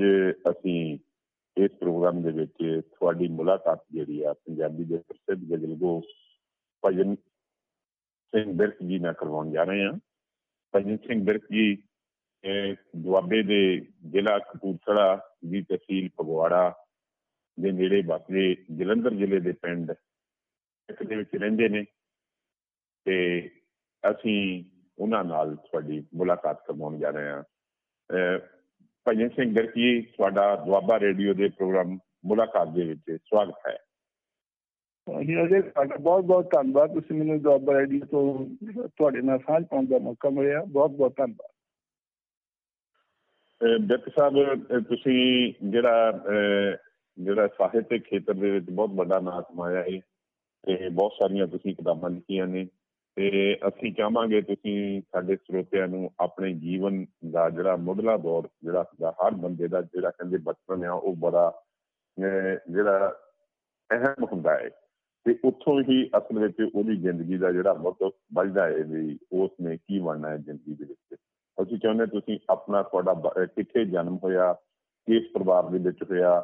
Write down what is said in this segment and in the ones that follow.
ਅੱਜ ਅਸੀਂ ਇਸ ਪ੍ਰੋਗਰਾਮ ਦੇ ਵਿੱਚ ਤੁਹਾਡੀ ਮੁਲਾਕਾਤ ਜਿਹੜੀ ਆ ਪੰਜਾਬੀ ਦੇ ਪ੍ਰਸਿੱਧ ਗਜ਼ਲਗੋ ਭਜਨ ਸਿੰਘ ਬਿਰਕ ਜੀ ਨਾਲ ਕਰਵਾਉਣ ਜਾ ਰਹੇ ਹਾਂ। ਭਜਨ ਸਿੰਘ ਬਿਰਕ ਜੀ ਦੁਆਬੇ ਦੇ ਜ਼ਿਲ੍ਹਾ ਕਪੂਰਥਲਾ ਦੀ ਤਹਿਸੀਲ ਫਗਵਾੜਾ ਦੇ ਨੇੜੇ ਵਸਦੇ ਜਲੰਧਰ ਜ਼ਿਲ੍ਹੇ ਦੇ ਪਿੰਡ ਇੱਕ ਦੇ ਵਿੱਚ ਰਹਿੰਦੇ ਨੇ ਤੇ ਅਸੀਂ ਉਹਨਾਂ ਨਾਲ ਤੁਹਾਡੀ ਮੁਲਾਕਾਤ ਕਰਵਾਉਣ ਜਾ ਰਹੇ ਹਾਂ। ਭਜਨ ਸਿੰਘ ਗਰਕੀ ਤੁਹਾਡਾ ਦੁਆਬਾ ਰੇਡੀਓ ਦੇ ਪ੍ਰੋਗਰਾਮ ਮੁਲਾਕਾਤ ਦੇ ਵਿੱਚ ਸਵਾਗਤ ਹੈ। ਜੀ ਅਜੇ ਤੁਹਾਡਾ ਬਹੁਤ ਬਹੁਤ ਧੰਨਵਾਦ। ਤੁਸੀਂ ਮੈਨੂੰ ਦੁਆਬਾ ਰੇਡੀਓ ਤੋਂ ਤੁਹਾਡੇ ਨਾਲ ਸਾਂਝ ਪਾਉਣ ਦਾ ਮੌਕਾ ਮਿਲਿਆ। ਬਹੁਤ ਬਹੁਤ ਧੰਨਵਾਦ ਬਿਰਕ ਸਾਹਿਬ ਤੁਸੀਂ ਜਿਹੜਾ ਜਿਹੜਾ ਸਾਹਿਤਕ ਖੇਤਰ ਦੇ ਵਿੱਚ ਬਹੁਤ ਵੱਡਾ ਨਾਮ ਕਮਾਇਆ ਹੈ ਤੇ ਬਹੁਤ ਸਾਰੀਆਂ ਤੁਸੀਂ ਕਿਤਾਬਾਂ ਲਿਖੀਆਂ ਨੇ। ਤੇ ਅਸੀਂ ਚਾਹਾਂਗੇ ਤੁਸੀਂ ਸਾਡੇ ਸਰੋਤਿਆਂ ਨੂੰ ਆਪਣੇ ਜੀਵਨ ਦਾ ਜਿਹੜਾ ਮੁੱਢਲਾ ਦੌਰ ਜਿਹੜਾ ਹੁੰਦਾ, ਹਰ ਬੰਦੇ ਦਾ ਜਿਹੜਾ ਕਹਿੰਦੇ ਬਚਪਨ ਆ, ਉਹ ਬੜਾ ਜਿਹੜਾ ਅਹਿਮ ਹੁੰਦਾ ਹੈ। ਤੇ ਉੱਥੋਂ ਹੀ ਅਸਲ ਵਿੱਚ ਉਹਦੀ ਜ਼ਿੰਦਗੀ ਦਾ ਜਿਹੜਾ ਮੁੱਢ ਵੱਜਦਾ ਹੈ ਵੀ ਉਸ ਨੇ ਕੀ ਬਣਨਾ ਹੈ ਜ਼ਿੰਦਗੀ ਦੇ ਵਿੱਚ। ਅਸੀਂ ਚਾਹੁੰਦੇ ਤੁਸੀਂ ਆਪਣਾ ਤੁਹਾਡਾ ਕਿੱਥੇ ਜਨਮ ਹੋਇਆ, ਕਿਸ ਪਰਿਵਾਰ ਦੇ ਵਿੱਚ ਹੋਇਆ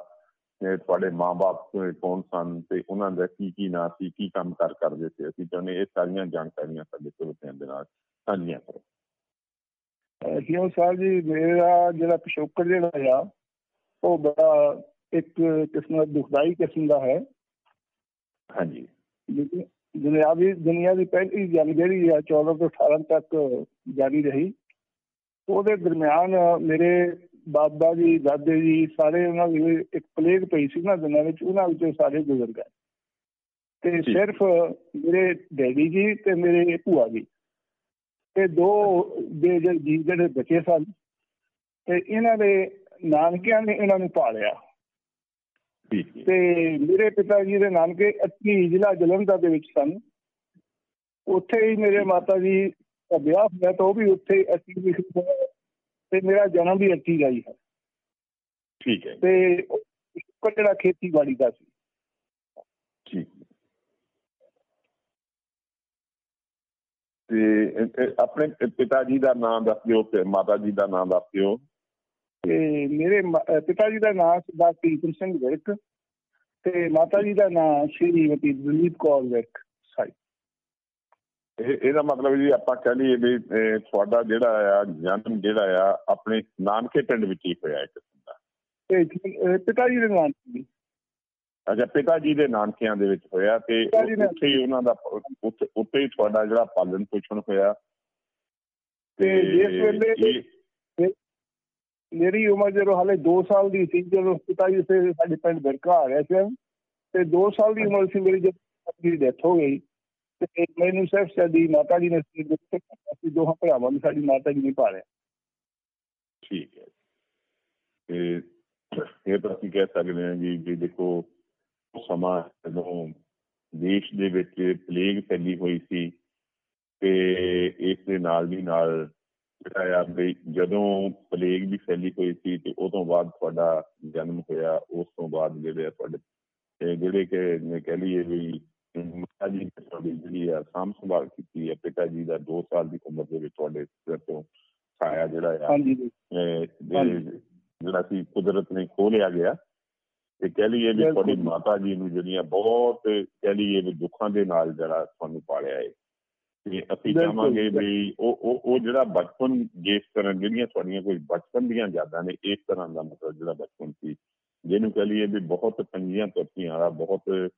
ਤੁਹਾਡੇ ਮਾਪੇ ਕੌਣ ਸਨ ਤੇ ਉਹਨਾਂ ਦਾ ਕੀ ਕੀ ਨਾਂ ਸੀ ਕੀ ਕੰਮ ਕਰ ਕਰਦੇ ਸੀ? ਅਸੀਂ ਚਾਹੁੰਦੇ ਇਹ ਸਾਰੀਆਂ ਜਾਣਕਾਰੀਆਂ ਸਾਡੇ ਸਰੋਤਿਆਂ ਦੇ ਨਾਲ। ਸਾਂਝੀਆਂ ਕਰੋ। ਜਿਉਂ ਸਾਹਿਬ ਜੀ ਮੇਰਾ ਜਿਹੜਾ ਪਿਛੋਕੜ ਜਿਹੜਾ ਆ ਉਹ ਬੜਾ ਇੱਕ ਕਿਸਮ ਦਾ ਦੁਖਦਾਈ ਕਿਸਮ ਦਾ ਹੈ। ਹਾਂਜੀ। ਦੁਨੀਆ ਦੀ ਦੁਨੀਆ ਦੀ ਪਹਿਲੀ ਜੰਗ ਜਿਹੜੀ ਆ 14 ਤੋਂ 18 ਤੱਕ ਜਾਰੀ ਰਹੀ। ਉਹਦੇ ਦਰਮਿਆਨ ਮੇਰੇ ਬਾਬਾ ਜੀ ਦਾਦੇ ਜੀ ਸਾਰੇ ਉਹਨਾਂ ਦੀ ਇੱਕ ਪਲੇਗ ਪਈ ਸੀ ਨਾ ਦਿਨਾਂ ਵਿੱਚ ਉਹਨਾਂ ਵਿੱਚੋਂ ਸਾਰੇ ਗੁਜ਼ਰ ਗਏ। ਤੇ ਸਿਰਫ ਮੇਰੇ ਡੈਡੀ ਜੀ ਤੇ ਮੇਰੇ ਭੂਆ ਜੀ। ਤੇ ਦੋ ਦੇ ਜਿਹੜੇ ਬੱਚੇ ਸਨ ਤੇ ਇਹਨਾਂ ਦੇ ਨਾਨਕਿਆਂ ਨੇ ਇਹਨਾਂ ਨੂੰ ਪਾਲਿਆ। ਤੇ ਮੇਰੇ ਪਿਤਾ ਜੀ ਦੇ ਨਾਨਕੇ ਅੱਤੀ ਜ਼ਿਲ੍ਹਾ ਜਲੰਧਰ ਦੇ ਵਿੱਚ ਸਨ। ਉੱਥੇ ਹੀ ਮੇਰੇ ਮਾਤਾ ਜੀ ਦਾ ਵਿਆਹ ਹੋਇਆ ਤਾਂ ਉਹ ਵੀ ਉੱਥੇ ਅੱਤੀ ਵਿਖੇ ਤੇ ਮੇਰਾ ਜਨਮ ਵੀ ਦਾ ਹੀ ਹੈ। ਠੀਕ ਹੈ ਤੇ ਜਿਹੜਾ ਖੇਤੀਬਾੜੀ ਦਾ ਸੀ। ਠੀਕ ਤੇ ਆਪਣੇ ਪਿਤਾ ਜੀ ਦਾ ਨਾਮ ਦੱਸ ਦਿਓ ਤੇ ਮਾਤਾ ਜੀ ਦਾ ਨਾਮ ਦੱਸ ਦਿਓ ਤੇ ਮੇਰੇ ਪਿਤਾ ਜੀ ਦਾ ਨਾਮ ਸਰਦਾਰ ਕੀਰਤਨ ਸਿੰਘ ਵਿਰਕ ਤੇ ਮਾਤਾ ਜੀ ਦਾ ਨਾਮ ਸ਼੍ਰੀਮਤੀ ਦਲੀਪ ਕੌਰ ਵਿਰਕ। ਸਾਈ ਇਹਦਾ ਮਤਲਬ ਜੀ ਆਪਾਂ ਕਹ ਲਈਏ ਵੀ ਤੁਹਾਡਾ ਜਿਹੜਾ ਆ ਜਨਮ ਜਿਹੜਾ ਆ ਆਪਣੇ ਨਾਨਕੇ ਪਿੰਡ ਵਿੱਚ ਹੀ ਹੋਇਆ ਇੱਕ ਦਾ। ਤੇ ਪਿਤਾ ਜੀ ਦੇ ਨਾਮ ਅੱਛਾ ਪਿਤਾ ਜੀ ਦੇ ਨਾਨਕਿਆਂ ਦੇ ਵਿੱਚ ਹੋਇਆ ਤੇ ਉੱਥੇ ਹੀ ਉਹਨਾਂ ਦਾ ਉੱਥੇ ਹੀ ਤੁਹਾਡਾ ਜਿਹੜਾ ਪਾਲਣ ਪੋਸ਼ਣ ਹੋਇਆ। ਤੇ ਇਸ ਵੇਲੇ ਮੇਰੀ ਉਮਰ ਜਦੋਂ ਹਾਲੇ 2 ਸਾਲ ਦੀ ਸੀ ਜਦੋਂ ਪਿਤਾ ਜੀ ਸੇ ਸਾਡੇ ਪਿੰਡ ਬਿਰਕਾ ਆ ਗਿਆ ਸੀ ਤੇ 2 ਸਾਲ ਦੀ ਉਮਰ ਸੀ ਮੇਰੀ ਜਦ ਮੇਰੀ ਡੈਥ ਹੋ ਗਈ। ਤੇ ਮੈਨੂੰ ਸਿਰਫ ਸਾਡੀ ਮਾਤਾ ਜੀ ਨੇ ਅਸੀਂ ਦੋਹਾਂ ਭਰਾਵਾਂ ਨੂੰ ਸਾਡੀ ਮਾਤਾ ਜੀ ਨੇ ਪਾਲਿਆ ਠੀਕ ਹੈ। ਤੇ ਇਹ ਤਾਂ ਅਸੀਂ ਕਹਿ ਸਕਦੇ ਹਾਂ ਜੀ, ਵੀ ਦੇਖੋ, ਸਮਾਂ ਜਦੋਂ ਦੇਸ਼ ਦੇ ਵਿੱਚ ਪਲੇਗ ਫੈਲੀ ਹੋਈ ਸੀ ਤੇ ਇਸ ਦੇ ਨਾਲ ਦੀ ਨਾਲ ਜਿਹੜਾ ਆ ਵੀ ਜਦੋਂ ਪਲੇਗ ਵੀ ਫੈਲੀ ਹੋਈ ਸੀ ਤੇ ਉਸ ਤੋਂ ਬਾਅਦ ਤੁਹਾਡਾ ਜਨਮ ਹੋਇਆ, ਉਸ ਤੋਂ ਬਾਅਦ ਜਿਹੜੇ ਆ ਤੁਹਾਡੇ ਜਿਹੜੇ ਕਿ ਕਹਿ ਲਈਏ ਵੀ ਮਾਤਾ ਜੀ ਨੇ ਤੁਹਾਡੀ ਜਿਹੜੀ ਆ ਸਾਂਭ ਸੰਭਾਲ ਕੀਤੀ ਹੈ ਪਿਤਾ ਜੀ ਦਾ 2 ਸਾਲ ਦੀ ਉਮਰ ਦੇ ਵਿੱਚ ਤੁਹਾਡੇ ਸਿਰ ਤੋਂ ਛਾਇਆ ਜਿਹੜਾ ਆ ਹਾਂਜੀ ਜਿਹੜਾ ਸੀ ਕੁਦਰਤ ਨੇ ਖੋਲਿਆ ਗਿਆ। ਤੇ ਕਹਿ ਲਈਏ ਵੀ ਤੁਹਾਡੀ ਮਾਤਾ ਜੀ ਨੂੰ ਜਿਹੜੀਆਂ ਬਹੁਤ ਕਹਿ ਲਈਏ ਵੀ ਦੁੱਖਾਂ ਦੇ ਨਾਲ ਜਿਹੜਾ ਤੁਹਾਨੂੰ ਪਾਲਿਆ ਹੈ ਤੇ ਅਸੀਂ ਚਾਹਾਂਗੇ ਵੀ ਉਹ ਉਹ ਉਹ ਜਿਹੜਾ ਬਚਪਨ ਜਿਸ ਤਰ੍ਹਾਂ ਜਿਹੜੀਆਂ ਤੁਹਾਡੀਆਂ ਕੋਈ ਬਚਪਨ ਦੀਆਂ ਯਾਦਾਂ ਨੇ ਇਸ ਤਰ੍ਹਾਂ ਦਾ ਮਤਲਬ ਜਿਹੜਾ ਬਚਪਨ ਸੀ ਜਿਹਨੂੰ ਕਹ ਲਈਏ ਵੀ ਬਹੁਤ ਪੰਜੀਆਂ ਤੁਰਤੀਆਂ ਵਾਲਾ ਬਹੁਤ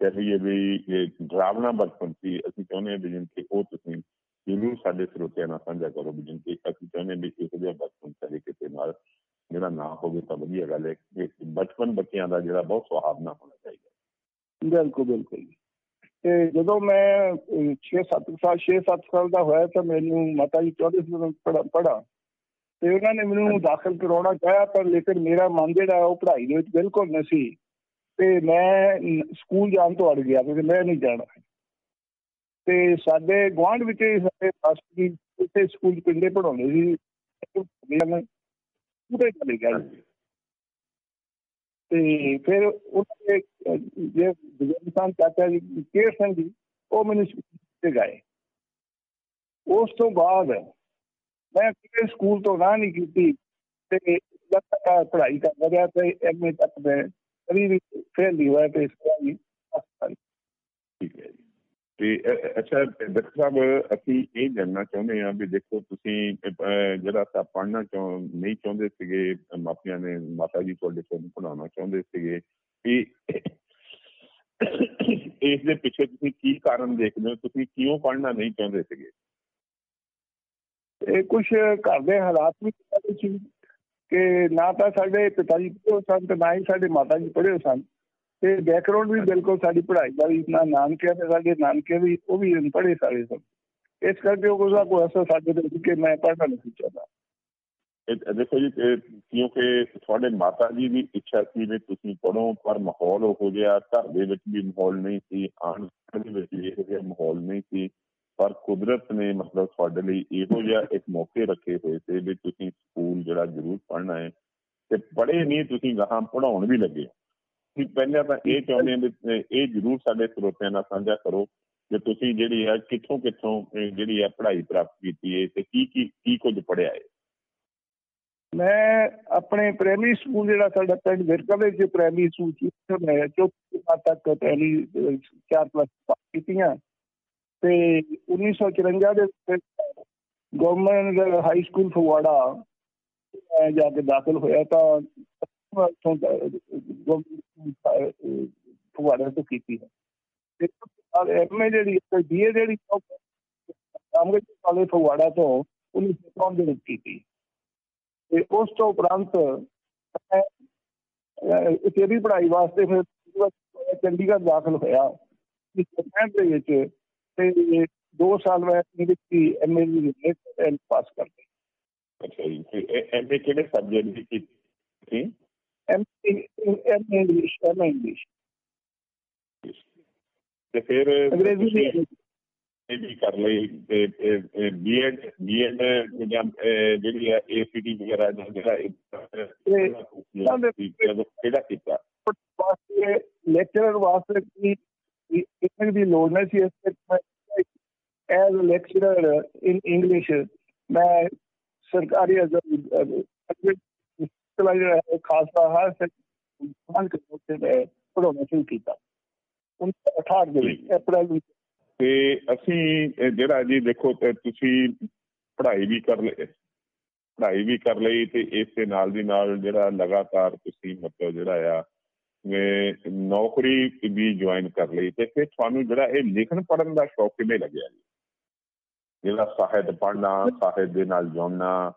ਕਹ ਲਈਏ ਵੀ ਡਰਾਵਣਾ ਬਚਪਨ ਸੀ। ਅਸੀਂ ਚਾਹੁੰਦੇ ਹਾਂ ਵੀ ਕਿ ਉਹ ਤੁਸੀਂ ਜ਼ਰੂਰ ਸਾਡੇ ਸਰੋਤਿਆਂ ਨਾਲ ਸਾਂਝਾ ਕਰੋ ਵੀ ਜਿੰਕੇ ਅਸੀਂ ਚਾਹੁੰਦੇ ਵੀ ਇਹੋ ਜਿਹਾ ਬਚਪਨ ਸਾਡੇ ਕਿਸੇ ਨਾਲ। ਜਿਹੜਾ ਨਾ ਹੋਵੇ ਤਾਂ ਵਧੀਆ ਗੱਲ ਹੈ। ਕਿ ਬਚਪਨ ਬੱਚਿਆਂ ਦਾ ਜਿਹੜਾ ਬਹੁਤ ਸੁਹਾਵਣਾ ਹੋਣਾ ਚਾਹੀਦਾ। ਬਿਲਕੁਲ ਬਿਲਕੁਲ ਤੇ ਜਦੋਂ ਮੈਂ 6-7 ਸਾਲ 6-7 ਸਾਲ ਦਾ ਹੋਇਆ ਤਾਂ ਮੈਨੂੰ ਮਾਤਾ ਜੀ ਚੌਧਰੀ ਸੀ ਪੜਾ ਤੇ ਉਹਨਾਂ ਨੇ ਮੈਨੂੰ ਦਾਖਲ ਕਰਾਉਣਾ ਚਾਹਿਆ ਪਰ ਲੇਕਿਨ ਮੇਰਾ ਮਨ ਜਿਹੜਾ ਉਹ ਪੜ੍ਹਾਈ ਦੇ ਵਿੱਚ ਬਿਲਕੁਲ ਨਹੀਂ ਸੀ। ਤੇ ਮੈਂ ਸਕੂਲ ਜਾਣ ਤੋਂ ਅੜ ਗਿਆ ਕਿ ਮੈਂ ਨਹੀਂ ਜਾਣਾ। ਤੇ ਸਾਡੇ ਗਵਾਂਢ ਵਿੱਚ ਸਾਡੇ ਪਾਸਟਰ ਉੱਥੇ ਸਕੂਲ ਪਿੰਡੇ ਪੜਾਉਂਦੇ ਸੀ। ਪੂਰੇ ਚਲੇ ਗਿਆ। ਤੇ ਫਿਰ ਉਹਨਾਂ ਦੇ, ਜੇ ਬਜ਼ੁਰਗ ਸਨ ਚਾਚਾ ਜੀ, ਕੇਰ ਸਿੰਘ ਜੀ, ਉਹ ਮੈਨੂੰ ਤੇ ਗਏ। ਉਸ ਤੋਂ ਬਾਅਦ ਮੈਂ ਕਿਸੇ ਸਕੂਲ ਤੋਂ ਨਾ ਨਹੀਂ ਕੀਤੀ ਤੇ ਜਦ ਤੱਕ ਪੜ੍ਹਾਈ ਕਰਦਾ ਰਿਹਾ ਤੇ ਐਮਏ ਤੱਕ ਮੈਂ ਕਦੀ ਵੀ ਫੇਲ ਹੋਇਆ ਤੇ ਇਸ ਤਰ੍ਹਾਂ ਹੀ ਠੀਕ ਹੈ ਜੀ। ਤੇ ਅੱਛਾ ਡਾਕਟਰ ਸਾਹਿਬ ਅਸੀਂ ਇਹ ਜਾਨਣਾ ਚਾਹੁੰਦੇ ਹਾਂ ਵੀ ਦੇਖੋ ਤੁਸੀਂ ਜਿਹੜਾ ਤਾਂ ਪੜ੍ਹਨਾ ਚਾਹ ਨਹੀਂ ਚਾਹੁੰਦੇ ਸੀਗੇ ਮਾਪਿਆਂ ਨੇ ਮਾਤਾ ਜੀ ਤੁਹਾਡੇ ਕੋਲ ਪੜਾਉਣਾ ਚਾਹੁੰਦੇ ਸੀਗੇ ਕਿ ਇਸ ਦੇ ਪਿੱਛੇ ਤੁਸੀਂ ਕੀ ਕਾਰਨ ਦੇਖਦੇ ਹੋ? ਤੁਸੀਂ ਕਿਉਂ ਪੜ੍ਹਨਾ ਨਹੀਂ ਚਾਹੁੰਦੇ ਸੀਗੇ? ਇਹ ਕੁਝ ਘਰ ਦੇ ਹਾਲਾਤ ਵੀ ਸੀ। ਕਿ ਨਾ ਤਾਂ ਸਾਡੇ ਪਿਤਾ ਜੀ ਪੜ੍ਹੇ ਸਨ ਤੇ ਨਾ ਹੀ ਸਾਡੇ ਮਾਤਾ ਜੀ ਪੜ੍ਹੇ ਸਨ। ਤੇ ਬੈਕਗ੍ਰਾਉਂਡ ਵੀ ਬਿਲਕੁਲ ਸਾਡੀ ਪੜ੍ਹਾਈ ਦਾ ਵੀ ਨਾ ਨਾਨਕੇ ਤੇ ਸਾਡੇ ਨਾਨਕੇ ਵੀ, ਉਹ ਵੀ ਪੜ੍ਹੇ ਸਾਰੇ ਸਨ। ਇਸ ਕਰਕੇ ਉਹ ਕੋਸਾ ਕੋਈ ਅਸਰ ਸਾਡੇ ਤੇ ਕਿ ਮੈਂ ਪੜ੍ਹਨਾ ਨਹੀਂ ਚਾਹਦਾ। ਦੇਖੋ ਜੀ ਕਿਉਂਕਿ ਤੁਹਾਡੇ ਮਾਤਾ ਜੀ ਦੀ ਇੱਛਾ ਸੀ ਵੀ ਤੁਸੀਂ ਪੜੋ ਪਰ ਮਾਹੌਲ ਹੋ ਗਿਆ ਘਰ ਦੇ ਵਿੱਚ ਵੀ ਮਾਹੌਲ ਨਹੀਂ ਸੀ ਆਣ ਦੇ ਵਿੱਚ ਵੀ ਇਹੋ ਜਿਹਾ ਮਾਹੌਲ ਨਹੀਂ ਸੀ। ਪਰ ਕੁਦਰਤ ਨੇ ਮਤਲਬ ਤੁਹਾਡੇ ਲਈ ਇਹੋ ਜਿਹਾ ਇੱਕ ਮੌਕੇ ਰੱਖੇ ਹੋਏ ਸੀ ਵੀ ਤੁਸੀਂ ਸਕੂਲ ਜਿਹੜਾ ਜ਼ਰੂਰ ਪੜ੍ਹਨਾ ਹੈ ਤੇ ਪੜ੍ਹੇ ਨਹੀਂ ਤੁਸੀਂ ਗਾਹਾਂ ਪੜਾਉਣ ਵੀ ਲੱਗੇ ਤੁਸੀਂ ਪਹਿਲਾਂ ਤਾਂ ਇਹ ਚਾਹੁੰਦੇ ਹਾਂ ਵੀ, ਇਹ ਜ਼ਰੂਰ ਸਾਡੇ ਸਰੋਤਿਆਂ ਨਾਲ ਸਾਂਝਾ ਕਰੋ ਕਿ ਤੁਸੀਂ ਜਿਹੜੀ ਹੈ ਕਿੱਥੋਂ ਕਿੱਥੋਂ ਜਿਹੜੀ ਹੈ ਪੜ੍ਹਾਈ ਪ੍ਰਾਪਤ ਕੀਤੀ ਹੈ ਤੇ ਕੀ ਕੀ ਕੀ ਕੁਝ ਪੜ੍ਹਿਆ ਹੈ। ਮੈਂ ਆਪਣੇ ਪ੍ਰਾਇਮਰੀ ਸਕੂਲ ਜਿਹੜਾ ਸਾਡਾ ਪਿੰਡ ਵਿਰਕਾ ਵਿੱਚ ਪ੍ਰਾਇਮਰੀ ਸਕੂਲ ਸੀ ਮੈਂ ਚੌਥੀ ਤੱਕ ਪਹਿਲੀ ਚਾਰ ਕਲਾਸ ਕੀਤੀਆਂ। ਤੇ 1954 ਦੇ ਵਿੱਚ ਗਵਰਨਮੈਂਟ ਹਾਈ ਸਕੂਲ ਫਗਵਾੜਾ ਜਾ ਕੇ ਦਾਖਲ ਹੋਇਆ ਤਾਂ ਫਗਵਾੜਾ ਤੋਂ ਕੀਤੀ ਹੈ ਤੇ ਐਮਏ ਜਿਹੜੀ ਬੀਏ ਜਿਹੜੀ ਕਾਮਗੜ ਕਾਲਜ ਫਗਵਾੜਾ ਤੋਂ 1954 ਦੇ ਵਿੱਚ ਕੀਤੀ ਤੇ ਉਸ ਤੋਂ ਉਪਰੰਤ ਤੇਰੀ ਪੜ੍ਹਾਈ ਵਾਸਤੇ ਫਿਰ ਚੰਡੀਗੜ੍ਹ ਦਾਖਲ ਹੋਇਆ ਇਸ ਦੇ ਵਿੱਚ ਤੇ 2 ਸਾਲ ਮੈਂ ਇੰਗਲਿਸ਼ ਐਮਏ ਦੀ ਐਮ ਪਾਸ ਕਰ ਲਈ ਅੱਛਾ ਜੀ ਤੇ ਐਮਏ ਕਿਹੜੇ ਸਬਜੈਕਟ ਦੀ ਕੀਤੀ M M English M English ਤੇ ਫਿਰ ਅੰਗਰੇਜ਼ੀ ਦੀ ਇਹ ਵੀ ਕਰ ਲਈ ਤੇ ਬੀਐਡ ਬੀਐਡ ਜਿਹੜੀ ਹੈ ਏਸੀਟੀ ਵਗੈਰਾ ਜਿਹੜਾ ਕਿਹੜਾ ਕੀਤਾ? ਵਾਸਤੇ ਲੈਕਚਰਰ ਵਾਸਤੇ ਕੀ ਇੱਕ ਦੀ ਲੋੜ ਨਹੀਂ ਸੀ, ਇਸ as a lecturer in English ਮੈਂ ਸਰਕਾਰੀ ਖਾਲਸਾ ਹਾਇਰ ਸੈਕੰਡਰੀ ਪੜਾਉਣਾ ਸ਼ੁਰੂ ਕੀਤਾ। 1968 ਦੇ ਵਿੱਚ, ਅਪ੍ਰੈਲ ਵਿੱਚ। ਤੇ ਅਸੀਂ ਜਿਹੜਾ ਜੀ ਦੇਖੋ ਤੁਸੀਂ ਪੜ੍ਹਾਈ ਵੀ ਕਰ ਲਈ ਪੜ੍ਹਾਈ ਵੀ ਕਰ ਲਈ ਤੇ ਇਸ ਦੇ ਨਾਲ ਦੀ ਨਾਲ ਜਿਹੜਾ ਲਗਾਤਾਰ ਤੁਸੀਂ ਮਤਲਬ ਜਿਹੜਾ ਆ ਨੌਕਰੀ ਵੀ ਜੁਆਇਨ ਕਰ ਲਈ ਤੇ ਫਿਰ ਤੁਹਾਨੂੰ ਜਿਹੜਾ ਇਹ ਲਿਖਣ ਪੜਨ ਦਾ ਸ਼ੌਕ ਕਿਵੇਂ ਲੱਗਿਆ ਜੀ? ਜਿਹੜਾ ਸਾਹਿਤ ਪੜਨਾ ਸਾਹਿਤ ਦੇ ਨਾਲ ਜੁੜਨਾ,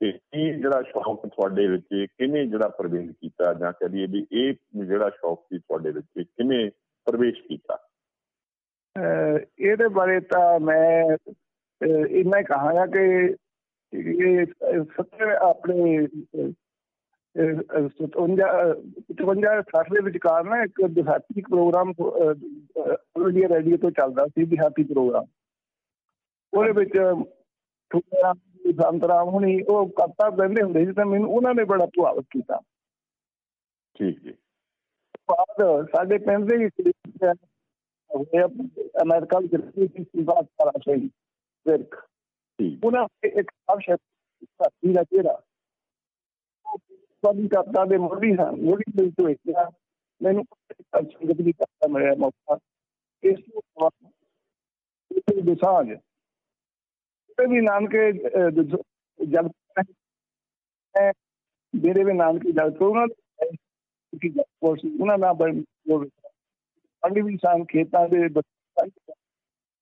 ਤੇ ਇਹ ਜਿਹੜਾ ਸ਼ੌਕ ਤੁਹਾਡੇ ਵਿੱਚ ਕਿਵੇਂ ਜਿਹੜਾ ਪ੍ਰਵੇਸ਼ ਕੀਤਾ ਜਾਂ ਕਹਦੀਏ ਵੀ ਇਹ ਜਿਹੜਾ ਸ਼ੌਕ ਸੀ ਤੁਹਾਡੇ ਵਿੱਚ ਕਿਵੇਂ ਪ੍ਰਵੇਸ਼ ਕੀਤਾ? ਇਹਦੇ ਬਾਰੇ ਤਾਂ ਮੈਂ ਇੰਨਾ ਹੀ ਕਹਾਂਗਾ ਕਿ ਇਹ ਸੱਤਰ ਆਪਣੇ 57 60 ਦੇ ਵਿਚਕਾਰ ਨਾ ਇੱਕ ਦਿਹਾਤੀ ਪ੍ਰੋਗਰਾਮ ਇੰਡੀਆ ਰੇਡੀਓ ਤੋਂ ਚੱਲਦਾ ਸੀ ਦਿਹਾਤੀ ਪ੍ਰੋਗਰਾਮ। ਉਹਦੇ ਵਿੱਚ ਠੁਕਰਾਮ ਸੰਤਰਾਮ ਹੁਣੀ ਉਹ ਕਰਤਾ ਕਹਿੰਦੇ ਹੁੰਦੇ ਸੀ ਤਾਂ ਮੈਨੂੰ ਉਹਨਾਂ ਨੇ ਬੜਾ ਪ੍ਰਭਾਵਿਤ ਕੀਤਾ। ਠੀਕ ਜੀ। ਬਾਅਦ ਸਾਡੇ ਪਿੰਡ ਦੇ ਵਿੱਚ ਹੋਇਆ ਅਮਰੀਕਾ ਵਿੱਚ ਰਿਸਰਚ ਦੀ ਬਾਤ ਕਰਾ ਸੀ ਫਿਰ ਉਹਨਾਂ ਇੱਕ ਅਵਸ਼ਰ ਸਾਥੀ ਦਾ ਚਿਹਰਾ ਸਭੀ ਕਰਤਾ ਦੇ ਮੋਢੀ ਹਾਂ, ਮੋਢੀ ਦੇ ਤੋਂ ਇੱਕ ਮੈਨੂੰ ਸੰਗਤ ਦੀ ਕਰਤਾ ਮਿਲਿਆ ਮੌਕਾ। ਇਸ ਤੋਂ ਬਾਅਦ ਇਹ ਦਿਸਾਂਜ ਤੇ ਵੀ ਨਾਨਕੇ ਜਗ ਮੇਰੇ ਵੀ ਨਾਨਕੇ ਜਗ ਤੋਂ ਉਹਨਾਂ ਦੀ ਉਹਨਾਂ ਨਾਲ ਬੜੀ ਅੰਡੀ ਵੀ ਸਾਨ ਖੇਤਾਂ ਦੇ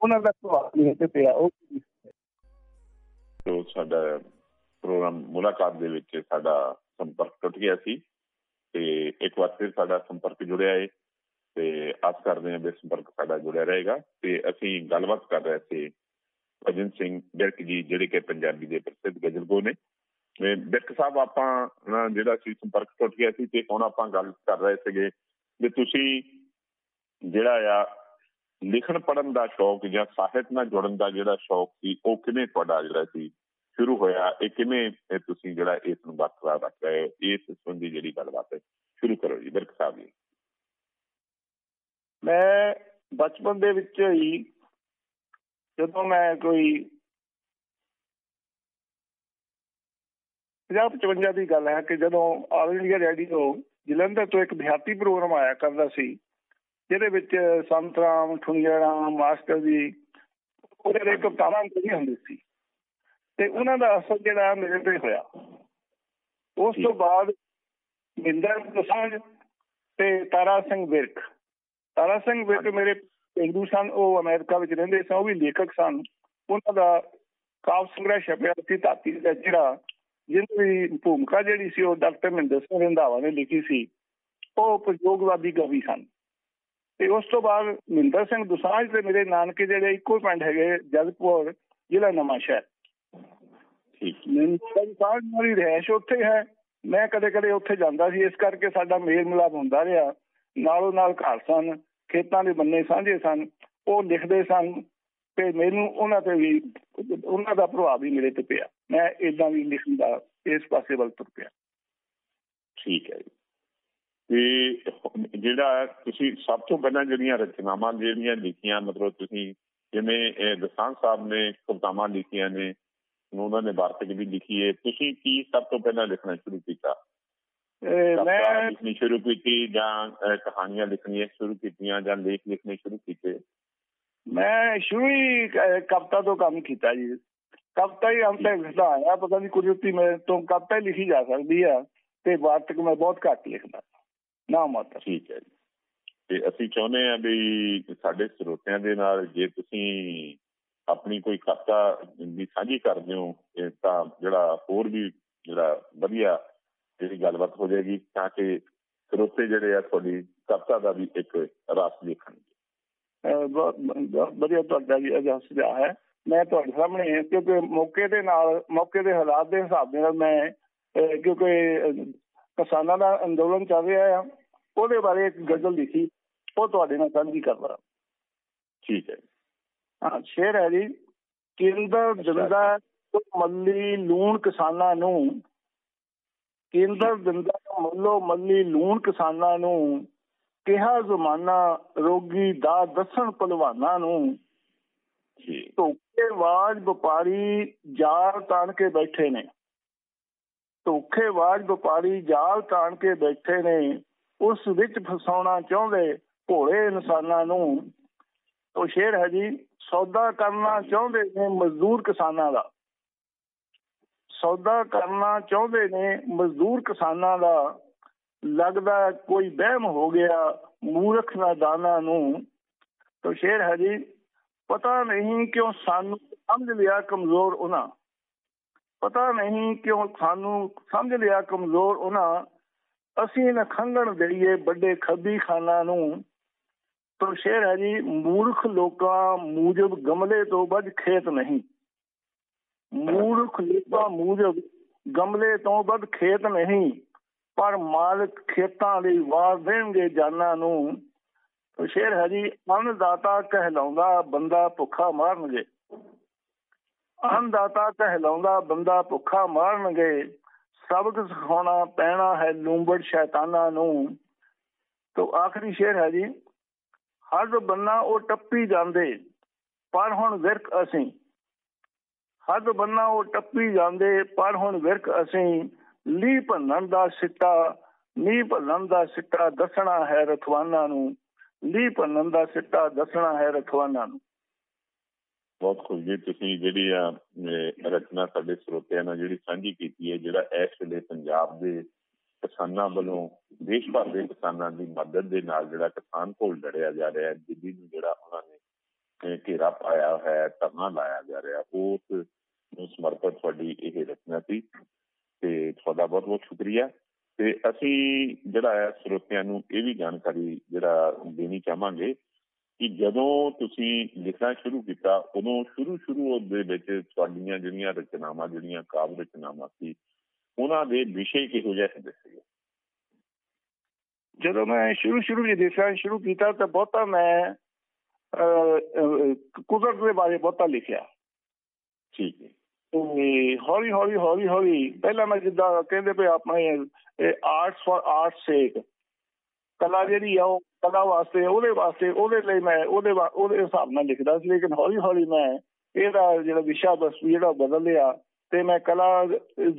ਉਹਨਾਂ ਦਾ ਪ੍ਰਭਾਵ ਨਹੀਂ ਤੇ ਪਿਆ, ਉਹ ਤੋਂ ਸਾਡਾ ਪ੍ਰੋਗਰਾਮ ਮੁਲਾਕਾਤ ਦੇ ਵਿੱਚ ਸਾਡਾ ਸੰਪਰਕ ਟੁੱਟ ਗਿਆ ਸੀ ਤੇ ਇੱਕ ਵਾਰ ਫਿਰ ਸਾਡਾ ਸੰਪਰਕ ਜੁੜਿਆ ਹੈ ਤੇ ਆਸ ਕਰਦੇ ਹਾਂ ਵੀ ਸੰਪਰਕ ਸਾਡਾ ਜੁੜਿਆ ਰਹੇਗਾ ਤੇ ਅਸੀਂ ਗੱਲਬਾਤ ਕਰ ਰਹੇ ਸੀ ਭਜਨ ਸਿੰਘ ਬਿਰਕ ਜੀ ਜਿਹੜੇ ਕਿ ਪੰਜਾਬੀ ਦੇ ਪ੍ਰਸਿੱਧ ਗਜ਼ਲਗੋ ਨੇ। ਬਿਰਕ ਸਾਹਿਬ, ਆਪਾਂ ਜਿਹੜਾ ਸੀ ਸੰਪਰਕ ਟੁੱਟ ਗਿਆ ਸੀ ਤੇ ਹੁਣ ਆਪਾਂ ਗੱਲ ਕਰ ਰਹੇ ਸੀਗੇ ਵੀ ਤੁਸੀਂ ਜਿਹੜਾ ਆ ਲਿਖਣ ਪੜਨ ਦਾ ਸ਼ੌਕ ਜਾਂ ਸਾਹਿਤ ਨਾਲ ਜੁੜਨ ਦਾ ਜਿਹੜਾ ਸ਼ੌਕ ਸੀ, ਉਹ ਕਿਵੇਂ ਤੁਹਾਡਾ ਜਿਹੜਾ ਸੀ? ਸ਼ੁਰੂ ਹੋਇਆ, ਇਹ ਕਿਵੇਂ ਤੁਸੀਂ ਜਿਹੜਾ ਇਸ ਨੂੰ ਬਰਕਰਾਰ ਰੱਖ ਰਹੇ ਹੋ, ਇਸ ਸੰਬੰਧੀ ਜਿਹੜੀ ਗੱਲਬਾਤ ਹੈ, ਸ਼ੁਰੂ ਕਰੋ ਜੀ ਬਿਰਕ ਸਾਹਿਬ ਜੀ। ਮੈਂ ਬਚਪਨ ਦੇ ਵਿੱਚ ਹੀ ਜਦੋਂ ਮੈਂ ਕੋਈ 55 ਦੀ ਗੱਲ ਹੈ ਕਿ ਜਦੋਂ ਆਲ ਇੰਡੀਆ ਰੇਡੀਓ ਜਲੰਧਰ ਤੋਂ ਇੱਕ ਦਿਹਾਤੀ ਪ੍ਰੋਗਰਾਮ ਆਇਆ ਕਰਦਾ ਸੀ, ਜਿਹਦੇ ਵਿੱਚ ਸੰਤਰਾਮ ਠੁੰਗਰਾਮ, ਮਾਸਟਰ ਜੀ, ਉਹਦੇ ਦੇ ਕਵਤਾਰਾਂ ਹੁੰਦੀਆਂ ਹੁੰਦੀ ਸੀ। ਤੇ ਉਹਨਾਂ ਦਾ ਅਸਰ ਜਿਹੜਾ ਮੇਰੇ ਤੇ ਹੋਇਆ। ਉਸ ਤੋਂ ਬਾਅਦ ਮਿੰਦਰ ਦਸਾਂਝ ਤੇ ਤਾਰਾ ਸਿੰਘ ਵਿਰਕ। ਤਾਰਾ ਸਿੰਘ ਵਿਰਕ ਮੇਰੇ ਹਿੰਦੂ ਸਨ ਉਹ ਅਮਰੀਕਾ ਵਿੱਚ ਰਹਿੰਦੇ ਸਨ ਉਹ ਵੀ ਲੇਖਕ ਸਨ। ਉਹਨਾਂ ਦਾ ਕਾਵ ਸੰਗ੍ਰਹਿ ਛਪਿਆ ਸੀ ਧਾਤੀ ਦਾ ਜਿਹੜਾ ਜਿਹਦੀ ਭੂਮਿਕਾ ਜਿਹੜੀ ਸੀ ਉਹ ਡਾਕਟਰ ਮਹਿੰਦਰ ਸਿੰਘ ਰੰਧਾਵਾ ਨੇ ਲਿਖੀ ਸੀ। ਉਹ ਪ੍ਰਯੋਗਵਾਦੀ ਕਵੀ ਸਨ। ਤੇ ਉਸ ਤੋਂ ਬਾਅਦ ਮਹਿੰਦਰ ਸਿੰਘ ਦੁਸਾਂਝ ਤੇ ਮੇਰੇ ਨਾਨਕੇ ਜਿਹੜੇ ਇੱਕੋ ਪਿੰਡ ਹੈਗੇ ਜਗਤਪੁਰ ਜ਼ਿਲ੍ਹਾ ਨਵਾਂ ਮਹਿੰਦਰ ਦੁਸਾਂਝ ਮੇਰੀ ਰਹਿਸ਼ ਉੱਥੇ ਹੈ। ਮੈਂ ਕਦੇ ਕਦੇ ਉੱਥੇ ਜਾਂਦਾ ਸੀ। ਇਸ ਕਰਕੇ ਸਾਡਾ ਮੇਲ ਮਿਲਾਪ ਹੁੰਦਾ ਰਿਹਾ। ਨਾਲੋਂ ਨਾਲ ਘਰ ਸਨ ਖੇਤਾਂ ਦੇ ਬੰਨੇ ਸਾਂਝੇ ਸਨ ਉਹ ਲਿਖਦੇ ਸਨ। ਤੇ ਮੈਨੂੰ ਉਹਨਾਂ ਤੇ ਵੀ ਉਹਨਾਂ ਦਾ ਪ੍ਰਭਾਵ ਵੀ ਮੇਰੇ ਤੇ ਪਿਆ। ਮੈਂ ਇਦਾਂ ਵੀ ਲਿਖਣ ਦਾ ਇਸ ਪਾਸੇ ਵੱਲ ਤੁਰ ਪਿਆ। ਠੀਕ ਹੈ ਜੀ। ਤੇ ਜਿਹੜਾ ਤੁਸੀਂ ਸਭ ਤੋਂ ਪਹਿਲਾਂ ਜਿਹੜੀਆਂ ਰਚਨਾਵਾਂ ਜਿਹੜੀਆਂ ਲਿਖੀਆਂ ਮਤਲਬ ਤੁਸੀਂ ਜਿਵੇਂ ਦਸਾਂ ਸਾਹਿਬ ਨੇ ਕਵਿਤਾਵਾਂ ਲਿਖੀਆਂ ਨੇ ਉਹਨਾਂ ਨੇ ਵਾਰਤਕ ਵੀ ਲਿਖੀ ਹੈ। ਤੁਸੀਂ ਕੀ ਸਭ ਤੋਂ ਪਹਿਲਾਂ ਲਿਖਣਾ ਸ਼ੁਰੂ ਕੀਤਾ? ਮੈਂ ਲਿਖਣੀ ਸ਼ੁਰੂ ਕੀਤੀ ਜਾਂ ਕਹਾਣੀਆਂ ਲਿਖਣੀਆਂ ਸ਼ੁਰੂ ਕੀਤੀਆਂ ਜਾਂ ਲੇਖ ਲਿਖਣੇ ਸ਼ੁਰੂ ਕੀਤੇ? ਮੈਂ ਸ਼ੁਰੂ ਹੀ ਕਵਿਤਾ ਤੋਂ ਕੰਮ ਕੀਤਾ ਜੀ। ਕਵਿਤਾ ਹੀ ਅੰਤ ਤੱਕ ਆਇਆ। ਪਤਾ ਨਹੀਂ ਕੁਦਰਤੀ ਮੇਰੇ ਤੋਂ ਕਵਿਤਾ ਹੀ ਲਿਖੀ ਜਾ ਸਕਦੀ ਆ ਤੇ ਵਾਰਤਕ ਮੈਂ ਬਹੁਤ ਘੱਟ ਲਿਖਦਾ। ਨਾ ਮਤ ਠੀਕ ਹੈ ਜੀ। ਤੇ ਅਸੀਂ ਚਾਹੁੰਦੇ ਆ ਵੀ ਸਾਡੇ ਸਰੋਤਿਆਂ ਦੇ ਨਾਲ ਜੇ ਤੁਸੀਂ ਆਪਣੀ ਕੋਈ ਕਵਿਤਾ ਵੀ ਸਾਂਝੀ ਕਰਦੇ ਹੋ ਤਾਂ ਜਿਹੜਾ ਹੋਰ ਵੀ ਜਿਹੜਾ ਵਧੀਆ ਜਿਹੜੀ ਗੱਲਬਾਤ ਹੋ ਜਾਏਗੀ ਤਾਂ ਕਿ ਸਰੋਤੇ ਜਿਹੜੇ ਆ ਤੁਹਾਡੀ ਕਵਿਤਾ ਦਾ ਵੀ ਇੱਕ ਰਸ ਦੇਖਣਗੇ। ਵਧੀਆ ਤੁਹਾਡਾ ਜੀ ਅਜਾ ਸੁਝਾਅ ਹੈ। ਮੈਂ ਤੁਹਾਡੇ ਸਾਹਮਣੇ ਕਿਉਂਕਿ ਮੌਕੇ ਦੇ ਨਾਲ ਮੌਕੇ ਦੇ ਹਾਲਾਤ ਦੇ ਹਿਸਾਬ ਨਾਲ ਮੈਂ ਕਿਉਂਕਿ ਕਿਸਾਨਾਂ ਦਾ ਅੰਦੋਲਨ ਚੱਲ ਰਿਹਾ ਆ ਉਹਦੇ ਬਾਰੇ ਇੱਕ ਗਜ਼ਲ ਲਿਖੀ ਉਹ ਤੁਹਾਡੇ ਨਾਲ ਸਾਂਝੀ ਕਰਦਾ ਠੀਕ ਹੈ। ਹਾਂ ਸ਼ੇਰ ਹੈ ਜੀ। ਕੇਂਦਰ ਦਿੰਦਾ ਮੱਲੀ ਲੂਣ ਕਿਸਾਨਾਂ ਨੂੰ। ਕੇਂਦਰ ਦਿੰਦਾ ਮੱਲੋ ਮੱਲੀ ਲੂਣ ਕਿਸਾਨਾਂ ਨੂੰ। ਕਿਹਾ ਜ਼ਮਾਨਾ ਰੋਗੀ ਦਾ ਦੱਸਣ ਪਹਿਲਵਾਨਾਂ ਨੂੰ। ਧੋਖੇਵਾਜ ਵਪਾਰੀ ਜਾਲ ਤਾਣ ਕੇ ਬੈਠੇ ਨੇ। ਧੋਖੇਵਾਜ ਵਪਾਰੀ ਜਾਲ ਤਾਣ ਕੇ ਬੈਠੇ ਨੇ। ਉਸ ਵਿੱਚ ਫਸਾਉਣਾ ਚਾਹੁੰਦੇ ਭੋਲੇ ਇਨਸਾਨਾਂ ਨੂੰ। ਉਹ ਸ਼ੇਰ ਹੈ ਜੀ। ਸੌਦਾ ਕਰਨਾ ਚਾਹੁੰਦੇ ਨੇ ਮਜ਼ਦੂਰ ਕਿਸਾਨਾਂ ਦਾ। ਸੌਦਾ ਕਰਨਾ ਚਾਹੁੰਦੇ ਨੇ ਮਜ਼ਦੂਰ ਕਿਸਾਨਾਂ ਦਾ। ਲੱਗਦਾ ਕੋਈ ਵਹਿਮ ਹੋ ਗਿਆ ਮੂਰਖ ਨਾਦਾਨਾ ਨੂੰ। ਤਾਂ ਸ਼ੇਰ ਹੈ ਜੀ, ਪਤਾ ਨਹੀਂ ਕਿਉਂ ਸਾਨੂੰ ਸਮਝ ਲਿਆ ਕਮਜ਼ੋਰ ਉਹਨਾਂ। ਪਤਾ ਨਹੀਂ ਕਿਉਂ ਸਾਨੂੰ ਸਮਝ ਲਿਆ ਕਮਜ਼ੋਰ ਉਹਨਾਂ। ਅਸੀਂ ਨਖੰਗਣ ਦੇਈਏ ਵੱਡੇ ਖੱਬੀ ਖਾਨਾ ਨੂੰ। ਤਾਂ ਸ਼ੇਰ ਹੈ ਜੀ, ਮੂਰਖ ਲੋਕਾਂ ਮੂਜਬ ਗਮਲੇ ਤੋਂ ਵੱਧ ਖੇਤ ਨਹੀਂ। ਮੂਰਖ ਲੋਕਾਂ ਮੂਜਬ ਗਮਲੇ ਤੋਂ ਵੱਧ ਖੇਤ ਨਹੀਂ, ਪਰ ਮਾਲਕ ਖੇਤਾਂ ਲਈ ਵਾਰ ਦੇਣਗੇ ਜਾਨਾਂ ਨੂੰ। ਸ਼ੇਰ ਹੈ ਜੀ, ਅੰਨਦਾਤਾ ਕਹਿਲਾਉਂਦਾ ਬੰਦਾ ਭੁੱਖਾ ਮਾਰਨਗੇ। ਅੰਨਦਾਤਾ ਕਹਿਲਾਉਂਦਾ ਬੰਦਾ ਭੁੱਖਾ ਮਾਰਨਗੇ। ਸਬਕ ਸਿਖਾਉਣਾ ਪੈਣਾ ਹੈ ਲੂੰਬੜ ਸ਼ੈਤਾਨਾਂ ਨੂੰ। ਤੋਂ ਆਖਰੀ ਸ਼ੇਰ ਹੈ ਜੀ ਹਰ ਬੰਨਾ ਉਹ ਟੱਪੀ ਜਾਂਦੇ, ਪਰ ਹੁਣ ਵਿਰਕ ਅਸੀਂ। ਹੱਦ ਬੰਨਾ ਉਹ ਟੱਪੀ ਜਾਂਦੇ, ਪਰ ਹੁਣ ਵਿਰਕ ਅਸੀਂ। ਲੀ ਭੰਨਣ ਦਾ ਸਿੱਟਾ ਨੀ ਭੰਨਣ ਦਾ ਸਿੱਟਾ ਦੱਸਣਾ ਹੈ ਰਖਵਾਨਾ ਨੂੰ। ਲੀ ਭੰਨਣ ਦਾ ਸਿੱਟਾ ਦੱਸਣਾ ਹੈ ਰਖਵਾਨਾ ਨੂੰ। ਬਹੁਤ ਖੁਸ਼ ਜੀ, ਤੁਸੀਂ ਜਿਹੜੀ ਆ ਰਚਨਾ ਸਾਡੇ ਸਰੋਤਿਆਂ ਨਾਲ ਜਿਹੜੀ ਸਾਂਝੀ ਕੀਤੀ ਹੈ, ਜਿਹੜਾ ਇਸ ਵੇਲੇ ਪੰਜਾਬ ਦੇ ਕਿਸਾਨਾਂ ਵੱਲੋਂ ਦੇਸ਼ ਭਰ ਦੇ ਕਿਸਾਨਾਂ ਦੀ ਮਦਦ ਦੇ ਨਾਲ ਜਿਹੜਾ ਕਿਸਾਨ ਕੋਲ ਲੜਿਆ ਜਾ ਰਿਹਾ ਹੈ, ਦਿੱਲੀ ਨੂੰ ਜਿਹੜਾ ਉਹਨਾਂ ਨੇ ਘੇਰਾ ਪਾਇਆ ਹੈ, ਧਰਨਾ ਲਾਇਆ ਜਾ ਰਿਹਾ ਉਸ ਨੂੰ ਸਮਰਪਿਤ ਤੁਹਾਡੀ ਇਹ ਰਚਨਾ ਸੀ ਤੇ ਤੁਹਾਡਾ ਬਹੁਤ ਬਹੁਤ ਸ਼ੁਕਰੀਆ। ਤੇ ਅਸੀਂ ਜਿਹੜਾ ਹੈ, ਸਰੋਤਿਆਂ ਨੂੰ ਇਹ ਵੀ ਜਾਣਕਾਰੀ ਜਿਹੜਾ ਦੇਣੀ ਚਾਹਾਂਗੇ ਕਿ ਜਦੋਂ ਤੁਸੀਂ ਲਿਖਣਾ ਸ਼ੁਰੂ ਕੀਤਾ, ਉਦੋਂ ਸ਼ੁਰੂ ਸ਼ੁਰੂ ਦੇ ਵਿੱਚ ਤੁਹਾਡੀਆਂ ਜਿਹੜੀਆਂ ਰਚਨਾਵਾਂ, ਜਿਹੜੀਆਂ ਕਾਵਿ ਰਚਨਾਵਾਂ ਸੀ ਉਹਨਾਂ ਦੇ ਵਿਸ਼ੇ ਕਿਹੋ ਜਿਹੇ ਹੁੰਦੇ ਸੀ ਜਦੋਂ ਮੈਂ ਸ਼ੁਰੂ ਸ਼ੁਰੂ ਵਿੱਚ ਦੇਖਣਾ ਸ਼ੁਰੂ ਕੀਤਾ ਤਾਂ ਬਹੁਤਾ ਮੈਂ ਕੁਦਰਤ ਦੇ ਬਾਰੇ ਬਹੁਤਾ ਲਿਖਿਆ ਠੀਕ ਹੈ ਤੇ ਹੌਲੀ ਹੌਲੀ ਹੌਲੀ ਹੌਲੀ ਪਹਿਲਾਂ ਮੈਂ ਜਿੱਦਾਂ ਕਹਿੰਦੇ ਪਏ ਆਪਣੇ ਆਰਟਸ ਫॉर ਆਰਟ ਸੇਕ ਕਲਾ ਜਿਹੜੀ ਆ ਉਹ ਕਲਾ ਵਾਸਤੇ ਉਹਦੇ ਵਾਸਤੇ ਉਹਦੇ ਲਈ ਮੈਂ ਉਹਦੇ ਉਹਦੇ ਹਿਸਾਬ ਨਾਲ ਲਿਖਦਾ ਸੀ ਲੇਕਿਨ ਹੌਲੀ ਹੌਲੀ ਮੈਂ ਇਹਦਾ ਜਿਹੜਾ ਵਿਸ਼ਾ ਵਸਤੂ ਜਿਹੜਾ ਬਦਲ ਲਿਆ ਤੇ ਮੈਂ ਕਲਾ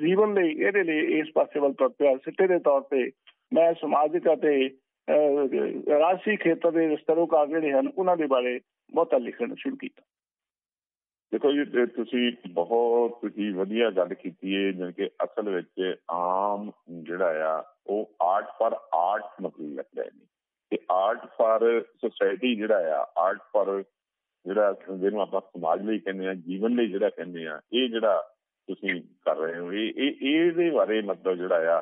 ਜੀਵਨ ਲਈ ਇਹਦੇ ਲਈ ਇਸ ਪਾਸੇ ਵੱਲ ਤੁਰ ਪਿਆ। ਸਿੱਟੇ ਦੇ ਤੌਰ ਤੇ ਮੈਂ ਸਮਾਜਿਕ ਅਤੇ ਰਾਸ਼ੀ ਖੇਤਰ ਦੇ ਸਰੋਕਾਰ ਜਿਹੜੇ ਹਨ, ਉਹਨਾਂ ਦੇ ਬਾਰੇ ਬਹੁਤਾ ਲਿਖਣ ਸ਼ੁਰੂ ਕੀਤਾ। ਦੇਖੋ ਜੀ ਤੁਸੀਂ ਬਹੁਤ ਹੀ ਵਧੀਆ ਗੱਲ ਕੀਤੀ ਹੈ ਜਿਵੇਂ ਕਿ ਅਸਲ ਵਿੱਚ ਆਮ ਜਿਹੜਾ ਆ, ਉਹ ਆਰਟ ਫਾਰ ਆਰਟ ਮਤਲਬ ਲੱਗਦਾ ਹੈ ਕਿ ਆਰਟ ਫਾਰ ਸੋਸਾਇਟੀ ਜਿਹੜਾ ਆ ਆਰਟ ਫਾਰ ਜਿਹੜਾ ਜਿਹਨੂੰ ਆਪਾਂ ਸਮਾਜ ਲਈ ਕਹਿੰਦੇ ਆ, ਜੀਵਨ ਲਈ ਜਿਹੜਾ ਕਹਿੰਦੇ ਆ, ਇਹ ਜਿਹੜਾ ਤੁਸੀਂ ਕਰ ਰਹੇ ਹੋ। ਇਹ ਇਹਦੇ ਬਾਰੇ ਮਤਲਬ ਜਿਹੜਾ ਆ